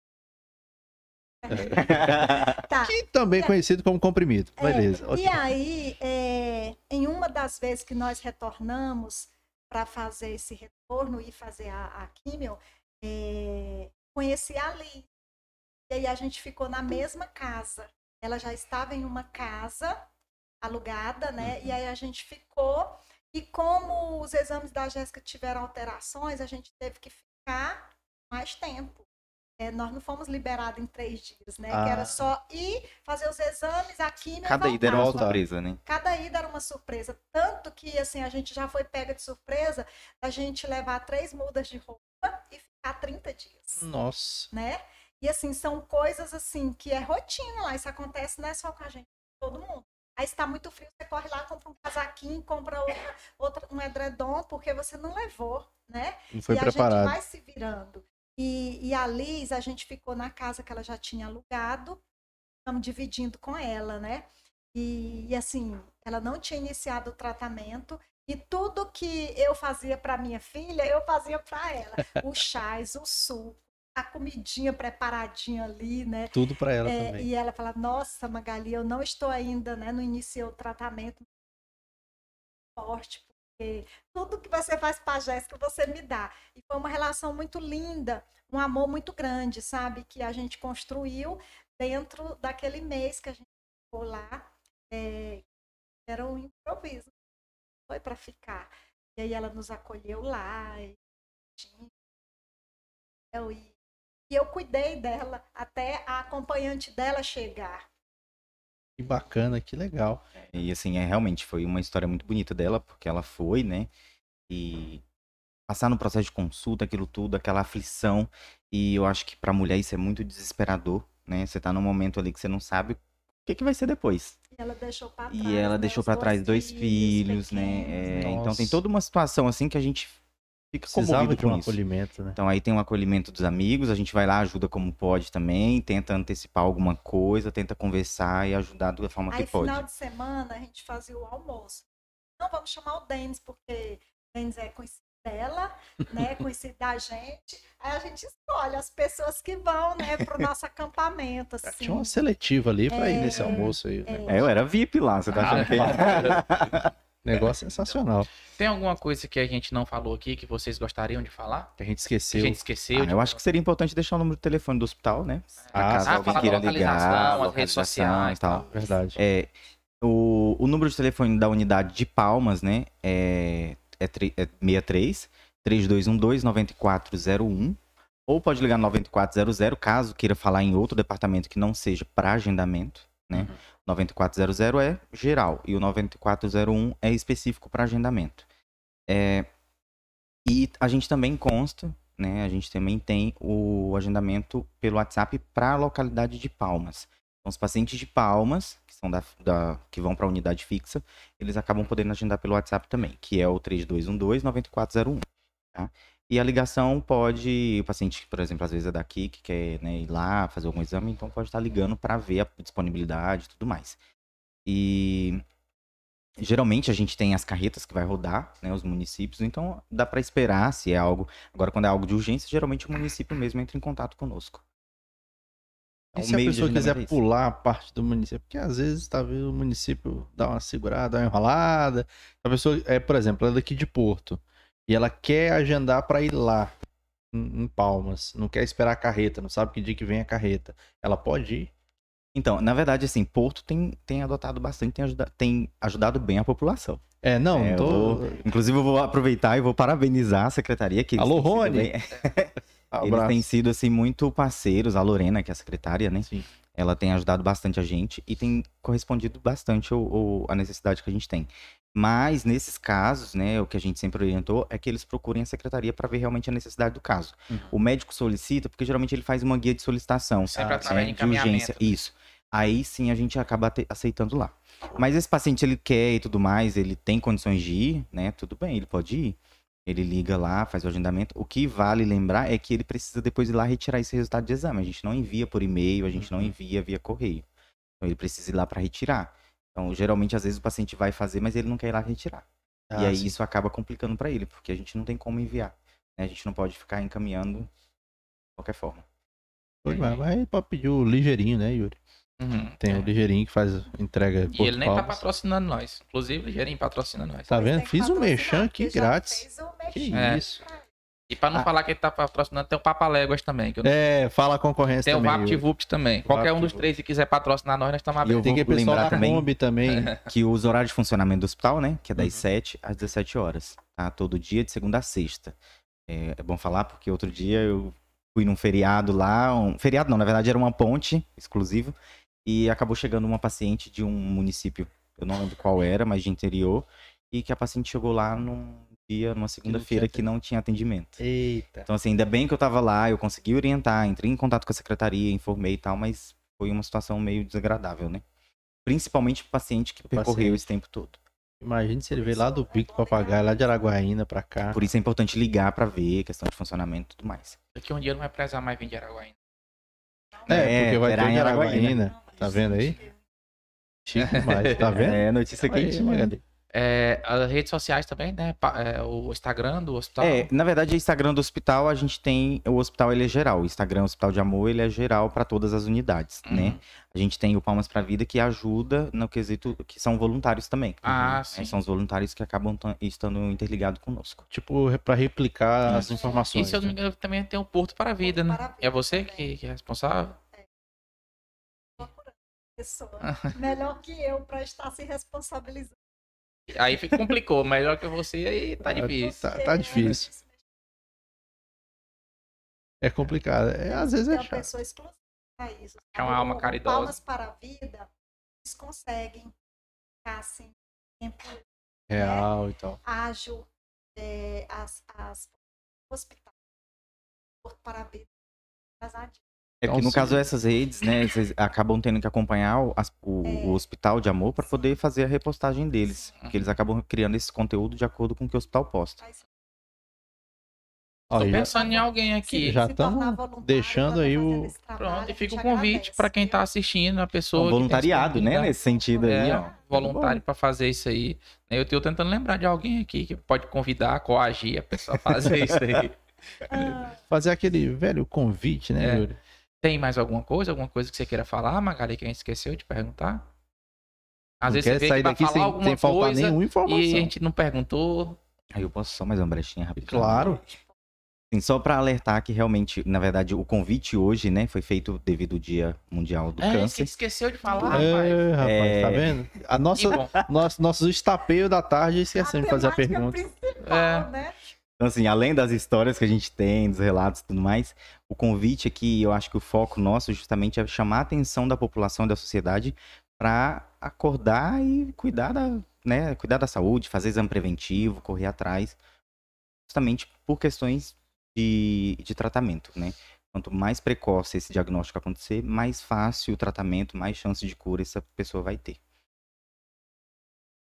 É. Tá. Que também conhecido como comprimido. É, Beleza. E ok. aí, é, em uma das vezes que nós retornamos para fazer esse retorno e fazer a, a químio, é, conheci a Liz. E aí a gente ficou na mesma casa. Ela já estava em uma casa alugada, né? E aí a gente ficou. E como os exames da Jéssica tiveram alterações, a gente teve que ficar mais tempo. É, nós não fomos liberados em três dias, né? Ah. Que era só ir fazer os exames, a química Cada ida era uma surpresa, né? Cada ida era uma surpresa. Tanto que, assim, a gente já foi pega de surpresa a gente levar três mudas de roupa e ficar 30 dias, Nossa. né? E, assim, são coisas, assim, que é rotina lá. Isso acontece não é só com a gente, com todo mundo. Aí está muito frio, você corre lá, compra um casaquinho, compra outra, outra, um edredom, porque você não levou, né? Não foi e a preparado. gente vai se virando. E, e a Liz, a gente ficou na casa que ela já tinha alugado, estamos dividindo com ela, né? E, e, assim, ela não tinha iniciado o tratamento. E tudo que eu fazia para minha filha, eu fazia para ela. Os chás, o suco, a comidinha preparadinha ali, né? Tudo pra ela É, também. e ela fala, nossa, Magali, eu não estou ainda, né? Não iniciei o tratamento forte, tudo que você faz para Jéssica, você me dá. E foi uma relação muito linda, um amor muito grande, sabe? Que a gente construiu dentro daquele mês que a gente ficou lá. É, era um improviso, foi para ficar. E aí ela nos acolheu lá. E, eu, e e eu cuidei dela até a acompanhante dela chegar. Que bacana, que legal. E assim, é realmente foi uma história muito bonita dela, porque ela foi, né? E passar no processo de consulta, aquilo tudo, aquela aflição. E eu acho que pra mulher isso é muito desesperador, né? Você tá num momento ali que você não sabe o que, que vai ser depois. E ela deixou para trás. E ela né, deixou pra trás dois filhos, né? pequenos, É, então tem toda uma situação assim que a gente fica Precisava comovido de um com isso. acolhimento, né? Então aí tem um acolhimento dos amigos, a gente vai lá, ajuda como pode também, tenta antecipar alguma coisa, tenta conversar e ajudar da forma Aí, que pode. final de semana, a gente fazia o almoço. Não vamos chamar o Denis, porque o Denis é conhecido dela, né? Conhecido da gente. Aí a gente escolhe as pessoas que vão, né, pro nosso acampamento, assim. Tinha uma seletiva ali pra ir É, nesse almoço aí. né? É, eu era VIP lá, você tá Ah, achando que... Negócio sensacional. Tem alguma coisa que a gente não falou aqui que vocês gostariam de falar? Que a gente Que esqueceu. a gente esqueceu? Ah, de eu acho que seria importante deixar o número de telefone do hospital, né? Ah, caso ah, alguém queira localização, ligar, as redes sociais e tal. Verdade. É, o, o número de telefone da unidade de Palmas, né, é, é, é 63 3212 9401 ou pode ligar no 9400 caso queira falar em outro departamento que não seja para agendamento, né? 9400 é geral e o 9401 é específico para agendamento. É, e a gente também consta, né? A gente também tem o agendamento pelo WhatsApp para a localidade de Palmas. Então, os pacientes de Palmas, que são da, da- que vão para a unidade fixa, eles acabam podendo agendar pelo WhatsApp também, que é o 3212-9401. Tá? E a ligação pode, o paciente, por exemplo, às vezes é daqui, que quer né, ir lá fazer algum exame, então pode estar ligando para ver a disponibilidade e tudo mais. E geralmente a gente tem as carretas que vai rodar, né, os municípios, então dá para esperar se é algo. Agora, quando é algo de urgência, geralmente o município mesmo entra em contato conosco. E Então, se a pessoa quiser é isso. pular a parte do município? Porque às vezes, talvez o município dá uma segurada, dá uma enrolada. A pessoa, é, por exemplo, ela é daqui de Porto e ela quer agendar para ir lá, em, em Palmas. Não quer esperar a carreta, não sabe que dia que vem a carreta. Ela pode ir? Então, na verdade, assim, Porto tem, tem adotado bastante, tem, ajuda- tem ajudado bem a população. É, não, É, eu tô... vou- Inclusive, eu vou aproveitar e vou parabenizar a secretaria. Que Alô, Rony! bem- Eles têm sido, assim, muito parceiros. A Lorena, que é a secretária, né? Sim. Ela tem ajudado bastante a gente e tem correspondido bastante o, o- a necessidade que a gente tem. Mas, nesses casos, né, o que a gente sempre orientou é que eles procurem a secretaria para ver realmente a necessidade do caso. Uhum. O médico solicita, porque geralmente ele faz uma guia de solicitação. Sempre Ah, através né, de encaminhamento. Isso. Aí sim a gente acaba aceitando lá. Mas esse paciente ele quer e tudo mais, ele tem condições de ir, né? Tudo bem, ele pode ir. Ele liga lá, faz o agendamento. O que vale lembrar é que ele precisa depois ir lá retirar esse resultado de exame. A gente não envia por e-mail, a gente não envia via correio. Então ele precisa ir lá para retirar. Então, geralmente, às vezes o paciente vai fazer, mas ele não quer ir lá retirar. e Ah, aí sim. isso acaba complicando para ele, porque a gente não tem como enviar. né? A gente não pode ficar encaminhando de qualquer forma. Pois, Mas mas pode pedir o ligeirinho, né, Yuri? Uhum, Tem é. o ligeirinho que faz entrega. E ele nem tá Palmas. patrocinando nós. Inclusive, o Ligeirinho patrocina nós. Tá vendo? Fiz um merchan aqui grátis. fez o Que. É. isso. E pra não Ah. falar que ele tá patrocinando, tem o Papaléguas também. Que eu não- É, fala a concorrência Tem o também. VaptVupt Yuri. Vupt também. Qualquer um dos VaptVupt. três, se quiser patrocinar nós, nós estamos E eu abertos. Tem que lembrar da também- Kombi também. que os horários de funcionamento do hospital, né? Que é das Uhum. 7 às 17 horas, tá? Todo dia, de segunda a sexta. É, é bom falar porque outro dia eu fui num feriado lá, um feriado não, na verdade era uma ponte exclusivo, e acabou chegando uma paciente de um município, eu não lembro qual era, mas de interior, e que a paciente chegou lá num dia, numa segunda-feira, que não tinha atendimento. Eita. Então, assim, ainda bem que eu tava lá, eu consegui orientar, entrei em contato com a secretaria, informei e tal, mas foi uma situação meio desagradável, né? Principalmente pro paciente que O percorreu paciente. esse tempo todo. Imagina se ele veio lá do Pico Papagaio, lá de Araguaína pra cá. Por isso é importante ligar pra ver questão de funcionamento e tudo mais. Daqui um dia não vai precisar mais vir de Araguaína. É, porque vai ter em de Araguaína. Araguaína. Tá vendo aí? Chique demais, tá vendo? É, notícia quente. Magali. É, as redes sociais também, né? É, o Instagram do hospital. É, na verdade, o Instagram do hospital, a gente tem. O hospital ele é geral. O Instagram Hospital de Amor ele é geral para todas as unidades, Uhum. né? A gente tem o Palmas pra Vida que ajuda no quesito que são voluntários também. Ah, Né? sim. São os voluntários que acabam tan- estando interligados conosco. Tipo, pra replicar as E informações. se eu não me né? engano, também tem o Porto para a Vida, né? Para a Vida É você que, que é responsável? pessoa melhor que eu para estar se responsabilizando. Aí fica, complicou. Melhor que você, aí tá Ah, difícil. Tá, tá difícil. É complicado. É, às vezes Tem é uma chato. pessoa exclusiva para isso. É uma alma caridosa. Palmas para a vida, eles conseguem ficar assim, tempo Real e tal. ágil, é, as, as hospitais, Porto para a vida, de É Então, que no se- caso essas redes, né, vocês acabam tendo que acompanhar o, o- É. o hospital de amor para poder fazer a repostagem deles. Porque eles acabam criando esse conteúdo de acordo com o que o hospital posta. Tô Olha, já- pensando em alguém aqui. Já voluntário deixando aí o- Pronto, e fica o convite para quem viu? tá assistindo, a pessoa. um que tem voluntariado, né, nesse sentido aí, É, ó. voluntário para fazer isso aí. Eu tô tentando lembrar de alguém aqui que pode convidar, coagir a pessoa a fazer isso aí. Ah, fazer aquele velho convite, né, É. Yuri? Tem mais alguma coisa? Alguma coisa que você queira falar, Magali, que a gente esqueceu de perguntar? Às Não vezes quer você sair daqui falar sem, alguma sem faltar coisa nenhuma informação. e a gente não perguntou. Aí eu posso só mais uma brechinha rapidinho. Claro. Sim, só para alertar que realmente, na verdade, o convite hoje, né, foi feito devido ao Dia Mundial do É, você Câncer. esqueceu de falar, rapaz. É, rapaz, É. tá vendo? A nossa, nosso, nossos estapeios da tarde esquecendo de fazer a pergunta. É. né? Então, assim, além das histórias que a gente tem, dos relatos e tudo mais, o convite aqui, eu acho que o foco nosso justamente é chamar a atenção da população da sociedade para acordar e cuidar da, né, cuidar da saúde, fazer exame preventivo, correr atrás, justamente por questões de, de tratamento, né? Quanto mais precoce esse diagnóstico acontecer, mais fácil o tratamento, mais chance de cura essa pessoa vai ter.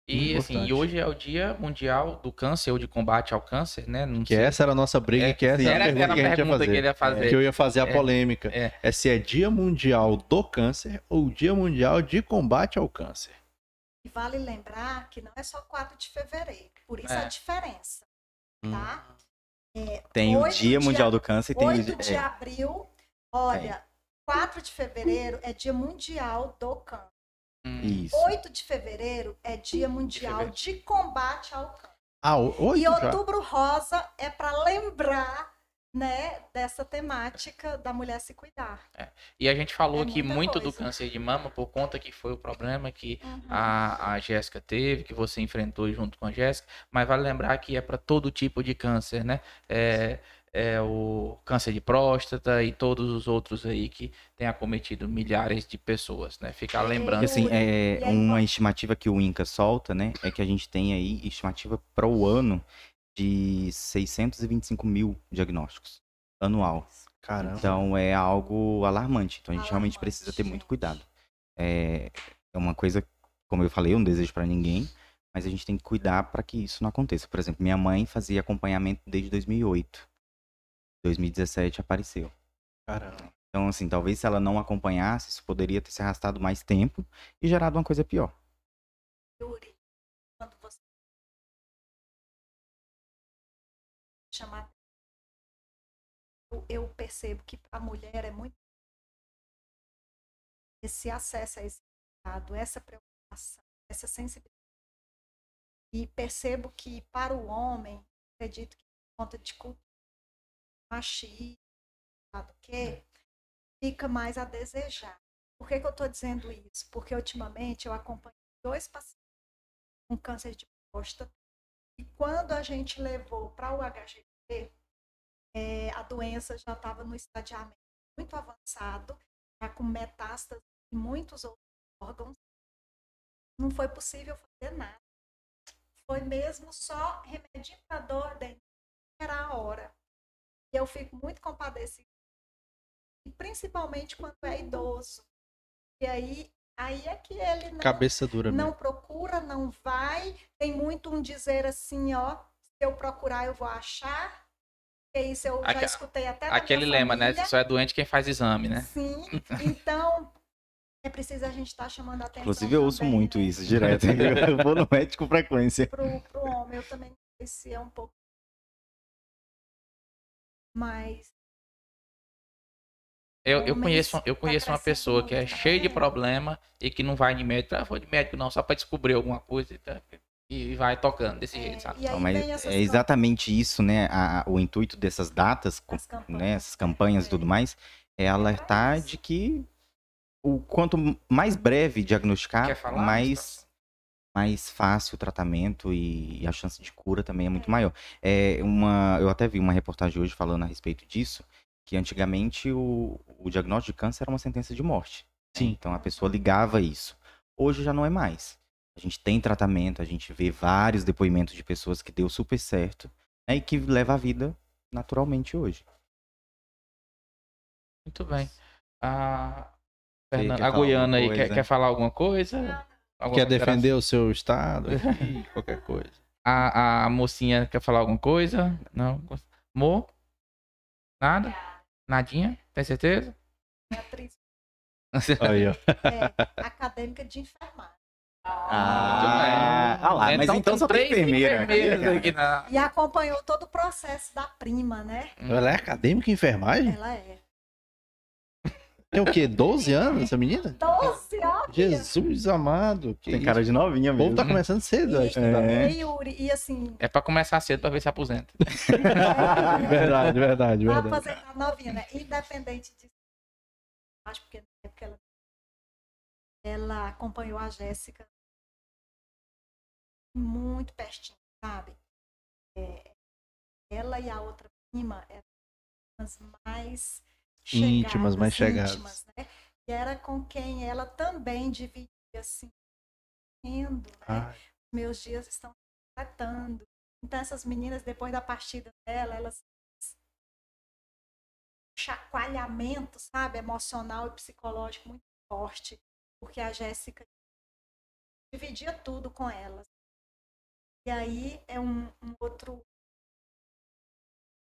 E Muito assim, importante. e hoje é o Dia Mundial do Câncer ou de combate ao câncer, né? Não Que sei. essa era a nossa briga, É, que essa era, era, a pergunta era a que a gente ia pergunta fazer. que ele ia fazer. Que eu ia fazer a É. polêmica. É. É se é Dia Mundial do Câncer ou Dia Mundial de Combate ao Câncer. E vale lembrar que não é só 4 de fevereiro, por isso É. a diferença, tá? Tem o Dia Mundial do Câncer e tem o 8 dia- de é, abril, olha, 4 de fevereiro é Dia Mundial do Câncer. Hum. Isso. 8 de fevereiro é Dia Mundial fevereiro. de Combate ao Câncer. Ah, oito E já. Outubro Rosa é para lembrar, né, dessa temática da mulher se cuidar. E a gente falou É aqui muito do coisa. câncer de mama por conta que foi o problema que Uhum. a, a Jéssica teve, que você enfrentou junto com a Jéssica, mas vale lembrar que é para todo tipo de câncer, né? É, é o câncer de próstata e todos os outros aí que tem acometido milhares de pessoas, né? Ficar lembrando. Porque, assim, é uma estimativa que o INCA solta, né? É que a gente tem aí estimativa para o ano de 625 mil diagnósticos anual. Caramba. Então é algo alarmante. Então a gente realmente Alarmante, precisa ter muito cuidado. É, é uma coisa, como eu falei, eu não desejo para ninguém, mas a gente tem que cuidar para que isso não aconteça. Por exemplo, minha mãe fazia acompanhamento desde 2008. 2017 apareceu. Caramba. Então, assim, talvez se ela não acompanhasse, isso poderia ter se arrastado mais tempo e gerado uma coisa pior. Yuri, quando você chamar eu, eu percebo que para a mulher é muito esse acesso a esse cuidado, essa preocupação, essa sensibilidade. E percebo que para o homem, acredito que por conta de cultura machismo, do que fica mais a desejar. Por que, que eu estou dizendo isso? Porque ultimamente eu acompanho dois pacientes com câncer de próstata. E quando a gente levou para o HGP, é, a doença já estava no estadiamento muito avançado, já com metástase em muitos outros órgãos. Não foi possível fazer nada. Foi mesmo só remédio para dor dentro. Era a hora. E eu fico muito compadecida. E principalmente quando é idoso. E aí, aí é que ele não, Cabeça dura não mesmo. procura, não vai. Tem muito um dizer assim, ó, se eu procurar eu vou achar. Que isso eu já Aque- escutei até Aquele lema, né? Só é doente quem faz exame, né? Sim, então é preciso a gente estar chamando a atenção. Inclusive, eu ouço também, muito né, isso direto. Eu vou no médico com frequência. Pro, pro homem, eu também não sei se é um pouco. Mas Eu, eu conheço, eu tá conheço uma pessoa que é tá cheia de problema e que não vai de médico. Ah, vou de médico não, só para descobrir alguma coisa e, tá, e vai tocando desse é, jeito, sabe? Não, mas é exatamente isso, né? a- a- o intuito dessas datas, com- campanhas, né? Essas campanhas e tudo é. mais, é alertar isso. de que o quanto mais breve diagnosticar, mais, mais fácil o tratamento e a chance de cura também é muito maior. É uma, eu até vi uma reportagem hoje falando a respeito disso, que antigamente o, o diagnóstico de câncer era uma sentença de morte. né? Sim. Então a pessoa ligava isso. Hoje já não é mais. A gente tem tratamento, a gente vê vários depoimentos de pessoas que deu super certo né, e que leva a vida naturalmente hoje. Muito bem. A, Você Fernanda, a Goiana aí, quer, quer falar alguma coisa? Alguma Quer defender o seu estado? aqui, qualquer coisa. A, a mocinha quer falar alguma coisa? Não? Mo? Nada? Nadinha? Tem certeza? é atriz Aí, ó. é, acadêmica de enfermagem. Ah, ah lá, mas então só tem três enfermeira. aqui na... E acompanhou todo o processo da prima, né? Ela é acadêmica em enfermagem? Ela é. Tem o quê? 12 anos essa menina? 12 anos. Jesus amado. Que Tem isso? cara de novinha O povo mesmo. tá começando cedo E, estudar. É. e, Yuri, e assim, É pra começar cedo pra ver se aposenta. Verdade, verdade, Vai verdade. aposentar novinha, né? Independente disso. Acho porque na época ela, ela acompanhou a Jéssica muito pertinho, sabe? É, ela e a outra prima eram as mais Íntimas, mais chegadas, íntimas, né? E era com quem ela também dividia assim, rindo, né? Meus dias estão tratando. Então, essas meninas, depois da partida dela, elas. chacoalhamento, sabe? Emocional e psicológico muito forte, porque a Jéssica dividia tudo com elas. E aí é um, um outro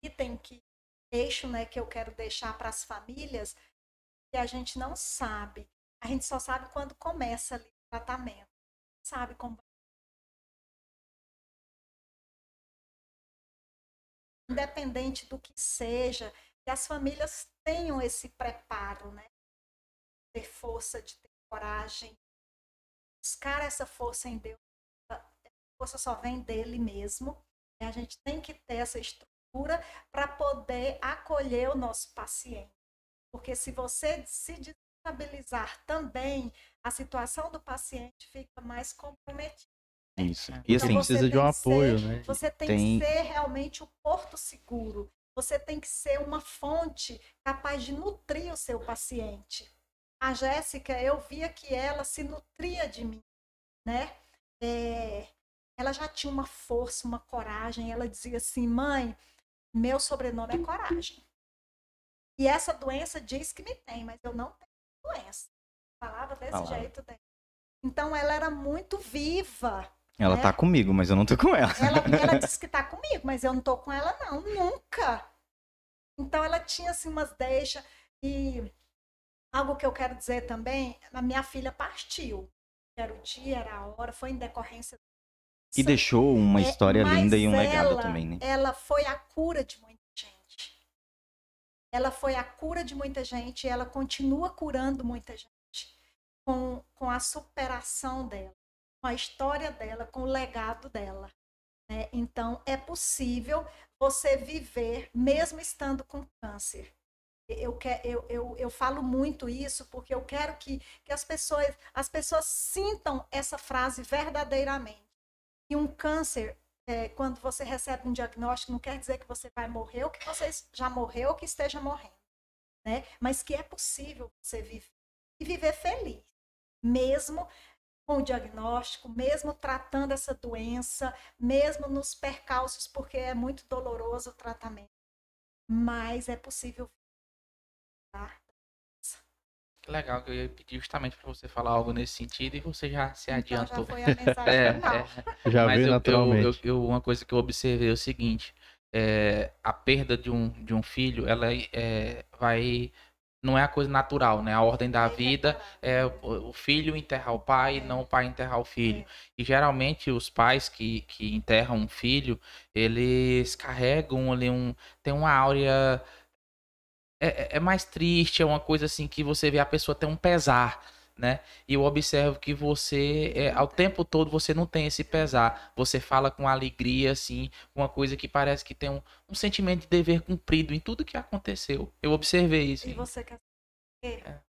item que eixo, né, que eu quero deixar para as famílias, que a gente não sabe. A gente só sabe quando começa ali o tratamento. Sabe como independente do que seja, que as famílias tenham esse preparo, né? Ter força, de ter coragem, buscar essa força em Deus. A força só vem dele mesmo. E a gente tem que ter essa estrutura para poder acolher o nosso paciente. Porque se você se desestabilizar também, a situação do paciente fica mais comprometida. Isso. E assim, você precisa de um apoio, ser- né? Você tem, Tem- que ser realmente o porto seguro. Você tem que ser uma fonte capaz de nutrir o seu paciente. A Jéssica, eu via que ela se nutria de mim, né? É, ela já tinha uma força, uma coragem. Ela dizia assim, mãe, meu sobrenome é coragem. E essa doença diz que me tem, mas eu não tenho doença. Falava desse Falava. jeito dela. Então ela era muito viva. ela né? tá comigo, mas eu não tô com ela. Ela, ela disse que tá comigo, mas eu não tô com ela, não, nunca. Então ela tinha assim umas deixas. E algo que eu quero dizer também, a minha filha partiu. Era o dia, era a hora, foi em decorrência. E deixou uma É, história mas linda e um legado ela- também, né? Ela foi a cura de muita gente. Ela foi a cura de muita gente e ela continua curando muita gente com, com a superação dela, com a história dela, com o legado dela. né? Então, é possível você viver mesmo estando com câncer. Eu, que, eu, eu, eu falo muito isso porque eu quero que, que as, pessoas, as pessoas sintam essa frase verdadeiramente. Que um câncer é, quando você recebe um diagnóstico, não quer dizer que você vai morrer ou que você já morreu ou que esteja morrendo, né? Mas que é possível você viver e viver feliz, mesmo com o diagnóstico, mesmo tratando essa doença, mesmo nos percalços, porque é muito doloroso o tratamento. Mas é possível. Tá? Que legal, que eu ia pedir justamente para você falar algo nesse sentido e você já se Então, adiantou. já foi a mensagem É, final. é. Já Mas veio eu- naturalmente. eu- eu- uma coisa que eu observei é o seguinte: é, a perda de um, de um filho, ela é, vai. Não é a coisa natural, né? A ordem da vida é o o filho enterrar o pai, não o pai enterrar o filho. E geralmente os pais que, que enterram um filho, eles carregam ali um. Tem uma áurea. É, é- é mais triste, é uma coisa assim que você vê a pessoa tem um pesar, né? E eu observo que você, é, ao tempo todo, você não tem esse pesar. Você fala com alegria, assim, uma coisa que parece que tem um, um sentimento de dever cumprido em tudo que aconteceu. Eu observei isso. E você quer saber? É.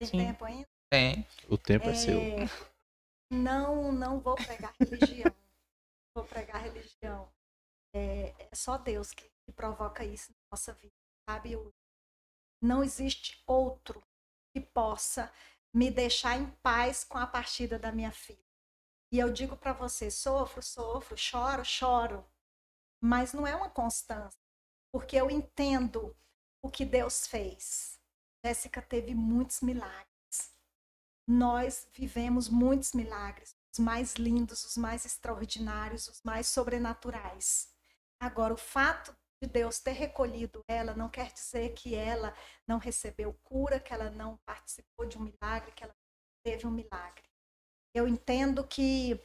Tem Sim. tempo ainda? Tem. O tempo é, seu. É, Não, não vou pregar religião. vou pregar religião. É, é só Deus que, que provoca isso na nossa vida, sabe? Eu- não existe outro que possa me deixar em paz com a partida da minha filha. E eu digo para você, sofro, sofro, choro, choro, mas não é uma constância, porque eu entendo o que Deus fez. Jéssica teve muitos milagres nós vivemos muitos milagres, os mais lindos, os mais extraordinários, os mais sobrenaturais. Agora, o fato de Deus ter recolhido ela não quer dizer que ela não recebeu cura, que ela não participou de um milagre, que ela teve um milagre. Eu entendo que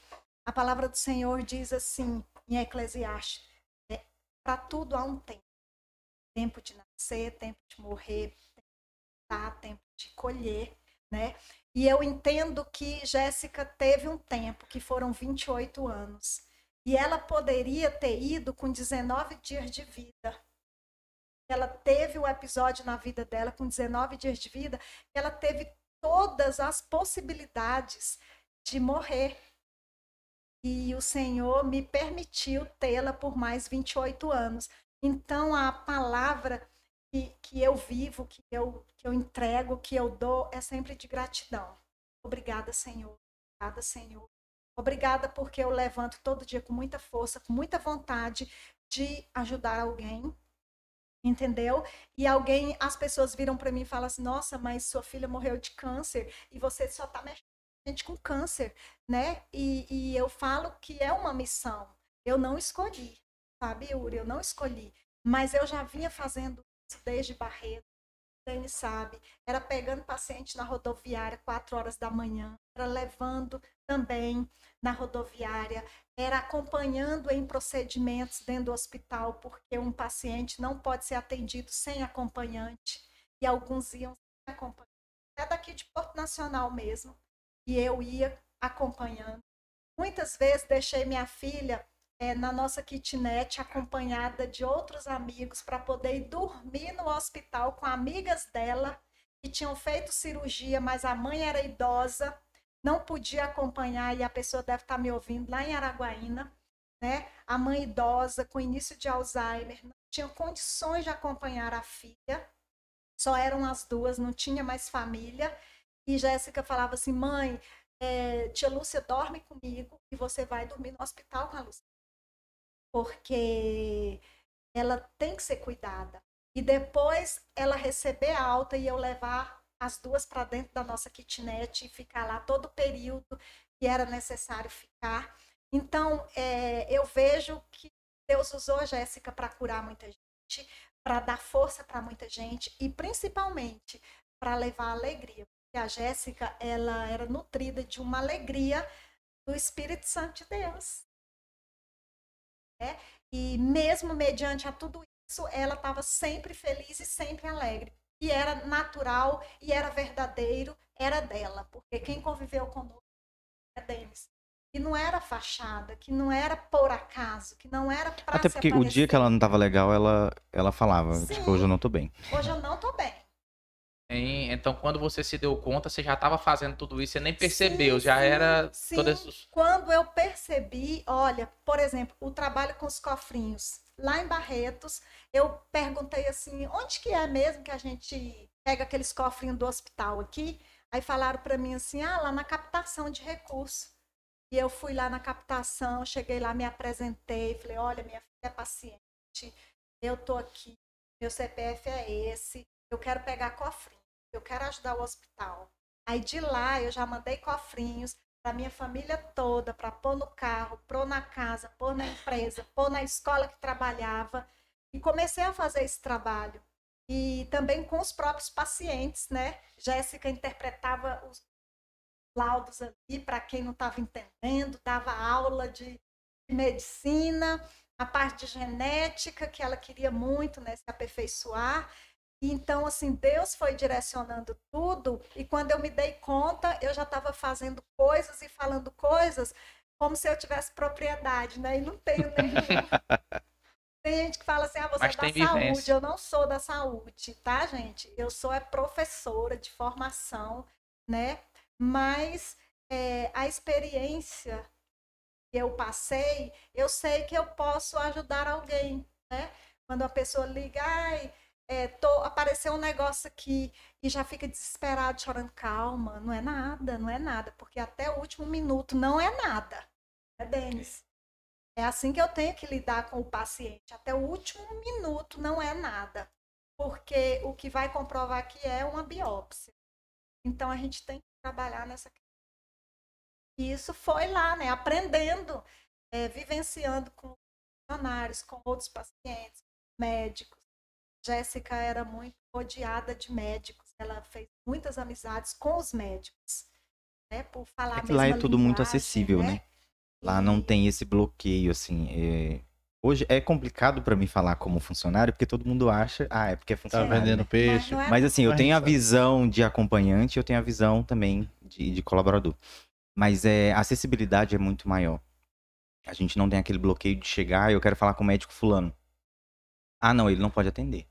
a palavra do Senhor diz assim em Eclesiastes: é, para tudo há um tempo. Tempo de nascer, tempo de morrer, tempo de dar, tempo de colher, né? E eu entendo que Jéssica teve um tempo, que foram 28 anos. E ela poderia ter ido com 19 dias de vida. Ela teve o episódio na vida dela com 19 dias de vida, ela teve todas as possibilidades de morrer. E o Senhor me permitiu tê-la por mais 28 anos. Então, a palavra que, que eu vivo, que eu, que eu entrego, que eu dou, é sempre de gratidão. Obrigada, Senhor. Obrigada, Senhor. Obrigada porque eu levanto todo dia com muita força, com muita vontade de ajudar alguém. Entendeu? E alguém, as pessoas viram para mim e falam assim: "Nossa, mas sua filha morreu de câncer e você só tá mexendo gente com câncer", né? E, e eu falo que é uma missão. Eu não escolhi, sabe, Yuri? Eu não escolhi, mas eu já vinha fazendo isso desde Barreto. Dani sabe, era pegando paciente na rodoviária quatro horas da manhã, era levando também na rodoviária, era acompanhando em procedimentos dentro do hospital, porque um paciente não pode ser atendido sem acompanhante, e alguns iam sem acompanhante, até daqui de Porto Nacional mesmo, e eu ia acompanhando. Muitas vezes deixei minha filha é, na nossa kitnet, acompanhada de outros amigos, para poder ir dormir no hospital com amigas dela que tinham feito cirurgia, mas a mãe era idosa, não podia acompanhar, e a pessoa deve estar me ouvindo lá em Araguaína, né? A mãe idosa, com início de Alzheimer, não tinha condições de acompanhar a filha, só eram as duas, não tinha mais família. E Jéssica falava assim: mãe, é, tia Lúcia dorme comigo e você vai dormir no hospital com a Lúcia porque ela tem que ser cuidada. E depois ela receber alta e eu levar as duas para dentro da nossa kitnet e ficar lá todo o período que era necessário ficar. Então, é, eu vejo que Deus usou a Jéssica para curar muita gente, para dar força para muita gente e principalmente para levar alegria. Porque a Jéssica, ela era nutrida de uma alegria do Espírito Santo de Deus. É? E mesmo mediante a tudo isso, ela estava sempre feliz e sempre alegre. E era natural e era verdadeiro, era dela, porque quem conviveu conosco é deles. Que não era fachada, que não era por acaso, que não era para Até porque o dia que ela não tava legal, ela, ela falava, Sim. tipo, hoje eu não tô bem. Hoje eu não tô bem. Hein? Então, quando você se deu conta, você já estava fazendo tudo isso, você nem percebeu, Sim, já sim, era sim. todas Quando eu percebi, olha, por exemplo, o trabalho com os cofrinhos. Lá em Barretos, eu perguntei assim, onde que é mesmo que a gente pega aqueles cofrinhos do hospital aqui? Aí falaram para mim assim, ah, lá na captação de recursos. E eu fui lá na captação, cheguei lá, me apresentei, falei, olha, minha filha é paciente, eu tô aqui, meu CPF é esse, eu quero pegar cofrinho, eu quero ajudar o hospital. Aí de lá eu já mandei cofrinhos para minha família toda, para pôr no carro, pôr na casa, pôr na empresa, pôr na escola que trabalhava. E comecei a fazer esse trabalho. E também com os próprios pacientes, né? Jéssica interpretava os laudos ali para quem não estava entendendo, dava aula de medicina, a parte de genética, que ela queria muito, né? Se aperfeiçoar. Então, assim, Deus foi direcionando tudo, e quando eu me dei conta, eu já estava fazendo coisas e falando coisas como se eu tivesse propriedade, né? E não tenho nenhum. Tem gente que fala assim, ah, você Mas é da saúde. vivência. Eu não sou da saúde, tá, gente? Eu sou é professora de formação, né? Mas é, a experiência que eu passei, eu sei que eu posso ajudar alguém, né? Quando a pessoa liga, ai, é, tô, apareceu um negócio aqui e já fica desesperado, chorando, calma, não é nada, não é nada, porque até o último minuto não é nada, é Denis. É assim que eu tenho que lidar com o paciente, até o último minuto não é nada, porque o que vai comprovar que é uma biópsia. Então a gente tem que trabalhar nessa e isso foi lá, né? Aprendendo, é, vivenciando com funcionários, com outros pacientes, médicos. Jéssica era muito rodeada de médicos. Ela fez muitas amizades com os médicos, né? Por falar É que lá é tudo muito acessível, né? Lá não tem esse bloqueio, assim. é- Hoje é complicado pra mim falar como funcionário, porque todo mundo acha, ah, é porque é Tá funcionário. vendendo né? peixe. não é Mas assim, eu Mas tenho a visão de acompanhante, eu tenho a visão também de, de colaborador. Mas é, a acessibilidade é muito maior. A gente não tem aquele bloqueio de chegar, eu quero falar com o médico fulano. Ah, não, ele não pode atender.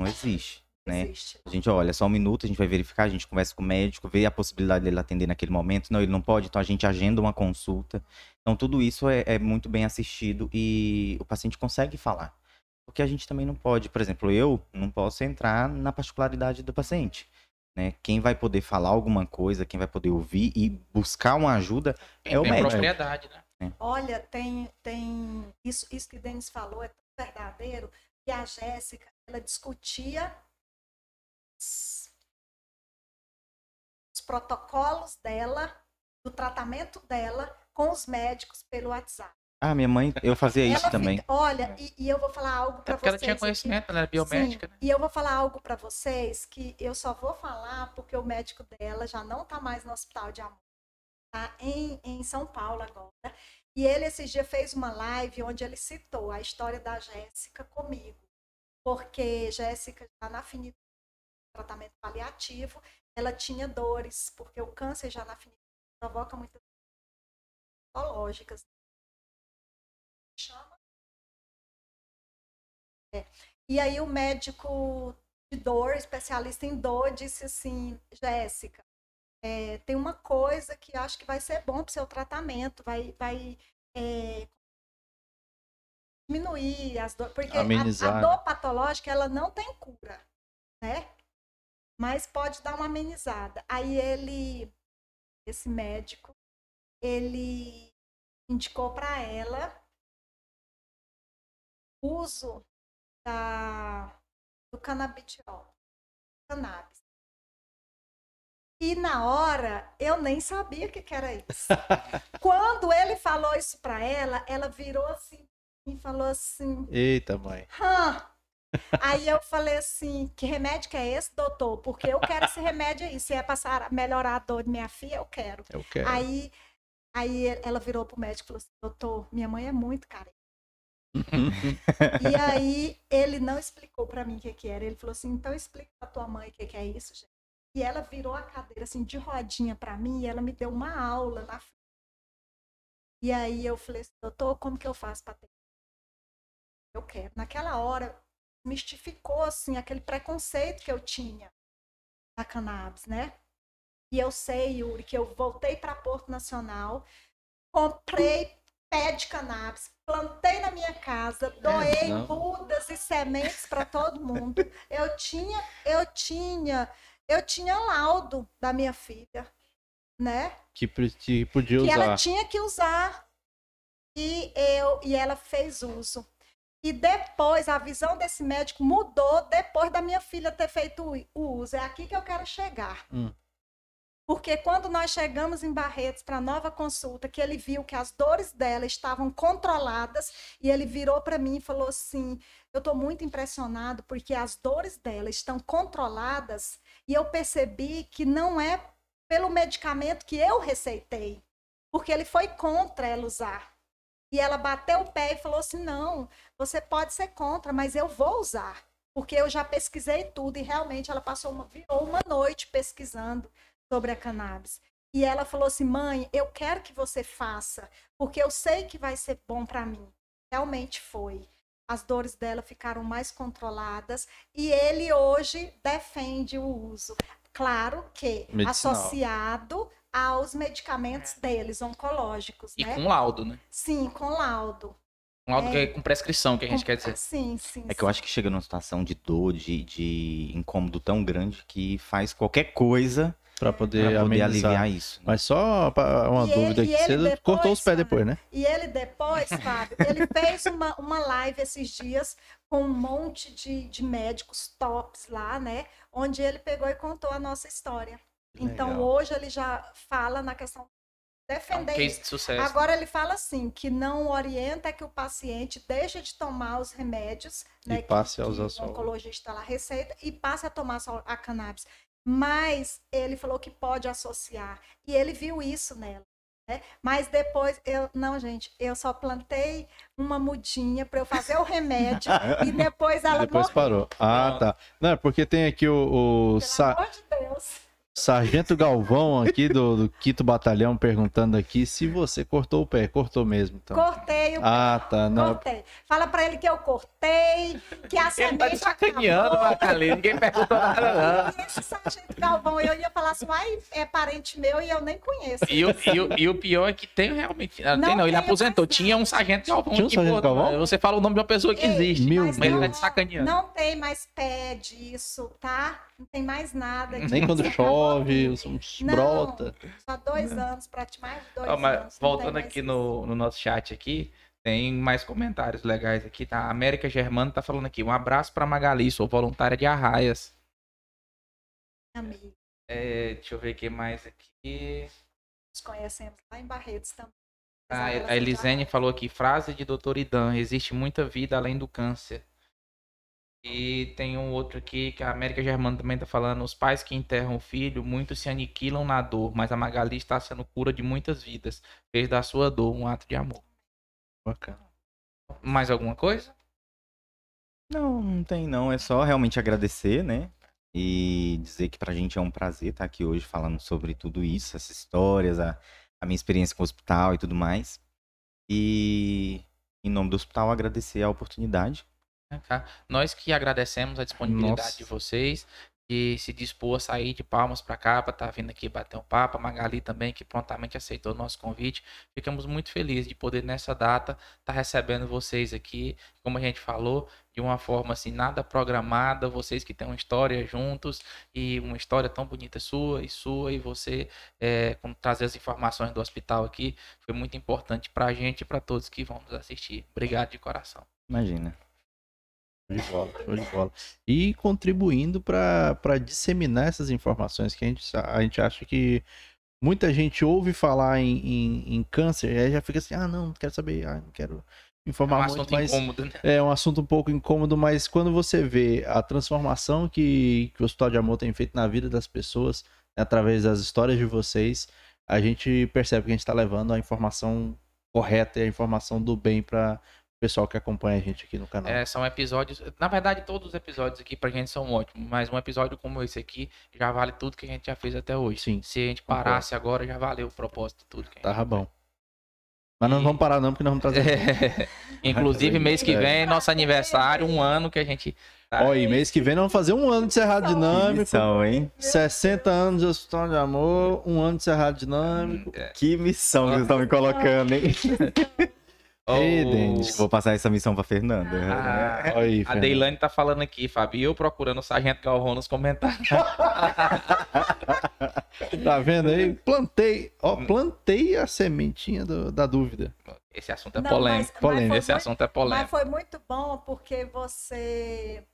Não existe, né? existe. A gente olha só um minuto, a gente vai verificar, a gente conversa com o médico, vê a possibilidade dele atender naquele momento. Não, ele não pode, então a gente agenda uma consulta. Então tudo isso é, é muito bem assistido e o paciente consegue falar. Porque a gente também não pode, por exemplo, eu não posso entrar na particularidade do paciente. Né? Quem vai poder falar alguma coisa, quem vai poder ouvir e buscar uma ajuda é o tem médico. propriedade, né? Olha, tem, tem isso, isso que o Denis falou é tão verdadeiro que a Jéssica ela discutia os, os protocolos dela, do tratamento dela com os médicos pelo WhatsApp. Ah, minha mãe, eu fazia isso Ela também. olha, e, e eu vou falar algo É para porque vocês. ela tinha aqui. conhecimento, ela era biomédica, Sim, né? E eu vou falar algo para vocês que eu só vou falar porque o médico dela já não está mais no Hospital de Amor. Tá em, em São Paulo agora. E ele esses dias fez uma live onde ele citou a história da Jéssica comigo. Porque Jéssica já na finitude tratamento paliativo, ela tinha dores, porque o câncer já na finitude provoca muitas patológicas. Chama E aí o médico de dor, especialista em dor, disse assim, Jéssica, é, tem uma coisa que acho que vai ser bom para o seu tratamento, vai, vai é, diminuir as dores, porque a- Amenizar, a, dor patológica ela não tem cura, né? Mas pode dar uma amenizada. Aí ele, esse médico, ele indicou para ela o uso da, do canabidiol, cannabis. E na hora eu nem sabia o que, que era isso. Quando ele falou isso para ela, ela virou assim e falou assim: Eita, mãe. Hã? Aí eu falei assim: que remédio que é esse, doutor? Porque eu quero esse remédio aí. Se é passar melhorar a dor de minha filha, eu quero. Eu quero. Aí, aí ela virou pro médico e falou assim: doutor, minha mãe é muito carente. E aí ele não explicou para mim o que, que era. Ele falou assim: então explica pra tua mãe o que, que é isso, gente. E ela virou a cadeira assim de rodinha para mim e ela me deu uma aula na frente. E aí eu falei assim, doutor, como que eu faço para ter? Eu quero. Naquela hora mistificou assim aquele preconceito que eu tinha. da cannabis, né? E eu sei, Yuri, que eu voltei para Porto Nacional, comprei pé de cannabis, plantei na minha casa, doei não. mudas e sementes para todo mundo. Eu tinha, eu tinha, eu tinha laudo da minha filha, né? Que, que podia que usar. ela tinha que usar e eu e ela fez uso. E depois a visão desse médico mudou depois da minha filha ter feito o- o uso. É aqui que eu quero chegar. Hum. Porque quando nós chegamos em Barretos para a nova consulta, que ele viu que as dores dela estavam controladas, e ele virou para mim e falou assim: Eu estou muito impressionado porque as dores dela estão controladas, e eu percebi que não é pelo medicamento que eu receitei, porque ele foi contra ela usar. E ela bateu o pé e falou assim: Não, você pode ser contra, mas eu vou usar. Porque eu já pesquisei tudo e realmente ela passou uma, virou uma noite pesquisando sobre a cannabis. E ela falou assim: mãe, eu quero que você faça, porque eu sei que vai ser bom para mim. Realmente foi. As dores dela ficaram mais controladas e ele hoje defende o uso. Claro que Medicinal. associado aos medicamentos deles, oncológicos, E né? com laudo, né? Sim, com laudo. Com laudo É. que é com prescrição, que a gente Com- quer dizer. Sim, sim. É que eu acho que chega numa situação de dor, de, de incômodo tão grande que faz qualquer coisa Pra poder, pra poder amenizar. aliviar isso. né? Mas só uma E dúvida ele- aqui. Você depois, cortou os pés Fábio, depois, né? E ele depois, Fábio, ele fez uma, uma live esses dias com um monte de, de médicos tops lá, né? Onde ele pegou e contou a nossa história. Então Legal. hoje ele já fala na questão de É um defender isso. de sucesso. Agora ele fala assim, que não orienta que o paciente deixe de tomar os remédios, E né, que- passe a que, usar o só o- oncologista lá receita e passe a tomar só a cannabis. Mas ele falou que pode associar e ele viu isso nela. né? Mas depois eu não, gente, eu só plantei uma mudinha para eu fazer o remédio e depois ela Depois morreu. parou. Ah, tá. Não, é porque tem aqui o, o Pelo Sa- amor de Deus. Sargento Galvão aqui do, do Quinto Batalhão perguntando aqui se você cortou o pé. Cortou mesmo, então. Cortei o Ah, tá. Não, cortei. Fala para ele que eu cortei, que a Ele tá semente te sacaneando, acabou. Macalê. Ninguém perguntou nada, não. Esse sargento Galvão, eu ia falar assim, ai, é parente meu e eu nem conheço. E o, e, o, e o pior é que tem realmente. ah, Não tem não, ele aposentou. Tinha um sargento Galvão. Tinha um sargento pô, Galvão? Você fala o nome de uma pessoa que Ei, existe. Meu mas Mas ele Deus. tá te sacaneando. Não tem mais pé disso, tá? Não tem mais nada. nem quando Acabou chove, os- os Não, brota. Só dois anos, praticamente mais dois Ó, mas anos. voltando aqui no, no nosso chat aqui, tem mais comentários legais aqui, tá? A América Germano tá falando aqui. Um abraço pra Magali, sou voluntária de Arraias. Amigo, É, deixa eu ver o que mais aqui. nos conhecemos lá em Barretos também. Ah, a Elisene falou aqui, frase de Dr. Idan, existe muita vida além do câncer. E tem um outro aqui que a América Germana também tá falando, os pais que enterram o filho, muitos se aniquilam na dor, mas a Magali está sendo cura de muitas vidas. Fez da sua dor um ato de amor. Bacana. Mais alguma coisa? Não, não tem não. É só realmente agradecer, né? E dizer que pra gente é um prazer estar aqui hoje falando sobre tudo isso, essas histórias, a, a minha experiência com o hospital e tudo mais. E em nome do hospital agradecer a oportunidade. Tá? Nós que agradecemos a disponibilidade Nossa. de vocês e se dispor a sair de Palmas para cá para estar vindo aqui bater um papo. A Magali também, que prontamente aceitou o nosso convite. Ficamos muito felizes de poder, nessa data, estar recebendo vocês aqui, como a gente falou, de uma forma assim, nada programada. Vocês que têm uma história juntos e uma história tão bonita sua e sua, e você é, com trazer as informações do hospital aqui, foi muito importante para a gente e para todos que vão nos assistir. Obrigado de coração. Imagina. Show de bola, show de bola. E contribuindo para disseminar essas informações que a gente, a gente acha que muita gente ouve falar em, em, em câncer e aí já fica assim, ah, não, não quero saber, ah, não quero me É informar um muito, assunto mas incômodo, né? é um assunto um pouco incômodo, mas quando você vê a transformação que, que o Hospital de Amor tem feito na vida das pessoas, né, através das histórias de vocês, a gente percebe que a gente está levando a informação correta e a informação do bem para pessoal que acompanha a gente aqui no canal. É, são episódios. Na verdade, todos os episódios aqui pra gente são ótimos. Mas um episódio como esse aqui já vale tudo que a gente já fez até hoje. Sim, Se a gente concordo. parasse agora, já valeu o propósito de tudo que a gente Tava bom. Mas não vamos parar não, porque nós vamos trazer É. Inclusive, mês que É. vem, nosso aniversário, um ano que a gente Tá. E mês que vem nós vamos fazer um ano de Cerrado Que Dinâmico. missão, hein? 60 anos de Hospital de Amor, um ano de Cerrado Dinâmico. Que missão que vocês estão me colocando, hein? Ei, Ô, Denis. Vou passar essa missão pra Fernanda. Ah, Olha aí, a Fernando. Deilane tá falando aqui, Fábio. E eu procurando o Sargento Galvão nos comentários. Tá vendo aí? Plantei, ó, plantei a sementinha do- da dúvida. Esse assunto é Não, polêmico. mas- mas polêmico. foi Esse muito- assunto é Mas polêmico. foi muito bom porque você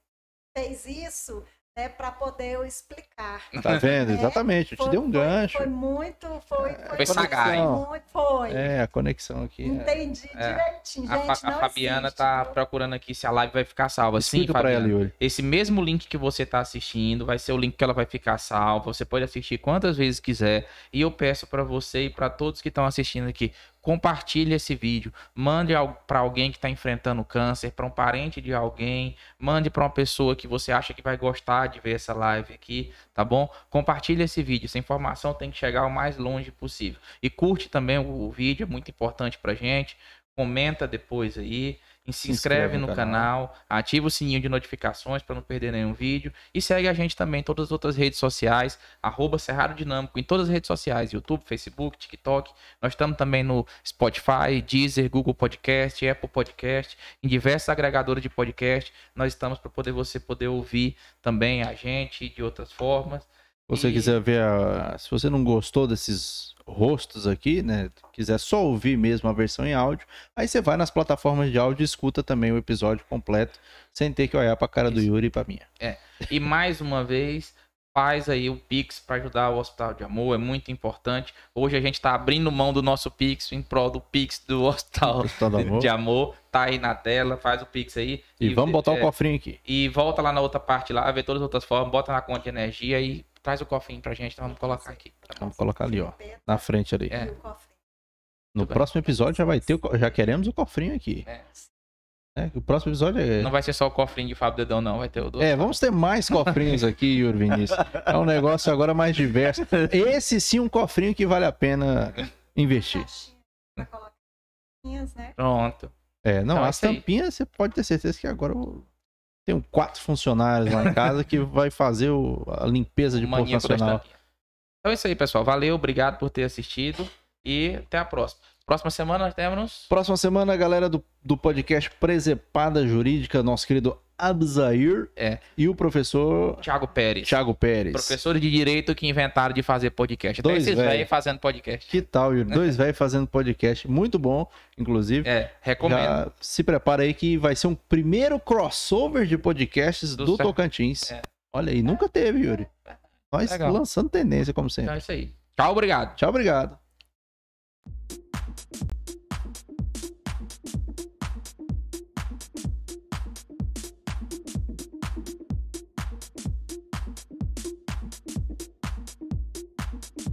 fez isso né, para poder eu explicar. Tá vendo? É, Exatamente, eu te Foi- dei um foi- gancho. Foi muito, foi, Foi sagaz. Muito, foi. É, a conexão aqui. é. Entendi É. direitinho, A, gente. A não Fabiana existe, tá viu? procurando aqui se a live vai ficar salva. Sim, Explica ela, Fabiana. Yuri. Esse mesmo link que você tá assistindo vai ser o link que ela vai ficar salva. Você pode assistir quantas vezes quiser. E eu peço pra você e pra todos que estão assistindo aqui, compartilhe esse vídeo. Mande para alguém que está enfrentando câncer, para um parente de alguém. Mande para uma pessoa que você acha que vai gostar de ver essa live aqui, tá bom? Compartilhe esse vídeo. Essa informação tem que chegar o mais longe possível. E curte também o, vídeo, é muito importante pra gente. Comenta depois aí. E se, inscreve, no canal. ativa o sininho de notificações para não perder nenhum vídeo. E segue a gente também em todas as outras redes sociais, arroba Cerrado Dinâmico, em todas as redes sociais, YouTube, Facebook, TikTok. Nós estamos também no Spotify, Deezer, Google Podcast, Apple Podcast, em diversos agregadores de podcast. Nós estamos para poder você poder ouvir também a gente de outras formas. Se você E- quiser ver, a- se você não gostou desses rostos aqui, né? Quiser só ouvir mesmo a versão em áudio, aí você vai nas plataformas de áudio e escuta também o episódio completo, sem ter que olhar pra cara do Isso. Yuri e pra minha. E mais uma vez, faz aí o Pix para ajudar o Hospital de Amor, é muito importante. Hoje a gente está abrindo mão do nosso Pix em prol do Pix do Hospital Hospital do Amor. de Amor. Tá aí na tela, faz o Pix aí. E vamos botar o é, cofrinho aqui. E volta lá na outra parte lá, vê todas as outras formas, bota na conta de energia e traz o cofrinho pra gente, então vamos colocar aqui. tá bom? Vamos colocar ali, ó, na frente ali. É. O cofrinho. No Tudo bem. próximo episódio já vai ter, o já queremos o cofrinho aqui. É. né? O próximo episódio é... Não vai ser só o cofrinho de Fábio Dedão, não, vai ter o do. É, vamos ter mais cofrinhos aqui, Yuri Vinícius. É um negócio agora mais diverso. Esse sim um cofrinho que vale a pena investir. Né? Pronto. É, não, Então é as aí. tampinhas você pode ter certeza que agora eu tenho quatro funcionários lá em casa que vai fazer o- a limpeza de nacional. estampinha. Então é isso aí, pessoal. Valeu, obrigado por ter assistido e até a próxima. Próxima semana temos. Próxima semana, a galera do, do podcast Presepada Jurídica, nosso querido Abzair É. e o professor Thiago Pérez. Thiago Pérez. Professores de direito que inventaram de fazer podcast. Até Dois esses velho. velhos fazendo podcast. Que tal, Yuri? Dois velhos fazendo podcast, muito bom, inclusive. É, recomendo. Já se prepara aí que vai ser um primeiro crossover de podcasts Do do, Tocantins. É. Olha aí, nunca teve, Yuri. Nós Legal. lançando tendência, como sempre. Então é isso aí. Tchau, obrigado. Tchau, obrigado. thank you